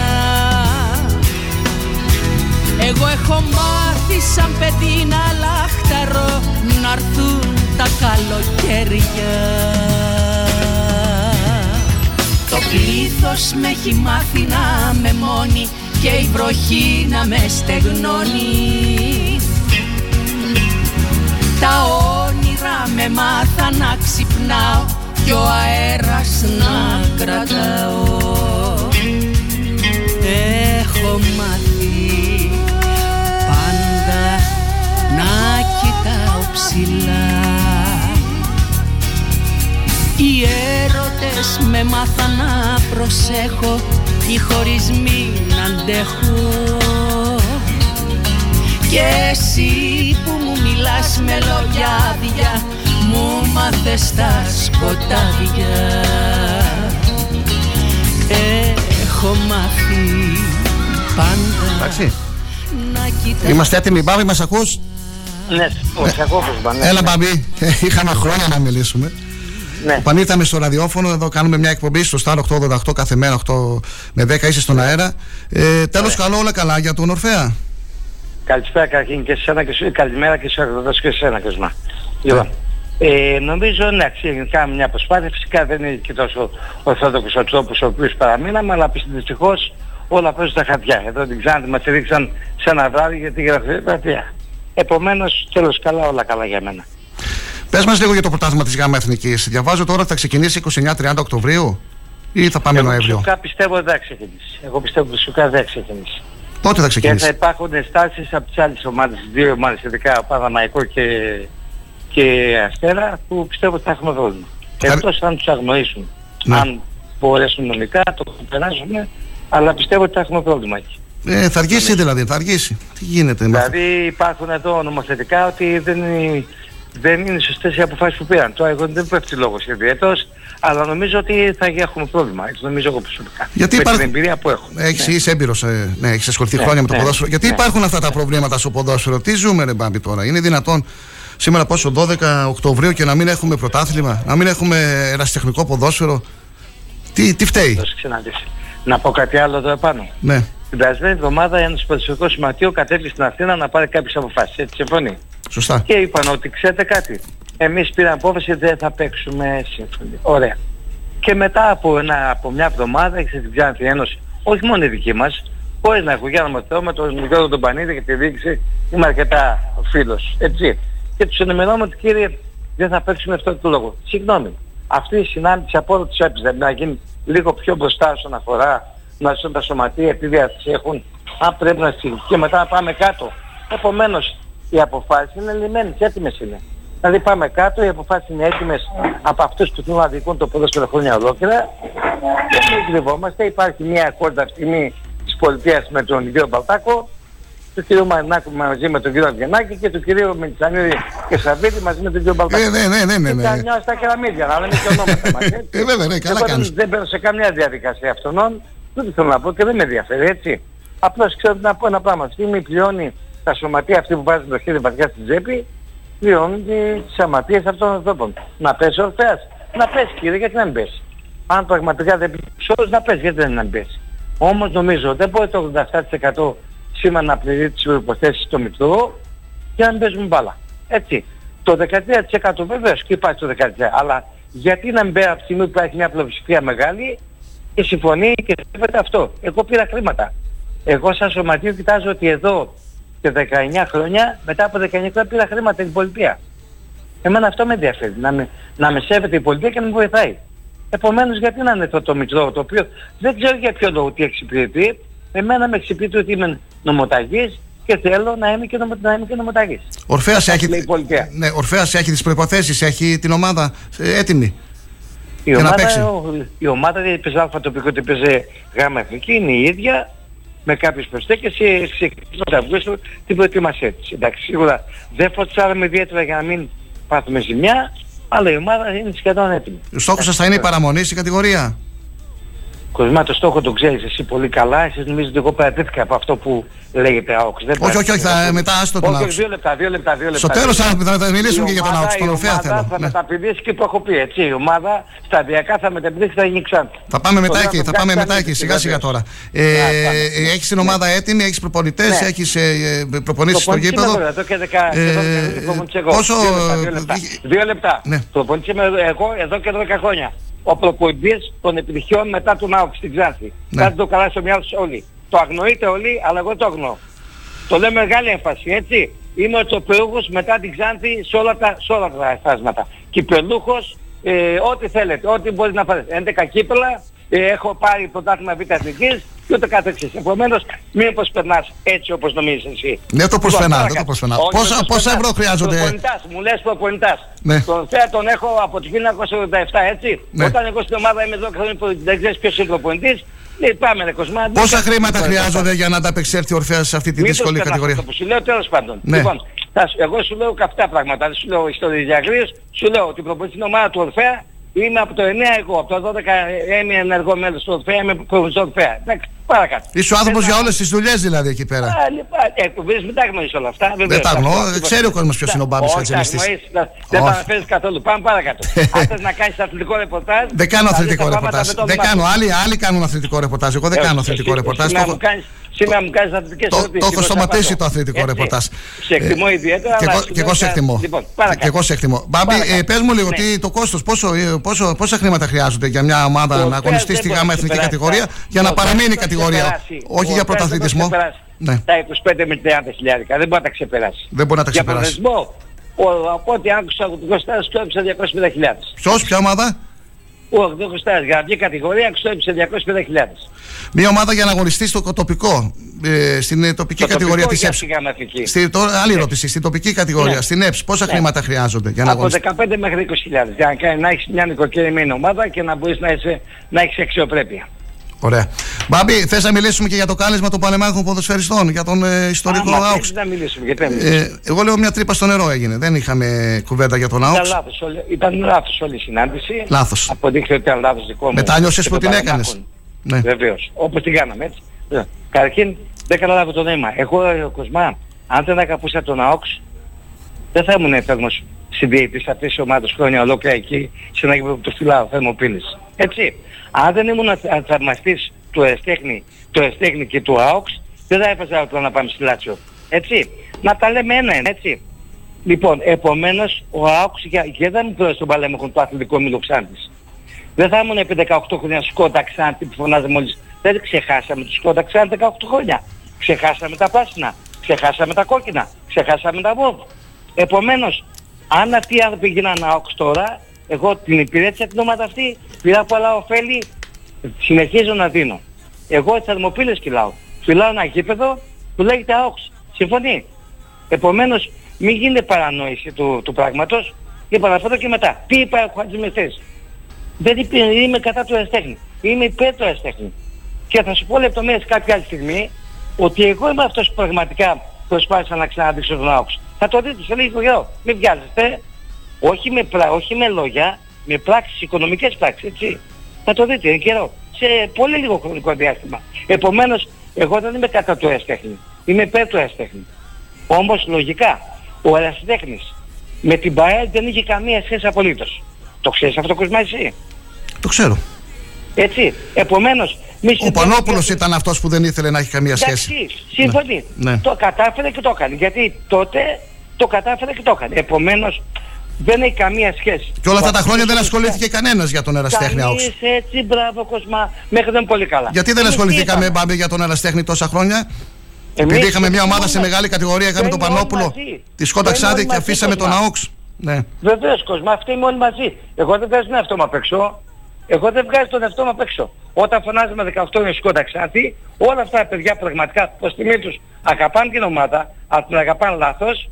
Εγώ έχω μάθει σαν παιδί να λαχταρώ Να έρθουν τα καλοκαίρια. Το πλήθος με έχει μάθει να με μόνη Και η βροχή να με στεγνώνει. Τα όνειρα με μάθα να ξυπνάω κι ο αέρας να κρατάω. Έχω μάθει ψηλά Οι έρωτες με μάθα να προσέχω Οι χωρισμοί να αντέχω Και εσύ που μου μιλάς με λόγια άδεια μου μάθες τα σκοτάδια Έχω μάθει πάντα Εντάξει. να κοιτάω Είμαστε έτοιμοι, Μπάμπη, μας ακούς; Ναι, όχι, ακούω πως πάνε. Έλα, Μπάμπη. Ε, Είχαμε χρόνια να μιλήσουμε. Ναι. Όταν ήρθαμε στο ραδιόφωνο, εδώ κάνουμε μια εκπομπή στο Star 888 κάθε μέρα, 8 με 10 είσαι στον αέρα. Ε, Τέλος, καλό, όλα καλά για τον Ορφέα. Καλησπέρα καταρχήν και σε σένα και σου, καλημέρα και σε εκδοτές και σε σένα Κοσμά. Λοιπόν, ε, νομίζω ναι, αξίζει, κάναμε μια προσπάθεια. Φυσικά δεν είναι και τόσο ορθόδοξος ο τρόπος ο οποίος παραμείναμε, αλλά δυστυχώς όλα παίζουν στα χαρτιά. Εδώ την Ξάνθη μας ρίξαν σε ένα βράδυ για την γραφειοκρατία. Επομένως, τέλος καλά, όλα καλά για μένα. Πες μας λίγο για το πρωτάθλημα της ΓΑΜΑ Εθνικής. Διαβάζω τώρα ότι θα ξεκινήσει 29-30 Οκτωβρίου ή θα πάμε Εγώ Νοέμβριο; φυσικά πιστεύω ότι δεν θα ξεκινήσει. Εγώ πιστεύω ότι φυσικά δεν θα ξεκινήσει. Πότε θα Και ξεκινήσει. θα υπάρχουν στάσεις από τις άλλες ομάδες, τις δύο ομάδες, ειδικά ο Παναμαϊκό και, και Αστέρα, που πιστεύω ότι θα έχουμε πρόβλημα. Εκτός αν τους αγνοήσουν. Ναι. Αν μπορέσουν νομικά, το περάσουν, αλλά πιστεύω ότι θα έχουμε πρόβλημα εκεί. Ε, θα αργήσει δηλαδή, θα αργήσει. Τι γίνεται με αυτό. Δηλαδή υπάρχουν εδώ νομοθετικά ότι δεν είναι, δεν είναι σωστές οι αποφάσεις που πήραν. Τώρα εγώ δεν πέφτει λόγος για διέτος, αλλά νομίζω ότι θα έχουμε πρόβλημα. Έτσι νομίζω εγώ προσωπικά. Γιατί με υπάρχουν- την εμπειρία που έχω. Έχει είσαι έμπειρος, ε, ναι, έχεις ασχοληθεί Ναι, χρόνια με το ναι, ποδόσφαιρο. Γιατί ναι. υπάρχουν αυτά τα προβλήματα στο ποδόσφαιρο, τι ζούμε, ρε Μπάμπη τώρα; Είναι δυνατόν σήμερα πόσο 12 Οκτωβρίου και να μην έχουμε πρωτάθλημα, να μην έχουμε ερασιτεχνικό ποδόσφαιρο; Τι, τι φταίει; Δώσε ξαναδείς. Να πω κάτι άλλο εδώ επάνω. Ναι, Την περασμένη εβδομάδα ένα ποδοσφαιρικό σωματείο κατέβηκε στην Αθήνα να πάρει κάποιες αποφάσεις. Έτσι συμφωνεί; σωστά. Και είπαν ότι ξέρετε κάτι. Εμείς πήραμε απόφαση ότι δεν θα παίξουμε σύμφωνοι. Ωραία. Και μετά από, ένα, από μια εβδομάδα έχεις την Ξάνθη Ένωση, όχι μόνο η δική μας, χωρίς να έχω για να μαθαίνω με τον Γιώργο τον Πανίδη και τη διοίκηση, είμαι αρκετά φίλος. Έτσι. Και τους ενημερώνουμε ότι κύριε δεν θα παίξουμε αυτό το λόγο. Συγγνώμη. Αυτή η συνάντηση από όλο τους έπαιζε να γίνει λίγο πιο μπροστά όσον αφορά να ζουν τα σωματεία επειδή αυτές έχουν αν πρέπει να στείλουν και μετά να πάμε κάτω. Επομένως οι αποφάσεις είναι λυμμένες, έτοιμες είναι. Δηλαδή πάμε κάτω, οι αποφάσεις είναι έτοιμες από αυτούς που θέλουν να διοικούν το ποδόσφαιρο χρόνια ολόκληρα. Και μην κρυβόμαστε, υπάρχει μια κόρτα αυτή της στιγμή της πολιτείας με τον κύριο Μπαλτάκο, του κύριου Μαρινάκου μαζί με τον κύριο Αυγενάκη και του κυρίου Μητσανίδη και Σαββίδη μαζί με τον κύριο Μπαλτάκο. Ε, ναι, ναι, ναι, ναι, ναι. Και τα νιώθει στα κεραμίδια, να λέμε και ονόματα μας, έτσι. Ε, βέβαια, ναι, καλά Εγώ κάνεις. δεν, δεν μπαίνω σε καμιά διαδικασία αυτών, δεν θέλω να πω και δεν με ενδιαφέρει, έτσι. Απλώς ξέρω να πω ένα πράγμα. Αυτή τη στιγμή πληρώνει τα σωματεία αυτή που βάζουν το χέρι βαθιά στην τσέπη, πληρώνουν τις σωματείες αυτών των ανθρώπων. Να πέσει ο Ορφέας. Να πέσει κύριε, γιατί να μην πέσει. Αν πραγματικά δεν πει όλους να πέσει, γιατί δεν να μην πέσει. Όμως νομίζω δεν μπορεί το 87% σήμερα να πληρεί τις προϋποθέσεις στο Μητρό και να μην παίζουν μπάλα. Έτσι. Το 13% βεβαίως και υπάρχει το 13%. Αλλά γιατί να μην παίρνει από τη στιγμή που υπάρχει μια πλειοψηφία μεγάλη και συμφωνεί και σέβεται αυτό. Εγώ πήρα χρήματα. Εγώ σαν σωματείο κοιτάζω ότι εδώ και 19 χρόνια, μετά από 19 χρόνια πήρα χρήματα την πολιτεία. Εμένα αυτό με ενδιαφέρει. Να με, να με σέβεται η πολιτεία και να με βοηθάει. Επομένως γιατί να είναι το, το μητρό το οποίο δεν ξέρω για ποιο λόγο τι εξυπηρετεί. Εμένα με εξυπηρετεί ότι είμαι νομοταγής και θέλω να είμαι και, νομο, να είμαι και νομοταγής. Ορφέας Αυτά έχει, λέει η πολιτεία. ναι, Ορφέας έχει τις προϋποθέσεις, έχει την ομάδα ε, έτοιμη. Η για να ομάδα, παίξει. ο- η ομάδα δεν παίζει αλφα τοπικό, ότι παίζει γάμα εθνική, είναι η ίδια με κάποιες προσθήκες και ξεκινήσουμε τον Αυγούστου την προετοιμασία της. Εντάξει, σίγουρα δεν φωτσάραμε ιδιαίτερα για να μην πάθουμε ζημιά, αλλά η ομάδα είναι σχεδόν έτοιμης. Ο στόχος σας θα είναι η παραμονή στην κατηγορία; Κοσμά, το στόχο το ξέρεις εσύ πολύ καλά. Εσείς νομίζετε ότι εγώ παρατήθηκα από αυτό που λέγεται ΑΟΚ. Δεν Όχι, όχι, όχι, θα, παρατήθηκα. μετά άστο τον Όχι, όχι, ΑΟΚ. δύο λεπτά, δύο λεπτά, δύο λεπτά. Στο τέλος δύο θα, λεπτά. θα, θα μιλήσουμε και για τον Η ΑΟΚ. ομάδα- Στον η Ορφέα ομάδα θέλω. θα Ναι. μεταπηδήσει και το έχω πει, έτσι. Η ομάδα σταδιακά θα μεταπηδήσει και θα γίνει ξανά. Θα πάμε μετά Το εκεί, λέω, θα το πάμε πιάσει μετά εκεί, κανείς, σιγά σιγά βεβαίως. τώρα. Ε, Ναι, πάμε. έχεις την ομάδα έτοιμη, έχεις προπονητές, Ναι. έχεις ε, ε, προπονήσεις στο Προπονητής είμαι γήπεδο. εγώ, Εδώ και δεκα- Ε, εδώ και προπονητής εγώ. πόσο- Δύο λεπτά, δύο λεπτά. Δύο λεπτά. Ναι. Προπονητής είμαι εγώ εδώ και 10 χρόνια. Ο προπονητής των επιτυχιών μετά τον ΑΟΚ στην Ξάνθη. Ναι. Κάτι το καλά στο μυαλό σας όλοι. Το αγνοείτε όλοι, αλλά εγώ το αγνοώ. Το λέω με μεγάλη έμφαση, έτσι. Είμαι ο τοπεούχος μετά την Ξάνθη σε όλα τα, σε όλα τα εφάσματα. Κυπελούχος, ε, ό,τι θέλετε, ό,τι μπορεί να πάρετε. 11 κύπελα, ε, έχω πάρει πρωτάθλημα Β' Εθνικής και ούτε καθεξής. Επομένως, μήπως περνάς έτσι όπως νομίζεις εσύ. Δεν το προσφαινά, Λοιπόν, δεν το τώρα προσφαινά. Όχι, Πόσα- δεν το πόσα προσφαινάς. ευρώ χρειάζονται; Προπονητάς, μου λες προπονητάς. Ναι. Τον Θέα τον έχω από το 1987, έτσι. Ναι. Όταν εγώ στην ομάδα είμαι εδώ και δεν ξέρεις ποιος είναι προπονητής, λέει πάμε ρε Κοσμά. δεν Πόσα ξέρεις χρήματα ποιος είναι χρειάζονται για να ανταπεξέλθει ο Ορφέας σε αυτή τη μην δύσκολη το ξεχνάς κατηγορία; αυτό που σου λέω τέλος πάντων. Ναι. Λοιπόν, θα σου- εγώ σου λέω καυτά πράγματα. Δεν σου λέω ιστορίες Σου λέω ότι προπονητή στην ομάδα του Ορφέα είμαι από το 9 εγώ. Από το 12 είμαι ενεργό μέλος του Ορφέα. Είμαι προπονητής του Ορφέα. Εντάξει, παρακάτω. Είσαι ο άνθρωπος Δεν για θα- όλες τις δουλειές δηλαδή εκεί πέρα. Α, λοιπόν, ε, που βρεις, μην τα αγνοείς όλα αυτά. Δεν βεβαίως. τα αγνοώ, Αυτό, δεν ξέρει ο κόσμος ποιος είναι ο Μπάμπης Όχι, Χατζημιστής. αγνοείς, δεν- Δεν τα Όχι. αναφέρεις καθόλου. Πάμε παρακάτω. Αν θες να κάνεις αθλητικό ρεπορτάζ... Δεν κάνω θα δεις αθλητικό τα πράγματα ρεπορτάζ. με το Δεν όνομά κάνω. σου. Άλλοι, άλλοι κάνουν αθλητικό ρεπορτάζ. Εγώ δεν Ε, κάνω εσύ- αθλητικό εσύ ρεπορτάζ. Να Το μου έχω- κάνεις Σήμερα μου κάνεις αθλητικές Το, ερωτήσεις. το έχω εγώ θα σταματήσει απαντώ. το αθλητικό Έτσι. ρεπορτάζ. Σε εκτιμώ Ε, ιδιαίτερα. Και αλλά εγώ, σου και εγώ λέω σε να- εκτιμώ. Λοιπόν, Και παρακάτω. εγώ σε εκτιμώ. Μπάμπη, Παρακάτω. ε, πες μου λίγο Ναι. τι το κόστος, πόσο, ε, πόσο, πόσα χρήματα χρειάζονται για μια ομάδα Ο να Θεός αγωνιστεί δεν στη μπορείς γάμα να εθνική ξεπεράσει κατηγορία τα- για να ο παραμείνει η Θεός δεν κατηγορία. ξεπεράσει. Όχι Ο για Θεός δεν πρωταθλητισμό. ξεπεράσει. Ναι. Τα 25 με 30 χιλιάρικα. Δεν μπορεί να τα ξεπεράσει. Δεν μπορεί να τα Για ξεπεράσει. πρωταθλητισμό, ο- από ό,τι άκουσα από τον Κωστάρα σκόπισε 250 χιλιάδες. Ποιος, ποια ομάδα; Ο ο Κωστάρας για να βγει κατηγορία ξόπισε 250 χιλιάδες. Μια ομάδα για να αγωνιστεί στο τοπικό, ε, στην ε, τοπική Το κατηγορία τοπικό της για ΕΠΣ. τη γάμα εθνική. Στη, τώρα, άλλη Ναι. ερώτηση. Στην τοπική κατηγορία, Ναι. στην ΕΠΣ, πόσα Ναι. χρήματα χρειάζονται για να από αγωνιστεί; 15 μέχρι 20 χιλιάδες. Για να, κάνει- να έχεις μια νοικοκυρεμένη ομάδα και να μπορείς να, είσαι, να έχεις αξιοπρέπεια. Ωραία. Μπάμπη, θες να μιλήσουμε και για το κάλεσμα των παλεμάχων ποδοσφαιριστών, για τον ε, ιστορικό Άμα ΑΟΚΣ. θέλεις να μιλήσουμε, γιατί δεν μιλήσουμε. Ε, εγώ λέω μια τρύπα στο νερό έγινε. Δεν είχαμε κουβέντα για τον Ήταν ΑΟΚΣ. λάθος, όλη- ήταν λάθος όλη η συνάντηση. Λάθος. Αποδείχθηκε ότι ήταν λάθος δικό μου. Μετά νιώσες και που των την έκανες. Παναμάχων. Ναι. Βεβαίως. Όπως την κάναμε έτσι. Ε, Καταρχήν δεν καταλάβω το νόημα. Εγώ ε, ο Κοσμά, αν δεν αγαπούσα τον ΑΟΚΣ, δεν θα ήμουν έφερμος συντηρητής αυτής της ομάδας χρόνια ολόκληρα εκεί σε ένα γήπεδο που το φυλάω, θερμοπύλης. Έτσι. Αν δεν ήμουν αθ- θαυμαστής του Εστέχνη, του Εστέχνη και του ΑΟΚΣ, δεν θα έφαζα απλά να πάμε στη Λάτσιο. Έτσι. Να τα λέμε ένα-ένα, έτσι. Λοιπόν, επομένως ο ΑΟΚΣ για, και δεν μου πήρε στον παλέμαχο του αθλητικό μήλο Ξάνθης. Δεν θα ήμουν επί 18 χρόνια σκότα Ξάνθη που φωνάζαμε μόλις. Δεν ξεχάσαμε τους σκότα Ξάνθη 18 χρόνια. Ξεχάσαμε τα πράσινα. Ξεχάσαμε τα κόκκινα. Ξεχάσαμε τα βόβ. Επομένως, αν αυτοί οι άνθρωποι γίνανε ΑΟΚΣ τώρα, εγώ την υπηρέτησα την ομάδα αυτή, πήρα πολλά ωφέλη, συνεχίζω να δίνω. Εγώ θερμοπύλες κυλάω. Φυλάω ένα γήπεδο που λέγεται ΑΟΚΣ. Συμφωνεί; Επομένως, μην γίνεται παρανόηση του, του πράγματος και παραφέρω και μετά. Τι είπα ο Χατζημεθές. Δεν είπε, είμαι κατά του αριστέχνη. Είμαι υπέρ του αριστέχνη. Και θα σου πω λεπτομέρειες κάποια άλλη στιγμή ότι εγώ είμαι αυτός που πραγματικά προσπάθησα να ξαναδείξω τον ΑΟΚΣ. Θα το δείτε σε λίγο καιρό. Μην βιάζεστε. Όχι με, πλα, όχι με λόγια, με πράξεις, οικονομικές πράξεις, έτσι. Θα το δείτε, είναι καιρό. Σε πολύ λίγο χρονικό διάστημα. Επομένως, εγώ δεν είμαι κατά του αριστέχνη. Είμαι υπέρ του αριστέχνη. Όμως λογικά, ο αριστέχνης με την ΠαΕ δεν είχε καμία σχέση απολύτως. Το ξέρεις αυτό Κοσμά εσύ; Το ξέρω. Έτσι. Επομένως, μη Ο Πανόπουλος ήταν αυτός που δεν ήθελε να έχει καμία σχέση. Εντάξει, σύμφωνοι. Ναι. Το κατάφερε και το έκανε. Γιατί τότε το κατάφερε και το έκανε. Επομένως, δεν έχει καμία σχέση. Και όλα αυτά τα Ο χρόνια δεν Πανόπουλος ασχολήθηκε κανένας για τον Εραστέχνη ΑΟΚΣ. Κανείς έτσι, μπράβο Κοσμά. Μέχρι δεν πολύ καλά. Γιατί δεν Εμείς τι ασχοληθήκαμε είπαμε. μπάμπη για τον Εραστέχνη τόσα χρόνια; Εμείς Επειδή είχαμε μια ομάδα ήμουν σε μεγάλη κατηγορία, είχαμε τον Μπαίνουμε όλοι Πανόπουλο, μαζί. τη Σκότα Μπαίνουμε Ξάδη όλοι και μαζί, αφήσαμε τον Κοσμά. ΑΟΚΣ. Ναι. Βεβαίως Κοσμά, αυτοί είμαι όλοι μαζί. Εγώ δεν βγάζω τον εαυτό μου απ' έξω. Εγώ δεν βγάζω τον εαυτό μου απ' έξω. Όταν φωνάζουμε 18 είναι σκότα Ξάνθη, όλα αυτά τα παιδιά πραγματικά προς τιμή τους αγαπάνε την ομάδα, αλλά την αγαπάνε λάθος.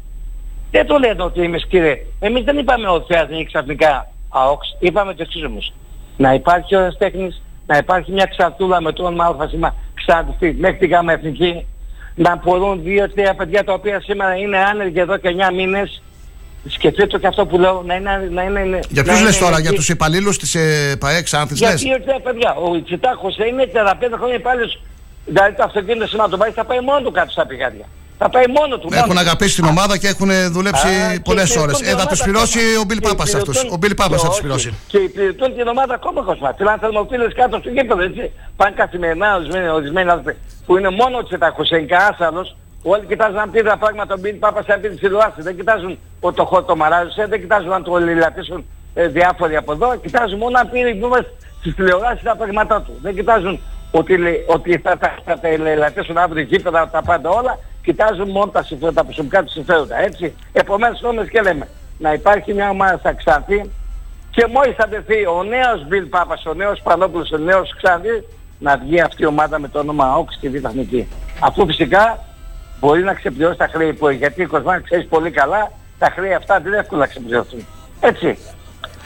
Δεν το λένε ότι είμαι σκύρε. Εμείς δεν είπαμε ότι θα είναι ξαφνικά ΑΟΚΣ. Είπαμε το εξής όμως. Να υπάρχει ο τέχνης, να υπάρχει μια ξαρτούλα με το όνομα ΑΣ Ξάνθη μέχρι τη γάμα εθνική, να μπορούν δύο-τρία παιδιά τα οποία σήμερα είναι άνεργοι εδώ και 9 μήνες σκεφτείτε το και αυτό που λέω να είναι... Να είναι Για να ποιου λες είναι τώρα, εκεί. για τους υπαλλήλους της ε, ΠαΕ Ξάνθης, λες; Γιατί ήρθε παιδιά, ο Ιτσιτάκος είναι 35 χρόνια υπάλληλος, δηλαδή το αυτοκίνητο σήμερα να το πάει θα πάει μόνο του κάτω στα πηγάδια. Θα πάει μόνο του. Έχουν μόνο. αγαπήσει την ομάδα και έχουν δουλέψει Α, και πολλές υπηρετούν ώρες. την Ε, θα ομάδα τους πληρώσει ακόμα. ο Μπιλ Και Πάπας αυτού. υπηρετούν- Ο Μπιλ Πάπας θα τους Όχι. πληρώσει. Και υπηρετούν την ομάδα ακόμα κοσμά. Φυλάνε θερμοφύλες κάτω στο γήπεδο, έτσι. Πάνε καθημερινά ορισμένοι, ορισμένοι άνθρωποι που είναι μόνο ο Τσετάκος, είναι άσαλος. Όλοι κοιτάζουν αν πει τα πράγματα ο Μπιλ Πάπας σε αυτή τη τηλεόραση. Δεν κοιτάζουν ο το χώρο το μαράζωσε, δεν κοιτάζουν αν το λιλατήσουν ε, διάφοροι από εδώ. Κοιτάζουν μόνο αν πήρε η στις τηλεοράσεις τα πράγματα του. Δεν κοιτάζουν ότι, λέ- ότι θα τα, θα τα ελαττήσουν αύριο γήπεδα, τα πάντα όλα. Κοιτάζουν μόνο τα, συμφέροντα, τα προσωπικά του συμφέροντα, έτσι. Επομένως όμως και λέμε να υπάρχει μια ομάδα στα Ξάνθη και μόλις θα τεθεί ο νέος Μπιλ Πάπας, ο νέος Πανόπουλος, ο νέος Ξάνθη να βγει αυτή η ομάδα με το όνομα ΟΚ στη Β' Εθνική. Αφού φυσικά μπορεί να ξεπληρώσει τα χρέη που έχει. Γιατί ο Κοσμάκης ξέρεις πολύ καλά, τα χρέη αυτά δεν είναι εύκολο να ξεπληρωθούν. Έτσι.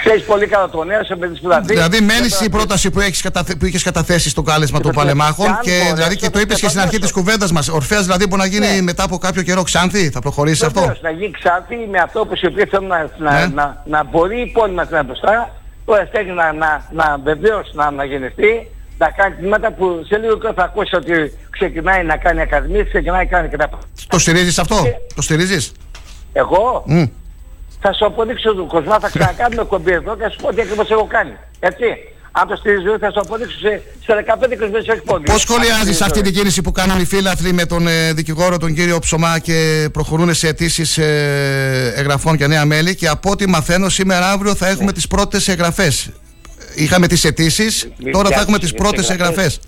Ξέρεις πολύ καλά το νέο σε παιδί δηλαδή. Δηλαδή, μένεις η πρόταση που, έχεις καταθε... που είχες καταθέσει στο κάλεσμα των Βεβαίως. παλεμάχων Και αν και μπορέσω, δηλαδή και θα το είπες και στην αρχή επανέλθω. της κουβέντας μας. Ορφαία δηλαδή μπορεί να γίνει Ναι. μετά από κάποιο καιρό Ξάνθη, θα προχωρήσεις αυτό; Βεβαίως, να γίνει Ξάνθη με αυτό που οι οποίοι θέλουν να, να, Ναι. να, να μπορεί η πόλη μας να είναι μπροστά, ο Αστέχνη να, να, να βεβαίως να αναγεννηθεί, να κάνει τμήματα που σε λίγο καιρό θα ακούσεις ότι ξεκινάει να κάνει ακαδημίες, ξεκινάει να κάνει και τα Το στηρίζεις αυτό, το στηρίζεις; Εγώ; Mm. Θα σου αποδείξω του Κοσμά, θα ξανακάνουμε κομπή εδώ και θα σου πω τι ακριβώς έχω κάνει. Έτσι. Αν το στηρίζει θα σου αποδείξω σε, σε 15 κλεισμένες όχι πόδι. Πώς σχολιάζεις αυτή την κίνηση που κάνουν οι φίλαθλοι με τον ε, δικηγόρο τον κύριο Ψωμά και προχωρούν σε αιτήσεις ε, εγγραφών για νέα μέλη και από ό,τι μαθαίνω σήμερα αύριο θα έχουμε Ναι. τις πρώτες εγγραφές. Είχαμε τις αιτήσεις, Μην τώρα θα πιάσεις έχουμε τις τις πρώτες εγγραφές.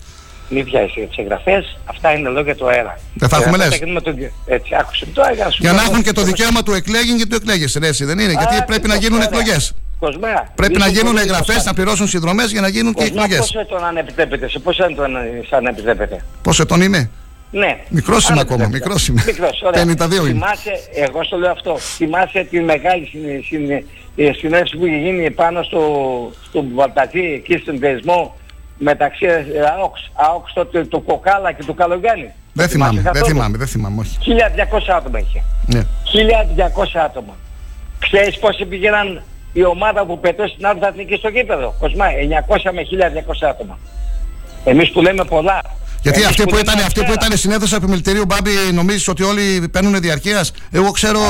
Εγγραφές. Μην πιάσει για τις εγγραφές, αυτά είναι λόγια του αέρα. Δεν θα έχουμε, Ε, λες; θα γίνουμε τον- Έτσι, άκουσε τώρα για να σου Για πω- να έχουν και το δικαίωμα του εκλέγην και του εκλέγεσαι, ρε, εσύ, δεν είναι; Γιατί Α, πρέπει τι να γίνουν ωραία. εκλογές. Κοσμά, Πρέπει μη να σου γίνουν πολύ εγγραφές, κοσμά. να πληρώσουν συνδρομές για να γίνουν και Κοσμά, εκλογές. Πόσο ετών αν επιτρέπετε, σε πόσο ετών αν επιτρέπετε. Πόσο ετών είμαι; Ναι. Μικρός είμαι Αν ακόμα, επιτρέπετε. μικρός είμαι. Μικρός, ωραία. 52 είμαι. Θυμάσαι, εγώ στο λέω αυτό, θυμάσαι τη μεγάλη συν- συν- ε, συνέντευξη που είχε γίνει πάνω στο, στο Βαλτατή, εκεί στον δεσμό μεταξύ ε, ΑΟΚΣ, ΑΟΚΣ τότε του Κοκάλα και του Καλογιάννη. Δεν θυμάμαι, δεν καθόλου. θυμάμαι, δεν θυμάμαι, όχι. 1200 άτομα είχε. Ναι. 1200 άτομα. Ξέρεις πόσοι πήγαιναν η ομάδα που πετώ στην άλλη εθνική στο γήπεδο. Κοσμά, 900 με 1200 άτομα. Εμείς που λέμε πολλά. Γιατί Εμείς αυτοί που, λέμε ήταν, αυτοί που αστέρα. ήταν στην αίθουσα επιμελητηρίου Μπάμπη νομίζεις ότι όλοι παίρνουν διαρκείας; Εγώ ξέρω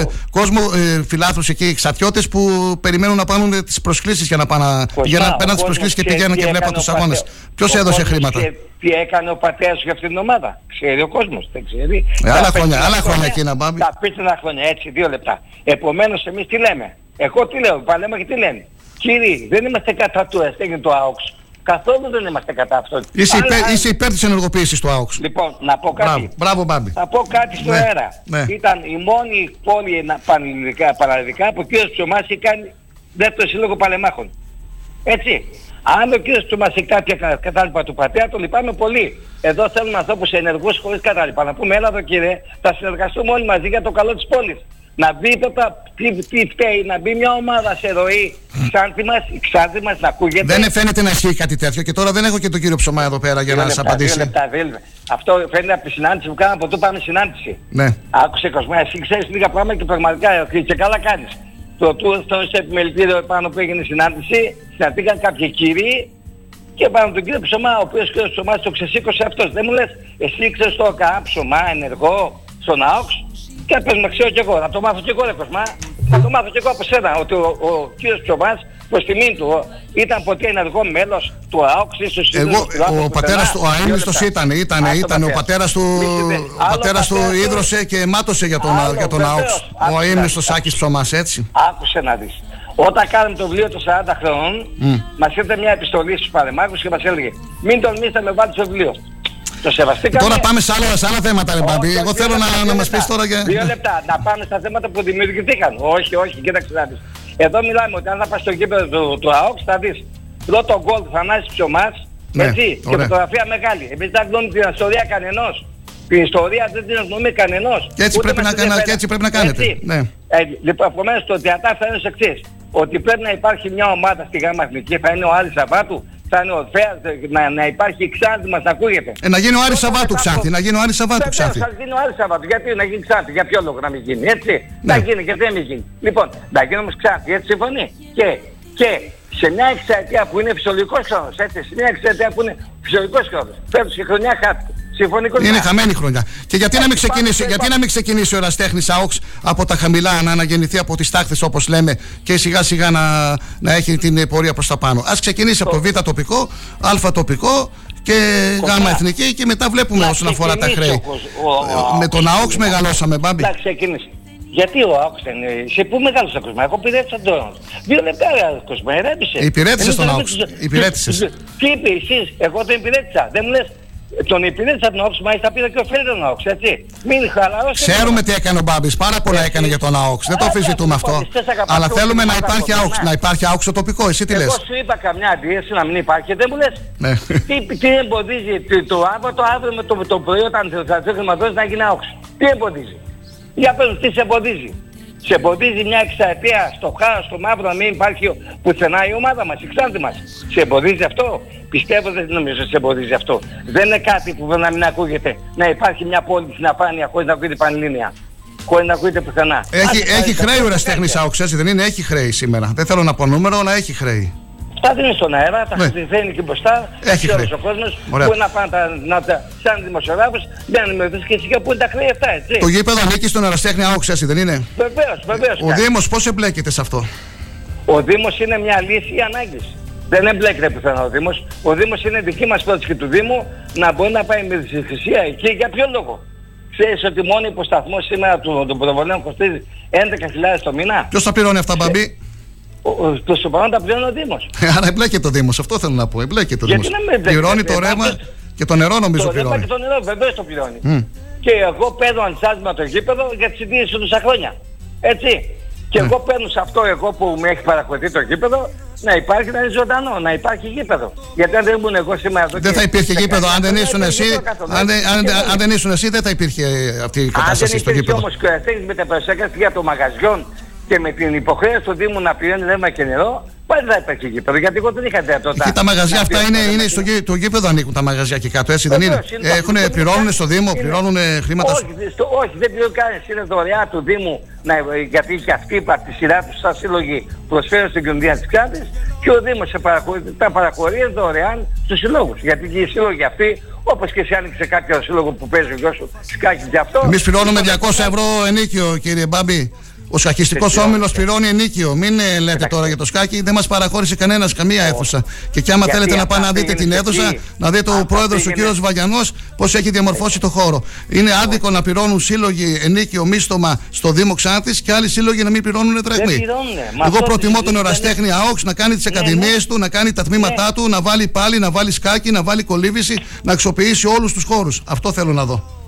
ε, κόσμο, ε, φιλάθλους εκεί, ξατιώτες που περιμένουν να πάρουν τις προσκλήσεις για να, πάνε, για να ο παίρνουν τις κόσμος προσκλήσεις και ξέρει πηγαίνουν τι και βλέπουν έκανε τους ο αγώνες. πατέ- Ποιος ο έδωσε κόσμος χρήματα; ξέρει Τι έκανε ο πατέρας για αυτήν την ομάδα. Ξέρει ο κόσμος, δεν ξέρει. Ε, άλλα Τα χρόνια, πέτσινα άλλα χρόνια εκείνα, Μπάμπη. Τα πίτσινα χρόνια, έτσι, δύο λεπτά. Επομένως εμείς τι λέμε; Εγώ τι λέω, παλέμε και τι λένε. Κύριοι, δεν είμαστε κατά του αστέγγι του ΑΟΚΣ. Καθόλου δεν είμαστε κατά αυτό. Είσαι Αλλά- υπέρ, είσαι υπέρ της ενεργοποίησης του ΑΟΚΣ. Λοιπόν, να πω κάτι. Μπράβο, μπράβο Μπάμπη. Θα πω κάτι στο Ναι, αέρα. ναι. Ήταν η μόνη πόλη να- πανελληνικά, παραλληλικά που ο κύριος Ψωμάς είχε κάνει δεύτερο σύλλογο παλεμάχων. Έτσι. Αν ο κύριος Ψωμάς έχει κάποια κα- κατάλοιπα του πατέρα, το λυπάμαι πολύ. Εδώ θέλουμε ανθρώπους ενεργούς χωρίς κατάλοιπα. Να πούμε, έλα εδώ κύριε, θα συνεργαστούμε όλοι μαζί για το καλό της πόλης. Να μπει τότε, τι, τι φταίει, να μπει μια ομάδα σε ροή. Ξάνθη μας, η Ξάνθη μας να ακούγεται. Δεν φαίνεται να ισχύει κάτι τέτοιο και τώρα δεν έχω και τον κύριο Ψωμά εδώ πέρα για Δύο να σας λεπτά, απαντήσει. δύο λεπτά, δύο λεπτά. Αυτό φαίνεται από τη συνάντηση που κάναμε από το πάμε συνάντηση. Ναι. Άκουσε Κοσμά, εσύ ξέρεις λίγα πράγματα και πραγματικά ε, και καλά κάνεις. Το του στο σε επιμελητήριο πάνω που έγινε η συνάντηση, συναντήκαν κάποιοι κύριοι και πάνω τον κύριο Ψωμά, ο οποίος κύριος Ψωμάς το ξεσήκωσε αυτός. Δεν μου λες, εσύ ξέρεις το ΚΑ, Ψωμά, ενεργό, στον ΑΟΚΣ και πες να ξέρω κι εγώ, να το μάθω κι εγώ ρε Κοσμά. Θα το μάθω κι εγώ από σένα, ότι ο, ο κύριος Ψωμάς προς τιμήν του ο, ήταν ποτέ ενεργό μέλος του ΑΟΚΣ, ίσως Εγώ, ο πατέρας του, ο αείμνηστος ήταν, ήταν, ήταν, ο πατέρας του, ο πατέρας του ίδρωσε και μάτωσε για τον, Άλλο, για τον βεβαίως. ΑΟΚΣ. Ο Άκουσα, αείμνηστος Άκης Ψωμάς, έτσι. Άκουσε να δεις. Όταν κάναμε το βιβλίο των 40 χρόνων, Μμ. μας ήρθε μια επιστολή στους παρεμάχους και μας έλεγε μην τολμήσετε να με βάλετε στο βιβλίο. Το σεβαστήκαμε. Τώρα πάμε σε άλλα, σε άλλα θέματα, ρε Μπάμπη. Όχι, Εγώ όχι, θέλω δύο να, λεπτά, να δύο μας πεις λεπτά. τώρα για... Δύο λεπτά. Να πάμε στα θέματα που δημιουργηθήκαν. Όχι, όχι, κοίταξε να δεις. Εδώ μιλάμε ότι αν θα πας στο γήπεδο του, του ΑΟΚ θα δεις πρώτο γκολ Θανάσης Ψωμάς, Ναι, έτσι, και ωραία. φωτογραφία μεγάλη. Εμείς δεν γνωρίζουμε την ιστορία κανενός. Την ιστορία δεν την γνωρίζει κανενός. Και έτσι Ούτε πρέπει μας να κάνα- ενδιαφέρει. και έτσι πρέπει να κάνετε. Έτσι. Ναι. Ε, λοιπόν, επομένως το διατάφτα είναι ως εξής. Ότι πρέπει να υπάρχει μια ομάδα στη ΓΑΜΑ Εθνική, θα είναι ο Άρης Σαββάτου, θα είναι ο Φέας, να, να υπάρχει η Ξάνθη μας να ακούγεται. Ε, να γίνει ο Άρης Τότε Σαββάτου μετά Ξάνθη, από- να γίνει ο Άρης Σαββάτου Βεβαίως, Ξάνθη. θα γίνει ο Άρης Σαββάτου. Γιατί να γίνει Ξάνθη, για ποιο λόγο να μην γίνει, έτσι; Ναι. Να γίνει, γιατί να μην γίνει. Λοιπόν, να γίνει όμως Ξάνθη, έτσι συμφωνεί. Και, και σε μια εξαετία που είναι φυσιολογικός χρόνος, έτσι, σε μια εξαετία που είναι φυσιολογικός χρόνος, φέτος και χρονιά χάθηκε. Συμφωνεί Είναι Κοσμά. χαμένη χρονιά. Και γιατί να μην Έτσι, ξεκινήσει, πάμε, γιατί να μην ξεκινήσει ο εραστέχνης ΑΟΚΣ από τα χαμηλά να αναγεννηθεί από τις τάχτες όπως λέμε και σιγά σιγά να, να έχει την πορεία προς τα πάνω. Ας ξεκινήσει από το Β τοπικό, Α τοπικό και Γ εθνική και μετά βλέπουμε Να όσον αφορά τα ξεκινήσει χρέη. ο κοσ- ο- ο- Με τον ο- ΑΟΚΣ μεγαλώσαμε, Μπάμπη. Να ξεκινήσει. Γιατί ο ΑΟΚΣ δεν είναι. Σε πού μεγάλωσε ο Κοσμά. Εγώ υπηρέτησα τον. Δύο λεπτά ρε Κοσμά, ερώτησε. Υπηρέτησες Εμείς τον δεν ΑΟΚΣ. υπηρέτησες. Υπηρέτησες. Τι είπες εσείς, εγώ τον υπηρέτησα. Δεν μου λες. Τον υπηρέτησα τον ΑΟΚΣ, μάλιστα πήρα και ωφέλη τον ΑΟΚΣ, έτσι. Μην χαλαρώσετε. Ξέρουμε τι έκανε ο Μπάμπης. Πάρα πολλά έκανε για τον ΑΟΚΣ. Δεν το αμφισβητούμε αυτό. Αλλά θέλουμε να υπάρχει ΑΟΚΣ. Να υπάρχει ΑΟΚΣ στο τοπικό. Εσύ τι λες; Εγώ σου είπα καμιά αντίρρηση να μην υπάρχει και δεν μου λες Ναι. τι, τι εμποδίζει το, το αύριο το αύριο με το, το πρωί όταν θα θα χρηματοδότηση να γίνει ΑΟΚΣ. Τι εμποδίζει. Για πες μου, τι σε εμποδίζει. Σε εμποδίζει μια εξαετία στο χάος, στο μαύρο να μην υπάρχει πουθενά η ομάδα μας, η ξάντη μας. Σε εμποδίζει αυτό; Πιστεύω δεν νομίζω ότι σε εμποδίζει αυτό. Δεν είναι κάτι που να μην ακούγεται. Να υπάρχει μια πόλη στην αφάνεια χωρίς να ακούγεται πανελλήνια. Χωρίς να ακούγεται πουθενά. Έχει, Άντε, έχει πάρε, χρέη ο πάρε, εραστέχνη πάρε. ΑΟΚΣ, έτσι δεν είναι; Έχει χρέη σήμερα. Δεν θέλω να πω νούμερο, αλλά έχει χρέη. Τα δίνει στον αέρα, τα Ναι. χρησιμοποιεί εκεί μπροστά. Έχει ξέρεις χρέη. ο κόσμος Ωραία. που να πάνε τα, να τα, σαν δημοσιογράφος, δεν ενημερωθείς και εσύ για πού είναι τα χρέη αυτά, έτσι. Το γήπεδο ανήκει στον εραστέχνη ΑΟΚΣ, έτσι δεν είναι; Βεβαίως, βεβαίως. Ο κάνει. Δήμος πώς εμπλέκεται σε αυτό; Ο Δήμος είναι μια λύση ανάγκης. Δεν εμπλέκεται πουθενά ο Δήμος. Ο Δήμος είναι δική μας πρόταση του Δήμου να μπορεί να πάει με τη θυσία εκεί. Για ποιο λόγο; Ξέρεις ότι μόνο υποσταθμός σήμερα του, των προβολέων κοστίζει 11.000 το μήνα; Ποιος θα πληρώνει αυτά, Μπαμπή; Ο- ο- Προς το παρόν τα πληρώνει ο Δήμος. Ε, Άρα εμπλέκεται ο Δήμος. Αυτό θέλω να πω. Εμπλέκεται ο Γιατί Δήμος. να μην εμπλέκεται, Πληρώνει το ε, ρεύμα πάντως- και το νερό νομίζω το ρεύμα πληρώνει. και το νερό βεβαίως το πληρώνει. Μμ. Και εγώ παίρνω αντισάσμα το γήπεδο για τη συντήρηση τους τόσα χρόνια. Έτσι. Και Ναι. εγώ παίρνω σε αυτό εγώ που με έχει παραχωρηθεί το γήπεδο να υπάρχει να είναι ζωντανό, να υπάρχει γήπεδο. Γιατί αν δεν ήμουν εγώ σήμερα εδώ Δεν και θα υπήρχε 19 γήπεδο. Αν δεν χρόνια, ήσουν ήταν εσύ, γήπεδο κάθε αν δεν- αν- μέρα. αν δεν ήσουν εσύ, δεν θα υπήρχε αυτή η Αν δεν κατάσταση στο υπήρχε γήπεδο. όμως και ο Αστέγης με τα προσέκαση για το μαγαζιόν και με την υποχρέωση του Δήμου να πληρώνει ρεύμα και νερό, πάλι δεν θα υπήρχε γήπεδο. Γιατί εγώ δεν είχα δυνατότητα. Και τα μαγαζιά να αυτά πληρώσω είναι, ρεύμα είναι και στο γή- το γήπεδο ανήκουν τα μαγαζιά και κάτω, έτσι δεν είναι. Βεβαίως, είναι; το- Έχουν, το- πληρώνουν στο Δήμο, είναι- πληρώνουν χρήματα. Όχι, στο- όχι, δεν πληρώνει κανείς. Είναι δωρεά του Δήμου, να, γιατί και αυτοί από τη σειρά τους σαν σύλλογοι προσφέρουν στην κοινωνία της Κράτης και ο Δήμος σε παραχωρεί- τα παραχωρεί δωρεάν στους συλλόγους. Γιατί και οι σύλλογοι αυτοί, όπως και εσύ άνοιξε κάποιο σύλλογο που παίζει ο γιος σου σκάκι και αυτό. Εμείς πληρώνουμε 200 ευρώ ενίκιο, κύριε Μπάμπη. Ο σκακιστικό Έτσι, όμιλος όχι. πληρώνει ενίκιο. Μην ε, λέτε τώρα για το σκάκι, δεν μας παραχώρησε κανένας καμία αίθουσα. Και κι άμα Γιατί θέλετε να αυτά πάνε να δείτε την πήγαινε αίθουσα, εκεί. να δείτε ο Αυτά πρόεδρος, ο πήγαινε. κύριος Βαγιανός, πώς έχει διαμορφώσει το χώρο. Είναι άδικο να πληρώνουν σύλλογοι ενίκιο μίστομα στο Δήμο Ξάνθης και άλλοι σύλλογοι να μην πληρώνουν δραχμή. πληρώνουνε. Μα Εγώ αυτό προτιμώ δεν- τον δεν- Οραστέχνη ΑΟΞ να κάνει τις Ναι, ακαδημίες ναι. του, να κάνει τα τμήματά του, να βάλει πάλι, να βάλει σκάκι, να βάλει κολύβηση, να αξιοποιήσει όλους τους χώρους. Αυτό θέλω να δω.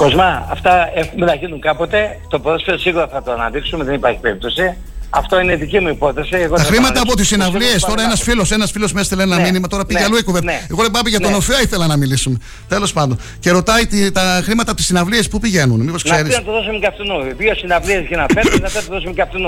Κοσμά, αυτά έχουμε να γίνουν κάποτε. Το ποδόσφαιρο σίγουρα θα το αναδείξουμε, δεν υπάρχει περίπτωση. Αυτό είναι δική μου υπόθεση. Εγώ Τα θα χρήματα το από τις αναδείξω. συναυλίες, Το τώρα ένας φίλος ένας φίλος με έστειλε ένα Ναι, μήνυμα, τώρα πήγε ναι, αλλού η κουβέντα. ναι. Εγώ δεν πάμε για τον Ναι. Οφέα ήθελα να μιλήσουμε. Τέλος πάντων. Και ρωτάει τι- τα χρήματα από τις συναυλίες που πηγαίνουν, μήπως Να ξέρεις. τι να το δώσουμε και αυτού. Δύο συναυλίες γίναν φέτος, να το δώσουμε και αυτού.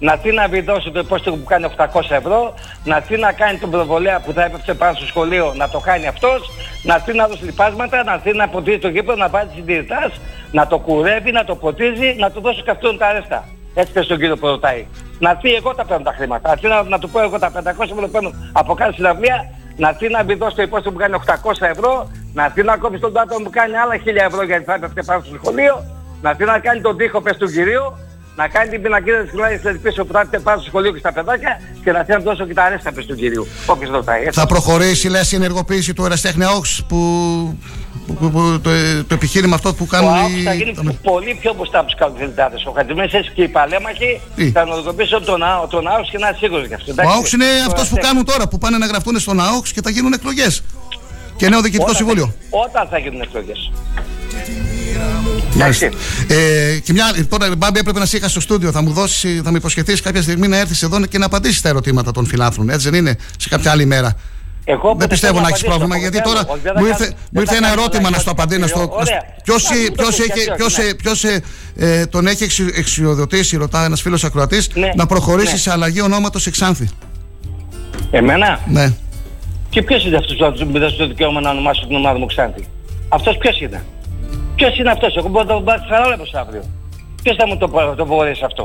Να τι να δώσει το υπόστημα που κάνει 800 ευρώ, να τι να κάνει τον προβολέα που θα έπεφτε πάνω στο σχολείο να το κάνει αυτός, να τι να δώσει λιπάσματα, να τι να ποτίζει το γήπεδο, να πάρει συντηρητάς, να το κουρεύει, να το ποτίζει, να του δώσει και αυτόν τα αρέστα. Έτσι και στον κύριο που ρωτάει. Να τι εγώ τα παίρνω τα χρήματα. Να τι να, να του πω εγώ τα 500 ευρώ παίρνω από κάθε συναυλία, να τι να μπει δώσει το υπόστημα που κάνει 800 ευρώ, να τι να κόψει τον άτομο που κάνει άλλα 1000 ευρώ γιατί θα έπεφτε πάνω στο σχολείο, να τι να κάνει τον τοίχο πες του κυρίου, να κάνει την πινακίδα της κλάδης πίσω που θα έρθει πάνω στο σχολείο και στα παιδάκια και να θέλει να του δώσω και τα αρέστα πες του κυρίου. Όποιος ρωτάει. έτσι. Θα προχωρήσει, λες, η ενεργοποίηση του Εραστέχνη ΑΟΞ που, που, που- που- το, το επιχείρημα αυτό που Ο κάνουν. ΑΟΚ οι- θα γίνει τα- πολύ πιο μπροστά από τους καλοκαιριτάδες. Ο Χατζημέσης και οι Παλέμαχοι Τι; θα ενεργοποιήσουν τον, ΑΟ- τον ΑΟΚ και να είναι σίγουρος γι' αυτό. Ο εντάξει. ΑΟΞ είναι Το αυτός που Εραστέχνη. κάνουν τώρα, που πάνε να γραφτούν στον ΑΟΞ και θα γίνουν εκλογές. Και νέο διοικητικό Όταν- συμβούλιο. Όταν θα γίνουν εκλογές. Μάλιστα. Ε, και μια, τώρα, Μπάμπη, έπρεπε να σε είχα στο στούντιο. Θα μου δώσει, θα μου υποσχεθείς κάποια στιγμή να έρθεις εδώ και να απαντήσεις τα ερωτήματα των φιλάθλων. Έτσι δεν είναι, σε κάποια άλλη μέρα. Εγώ δεν πιστεύω θέλω να να έχεις απαντήσω, πρόβλημα το γιατί θέλω. τώρα Όχι, δεν θα μου κάνω- ήρθε, δεν μου ήρθε θα ένα κάνω ερώτημα πολλά να στο απαντήσω. Να στο, Ωραία. ποιος, Να μην το ποιος, πεις έχει- γιατί όχι, ποιος, ναι. ποιος, ε, ε, τον έχει εξι- εξιοδοτήσει, ρωτά ένας φίλος ακροατής, Ναι, να προχωρήσει ναι. σε αλλαγή ονόματος Εξάνθη. Εμένα; Ναι. Και ποιος είναι αυτός που μου δώσει το δικαίωμα να ονομάσω την ομάδα μου Ξάνθη. Αυτός ποιος είναι; Ποιος είναι αυτός; Εγώ μπορώ να το πάρω χαράλεπος αύριο. Ποιος θα μου το, πο- το απογορέσει αυτό;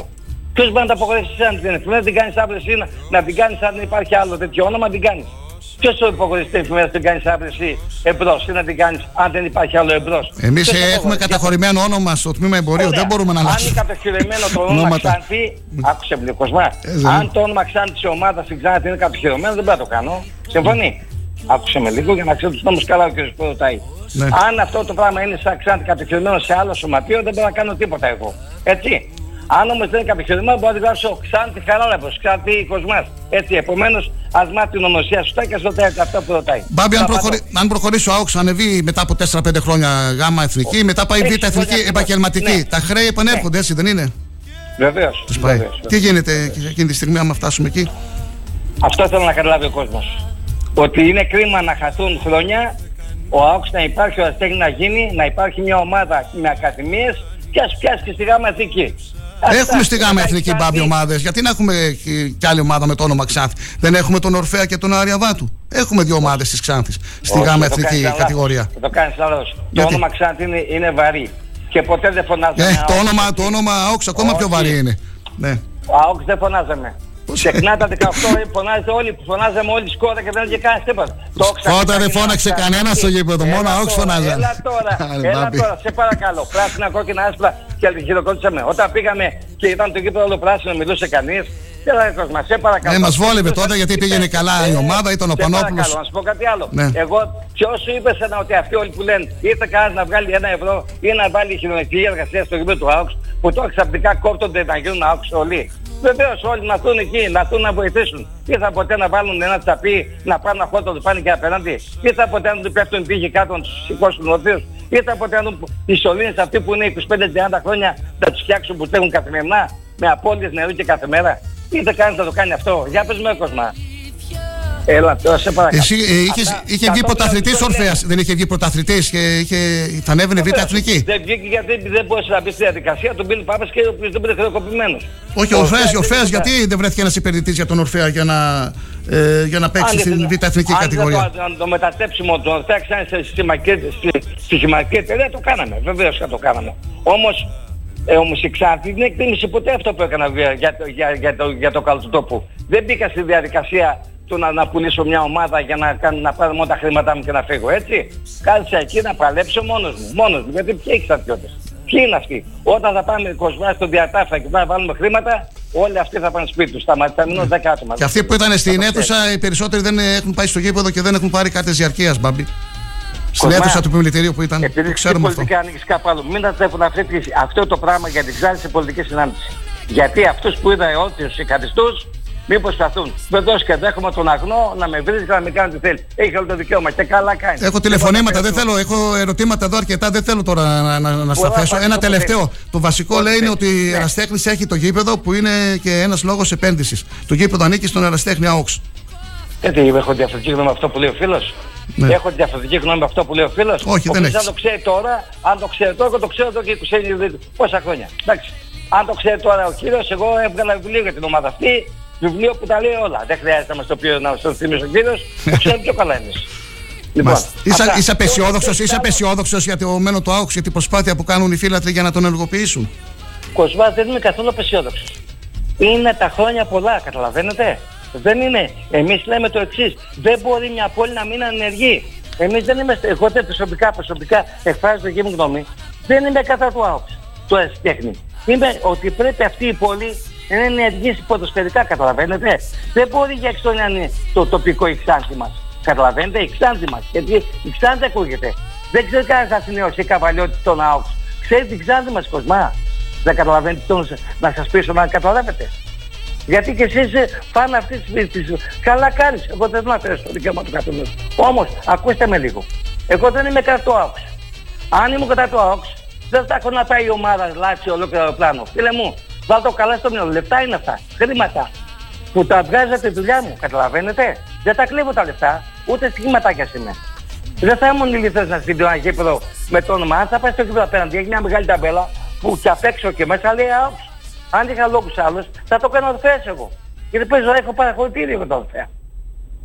Ποιος μπορεί να το απογορέσει σαν την εφημερίδα, να την κάνεις αύριο εσύ, να, να την κάνεις αν δεν υπάρχει άλλο τέτοιο όνομα, να την κάνεις. Ποιος το υπογορέσει την εφημερίδα, να την κάνεις αύριο εσύ εμπρός ή να την κάνεις αν δεν υπάρχει άλλο εμπρός; Εμείς Ποιος το έχουμε απογορέσει. καταχωρημένο όνομα στο τμήμα εμπορίου. Ωραία. Δεν μπορούμε να Αν είναι αλλάξουμε. κατοχυρωμένο το όνομα Ονόματα. Ξάνθη, άκουσε με λίγο Κοσμά. δεν Αν είναι. το όνομα Ξάνθη της ομάδας στην Ξάνθη είναι κατοχυρωμένο, δεν πρέπει να το κάνω. Συμφωνεί; Άκουσε με λίγο για να ξέρω τους νόμους καλά ο κ. που ρωτάει. Ναι. Αν αυτό το πράγμα είναι σαν Ξάνθη κατοχυρωμένο σε άλλο σωματείο, δεν πρέπει να κάνω τίποτα εγώ. Έτσι. Αν όμως δεν είναι κατοχυρωμένο, μπορώ να τη γράψω Ξάνθη Χαράλαμπος, Ξάνθη Κοσμάς. Έτσι, επομένως, ας μάθει την ονοσία σωστά και ας ρωτάει αυτό που ρωτάει. Μπάμπη, αν, Θα προχωρεί, αν προχωρήσει ο ΑΟΚΣ, ανεβεί μετά από 4-5 χρόνια γάμα εθνική, μετά πάει Έξι β' εθνική χρόνια επαγγελματική. Ναι. Τα χρέη επανέρχονται, έτσι δεν είναι; Βεβαίως. Τους πάει. βεβαίως. Τι γίνεται εκείνη τη στιγμή, άμα φτάσουμε εκεί; Αυτό θέλω να καταλάβει ο κόσμος. Ότι είναι κρίμα να χαθούν χρόνια, ο ΑΟΚΣ να υπάρχει, ο Αστέχνη να γίνει, να υπάρχει μια ομάδα με ακαδημίες και ας πιάσει και στη γάμα εθνική. Ας Έχουμε φτάσει στη να γάμα πάει εθνική κάτι- μπάμπη ομάδες. Γιατί να έχουμε και- κι άλλη ομάδα με το όνομα Ξάνθη; Δεν έχουμε τον Ορφέα και τον Άρια Βάτου. Έχουμε δύο ομάδες της Ξάνθης στη Όχι, γάμα το κάνεις εθνική λάθος. κατηγορία. Το κάνεις λάθος. Το Γιατί; όνομα Ξάνθη είναι, είναι βαρύ. Και ποτέ δεν φωνάζαμε. Ε, το ΑΟΚΣ. όνομα, το όνομα ΑΟΚΣ ακόμα πιο Όχι. βαρύ είναι. Ναι. Ο ΑΟΚΣ δεν φωνάζαμε. Ξεχνά τα 18 ρε, φωνάζετε όλοι που φωνάζαμε όλοι σκότα και δεν έγινε κανένας τίποτα. Το Όξα Σκότα και δεν τα φώναξε κοινά, κανένας στο γήπεδο, Έλα μόνο τώρα, ΑΟΚΣ φωνάζανε. Έλα τώρα, Άρε, έλα μπάμπη. τώρα, σε παρακαλώ. Πράσινα, κόκκινα, άσπρα και χειροκρότησαμε. Όταν πήγαμε και ήταν το γήπεδο όλο πράσινο, μιλούσε κανείς. Έλα, Κοσμά, σε παρακαλώ. Ναι, μας βόλευε τότε γιατί πήγαινε καλά η ομάδα, ήταν ο Σε Πανόπουλος. παρακαλώ, να σου πω κάτι άλλο. Ναι. Εγώ, ποιο σου είπε σένα ότι αυτοί όλοι που λένε ήρθε κανένας να βγάλει ένα ευρώ ή να βάλει χειρονακτική εργασία στο γήπεδο του ΑΟΚΣ, που τώρα ξαφνικά κόπτονται να γίνουν ΑΟΚΣ όλοι. Βεβαίως όλοι να έρθουν εκεί, να έρθουν να βοηθήσουν. Τι θα ποτέ να βάλουν ένα τσαπί, να πάνε να χώτο, πάνε και απέναντι. Τι θα ποτέ να του πέφτουν τύχη κάτω, να τους σηκώσουν ορθίους. Τι θα ποτέ να του οι σωλήνες αυτοί που είναι 25-30 χρόνια να τους φτιάξουν που στέγουν καθημερινά με απώλειες νερού και κάθε μέρα. Τι θα κάνει να το κάνει αυτό. Για πες με Κοσμά. Έλα, τώρα σε παρακαλώ. Εσύ ε, είχες, Αυτά- είχε βγει κατόπιν πρωταθλητής αυτό Ορφαία. λένε. Δεν είχε βγει πρωταθλητής και είχε, θα ανέβαινε β' εθνική; Δεν βγήκε γιατί δεν μπορούσε να μπει στη διαδικασία του Μπίλ Πάπας και ο οποίος δεν ήταν χρεοκοπημένος. Όχι, ο Ορφαία, Ορφέας ο Ορφέας, δεν γιατί δεν βρέθηκε ένας υπηρετητή για τον Ορφαία για να, ε, για να παίξει Αν στην δεν- β' εθνική αν κατηγορία; δεν το, αν το μετατρέψιμο το φτιάξανε σε συμμαχική- στη- στη συμμαχική εταιρεία, το κάναμε. Βεβαίως και το κάναμε. Όμως, ε, όμως η Ξάνθη δεν εκτίμησε ποτέ αυτό που έκανα για, για, το- για, για, το, για το καλό του τόπου. Δεν μπήκα στη διαδικασία του να, να πουλήσω μια ομάδα για να, κάνω- να πάρω μόνο τα χρήματά μου και να φύγω, έτσι. Κάθισα εκεί να παλέψω μόνος μου. Μόνος μου, γιατί ποιοι έχεις στρατιώτες; Ποιοι είναι αυτοί; Όταν θα πάμε κοσμά στον διατάφα και θα βάλουμε χρήματα, όλοι αυτοί θα πάνε σπίτι τους. Θα, μα- θα μείνουν 10 άτομα. Και αυτοί που ήταν Θα στην το αίθουσα, οι περισσότεροι δεν έχουν πάει στο γήπεδο και δεν έχουν πάρει κάρτες διαρκείας, Μπάμπη. Στην Κοσμά, αίθουσα του επιμελητηρίου που ήταν. Επειδή Το στην ξέρουμε αυτό. πολιτικά ανοίγεις κάπου άλλο. Μην έχουν αυτή, τη- αυτό το πράγμα για την ξάρτηση σε πολιτική συνάντηση. Γιατί αυτούς που είδα όρθιους ή καθιστούς, μην προσπαθούν. Βεβαίως και δέχομαι τον αγνό να με βρει και να μην κάνει τι θέλει. Έχει όλο το δικαίωμα και καλά κάνει. Έχω τηλεφωνήματα, δεν θέλω, έχω ερωτήματα εδώ αρκετά, δεν θέλω τώρα να, να, να στα Πολλά θέσω. πάνε Ένα το τελευταίο. ποτέ. Το βασικό λέει είναι ότι η Εραστέχνης έχει το γήπεδο που είναι και ένας λόγος επένδυσης. Το γήπεδο ανήκει στον Εραστέχνη ΑΟΞ. Γιατί έχω διαφορετική γνώμη με αυτό που λέει ο φίλος; Ναι. Έχω διαφορετική γνώμη με αυτό που λέει ο φίλος; Όχι, ο δεν φίλος έχεις. αν το ξέρει τώρα, αν το ξέρει τώρα, εγώ το ξέρω εδώ και 20 δι- πόσα χρόνια. Εντάξει. Αν το ξέρει τώρα ο κύριος, εγώ έβγαλα βιβλίο για την ομάδα αυτή. Βιβλίο που τα λέει όλα. Δεν χρειάζεται να μας το πει να στο θυμίσει ο κύριος. Το ξέρει πιο καλά εμείς. Λοιπόν, Μάλιστα. Είσαι, αυτά. είσαι απεσιόδοξος, είσαι απεσιόδοξος για το μένο του ΑΟΞ, για την προσπάθεια που κάνουν οι φίλατροι για να τον ενεργοποιήσουν. Κοσμάς δεν είμαι καθόλου απεσιόδοξος. Είναι τα χρόνια πολλά, καταλαβαίνετε; Δεν είναι. Εμείς λέμε το εξής. Δεν μπορεί μια πόλη να μην ανεργεί. Εμείς δεν είμαστε, εγώ δεν προσωπικά, προσωπικά εκφράζω τη δική μου γνώμη. Δεν είμαι κατά του ΑΟΚΣ, του αριστέχνη. Είμαι ότι πρέπει αυτή η πόλη να ενεργήσει ποδοσφαιρικά, καταλαβαίνετε. Δεν μπορεί για έξω να είναι το τοπικό η Ξάνθη μας. Καταλαβαίνετε, η Ξάνθη μας. Γιατί η Ξάνθη ακούγεται. Δεν ξέρει κανένας Αθηναίος ή Καβαλιώτης τον ΑΟΚΣ. Ξέρει την Ξάνθη μας, Κοσμά; Δεν καταλαβαίνετε τι θέλω να σας πείσω να καταλάβετε. Γιατί και εσείς ε, φάνε αυτές τις, τις... Καλά κάνεις. Εγώ δεν θέλω να αφαιρέσω το δικαίωμα του καθενός. Όμως, ακούστε με λίγο. Εγώ δεν είμαι κατά το ΑΟΚΣ. Αν ήμουν κατά το ΑΟΚΣ, δεν θα έχω να πάει η ομάδα λάτσι ολόκληρο αεροπλάνο. Φίλε μου, βάλτε το καλά στο μυαλό. Λεφτά είναι αυτά. Χρήματα. Που τα βγάζετε τη δουλειά μου. Καταλαβαίνετε; Δεν τα κλέβω τα λεφτά. Ούτε στιγματάκια είμαι. Δεν θα ήμουν ηλίθιος να στείλω ένα γήπεδο με το όνομα. Αν θα πάει στο γήπεδο απέναντι, έχει μια μεγάλη ταμπέλα που και απ' έξω και μέσα λέει ΑΟΚΣ. Αν είχα λόγους άλλους, θα το κάνω ορφέας εγώ. Γιατί παίζω έχω παραχωρητήριο με το ορφέα.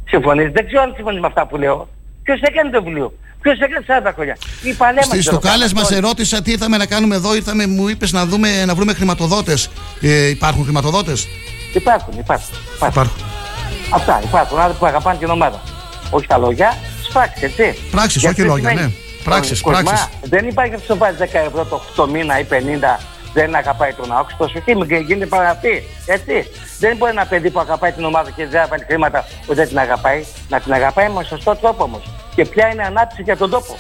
Συμφωνείς; Δεν ξέρω αν συμφωνείς με αυτά που λέω. Ποιος έκανε το βιβλίο; Ποιος έκανε 40 χρόνια; Η παλέμα Στη- Στο κάλεσμα σε ρώτησα τι ήρθαμε να κάνουμε εδώ. Ήρθαμε, μου είπες να, δούμε, να βρούμε χρηματοδότες. Ε, υπάρχουν χρηματοδότες; Υπάρχουν, υπάρχουν. Υπάρχουν. Αυτά υπάρχουν. Άνθρωποι που αγαπάνε την ομάδα. Όχι τα λόγια, τις πράξεις, έτσι. Πράξεις, Γιατί όχι δεν λόγια, σημαίνει- ναι. Πράξεις, Κοσμά, πράξεις. Δεν υπάρχει αυτό που βάζει 10 ευρώ το, το μήνα ή 50 δεν αγαπάει τον ΑΟΚΣ. Προσοχή, μην γίνεται παραπή. Έτσι. Δεν μπορεί ένα παιδί που αγαπάει την ομάδα και δεν αγαπάει χρήματα που δεν την αγαπάει. Να την αγαπάει με σωστό τρόπο όμως. Και ποια είναι η ανάπτυξη για τον τόπο.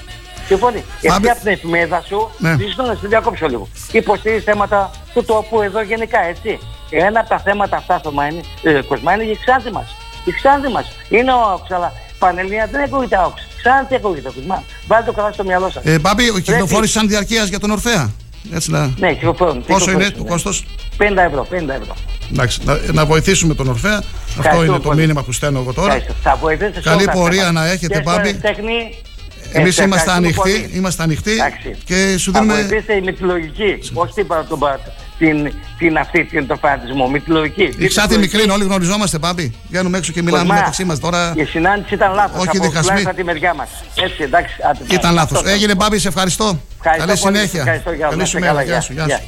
Συμφωνεί. Εσύ από την εφημερίδα σου, Ναι. ναι. να σε διακόψω λίγο. Υποστηρίζεις θέματα του τόπου εδώ γενικά, έτσι. Ένα από τα θέματα αυτά στο Μάινι, ε, Κοσμά είναι η Ξάνθη μας. Η Ξάνθη μας. Είναι ο ΑΟΚΣ, αλλά Πανελληνία δεν ακούγεται ΑΟΚΣ. Ξάνθη ακούγεται Κοσμά. Βάλτε το καλά στο μυαλό σας. Ε, Μπάμπη, Πρέπει- κυκλοφόρησαν διαρκείας για τον Ορφαία. Έτσι να... Ναι, κυκλοφορούν. Πόσο είναι κυκλοφορούν, το ναι. κόστος; 50 ευρώ, 50 ευρώ. Εντάξει, να, να βοηθήσουμε τον Ορφαία. Αυτό Ευχαριστώ είναι το πολύ. μήνυμα που στέλνω εγώ τώρα. Ευχαριστώ. Θα βοηθήσετε σε Καλή όλα τα πορεία θέματα. να έχετε, Και στο Μπάμπη. Ερασιτέχνη, ε, Εμείς σε είμαστε ευχαριστούμε ανοιχτοί, πολύ. είμαστε ανοιχτοί Εντάξει. και σου Θα δίνουμε. βοηθήσετε με τη λογική. Όχι την, παρα- τον παρα- την, την αυτή, την, το φανατισμό. Με τη λογική. Η Ξάτη μικρή είναι, όλοι γνωριζόμαστε, Μπάμπη. Βγαίνουμε έξω και μιλάμε Κοσμά, μεταξύ μας τώρα. Η συνάντηση ήταν λάθος. Όχι από διχασμοί. τουλάχιστον τη μεριά μας. Έτσι, εντάξει. άντε, πάει. Ήταν λάθος. Αυτό. Έγινε, Μπάμπη, σε ευχαριστώ. Ευχαριστώ Καλή πολύ. συνέχεια. Ευχαριστώ, γεια. Να Καλή είστε σου μέρα. καλά, Γεια γεια. σου. Γεια Γεια. σου.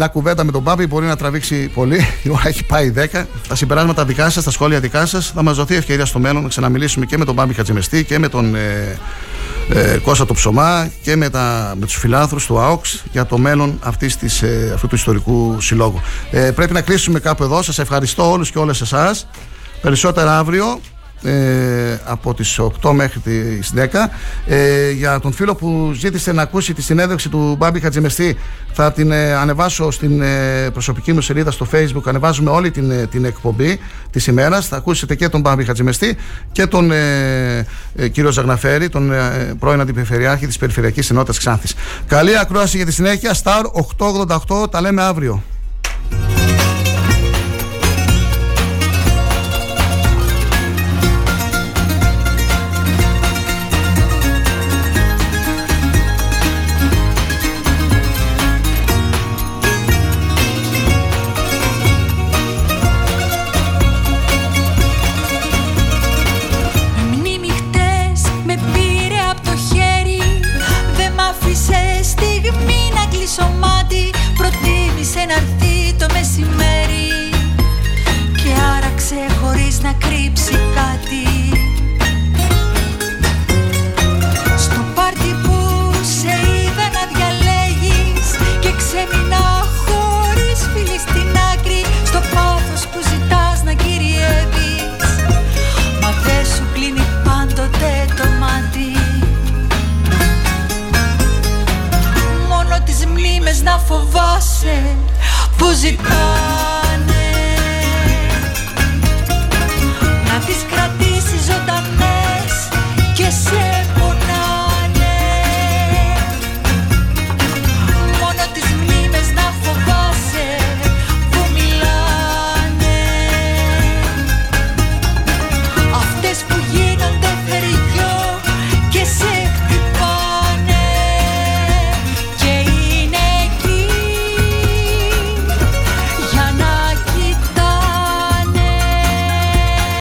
Μια κουβέντα με τον Μπάμπη μπορεί να τραβήξει πολύ. Η ώρα έχει πάει 10. Τα συμπεράσματα δικά σας, τα σχόλια δικά σας. Θα μας δοθεί ευκαιρία στο μέλλον να ξαναμιλήσουμε και με τον Μπάμπη Χατζημεστή και με τον ε, ε, Κώστα το Ψωμά και με, τα, με τους φιλάνθρωπους του ΑΟΚΣ για το μέλλον αυτής της, ε, αυτού του ιστορικού συλλόγου. Ε, πρέπει να κλείσουμε κάπου εδώ. Σας ευχαριστώ όλους και όλες εσάς. Περισσότερα αύριο ε, από τις 8 μέχρι τις 10 ε, για τον φίλο που ζήτησε να ακούσει τη συνέντευξη του Μπάμπη Χατζημεστή θα την ε, ανεβάσω στην ε, προσωπική μου σελίδα στο facebook. Ανεβάζουμε όλη την, ε, την εκπομπή της ημέρας. Θα ακούσετε και τον Μπάμπη Χατζημεστή και τον κύριο Ζαγναφέρη τον πρώην αντιπεριφερειάρχη της Περιφερειακής Ενότητας Ξάνθης. Καλή ακρόαση για τη συνέχεια. Star 888 τα λέμε αύριο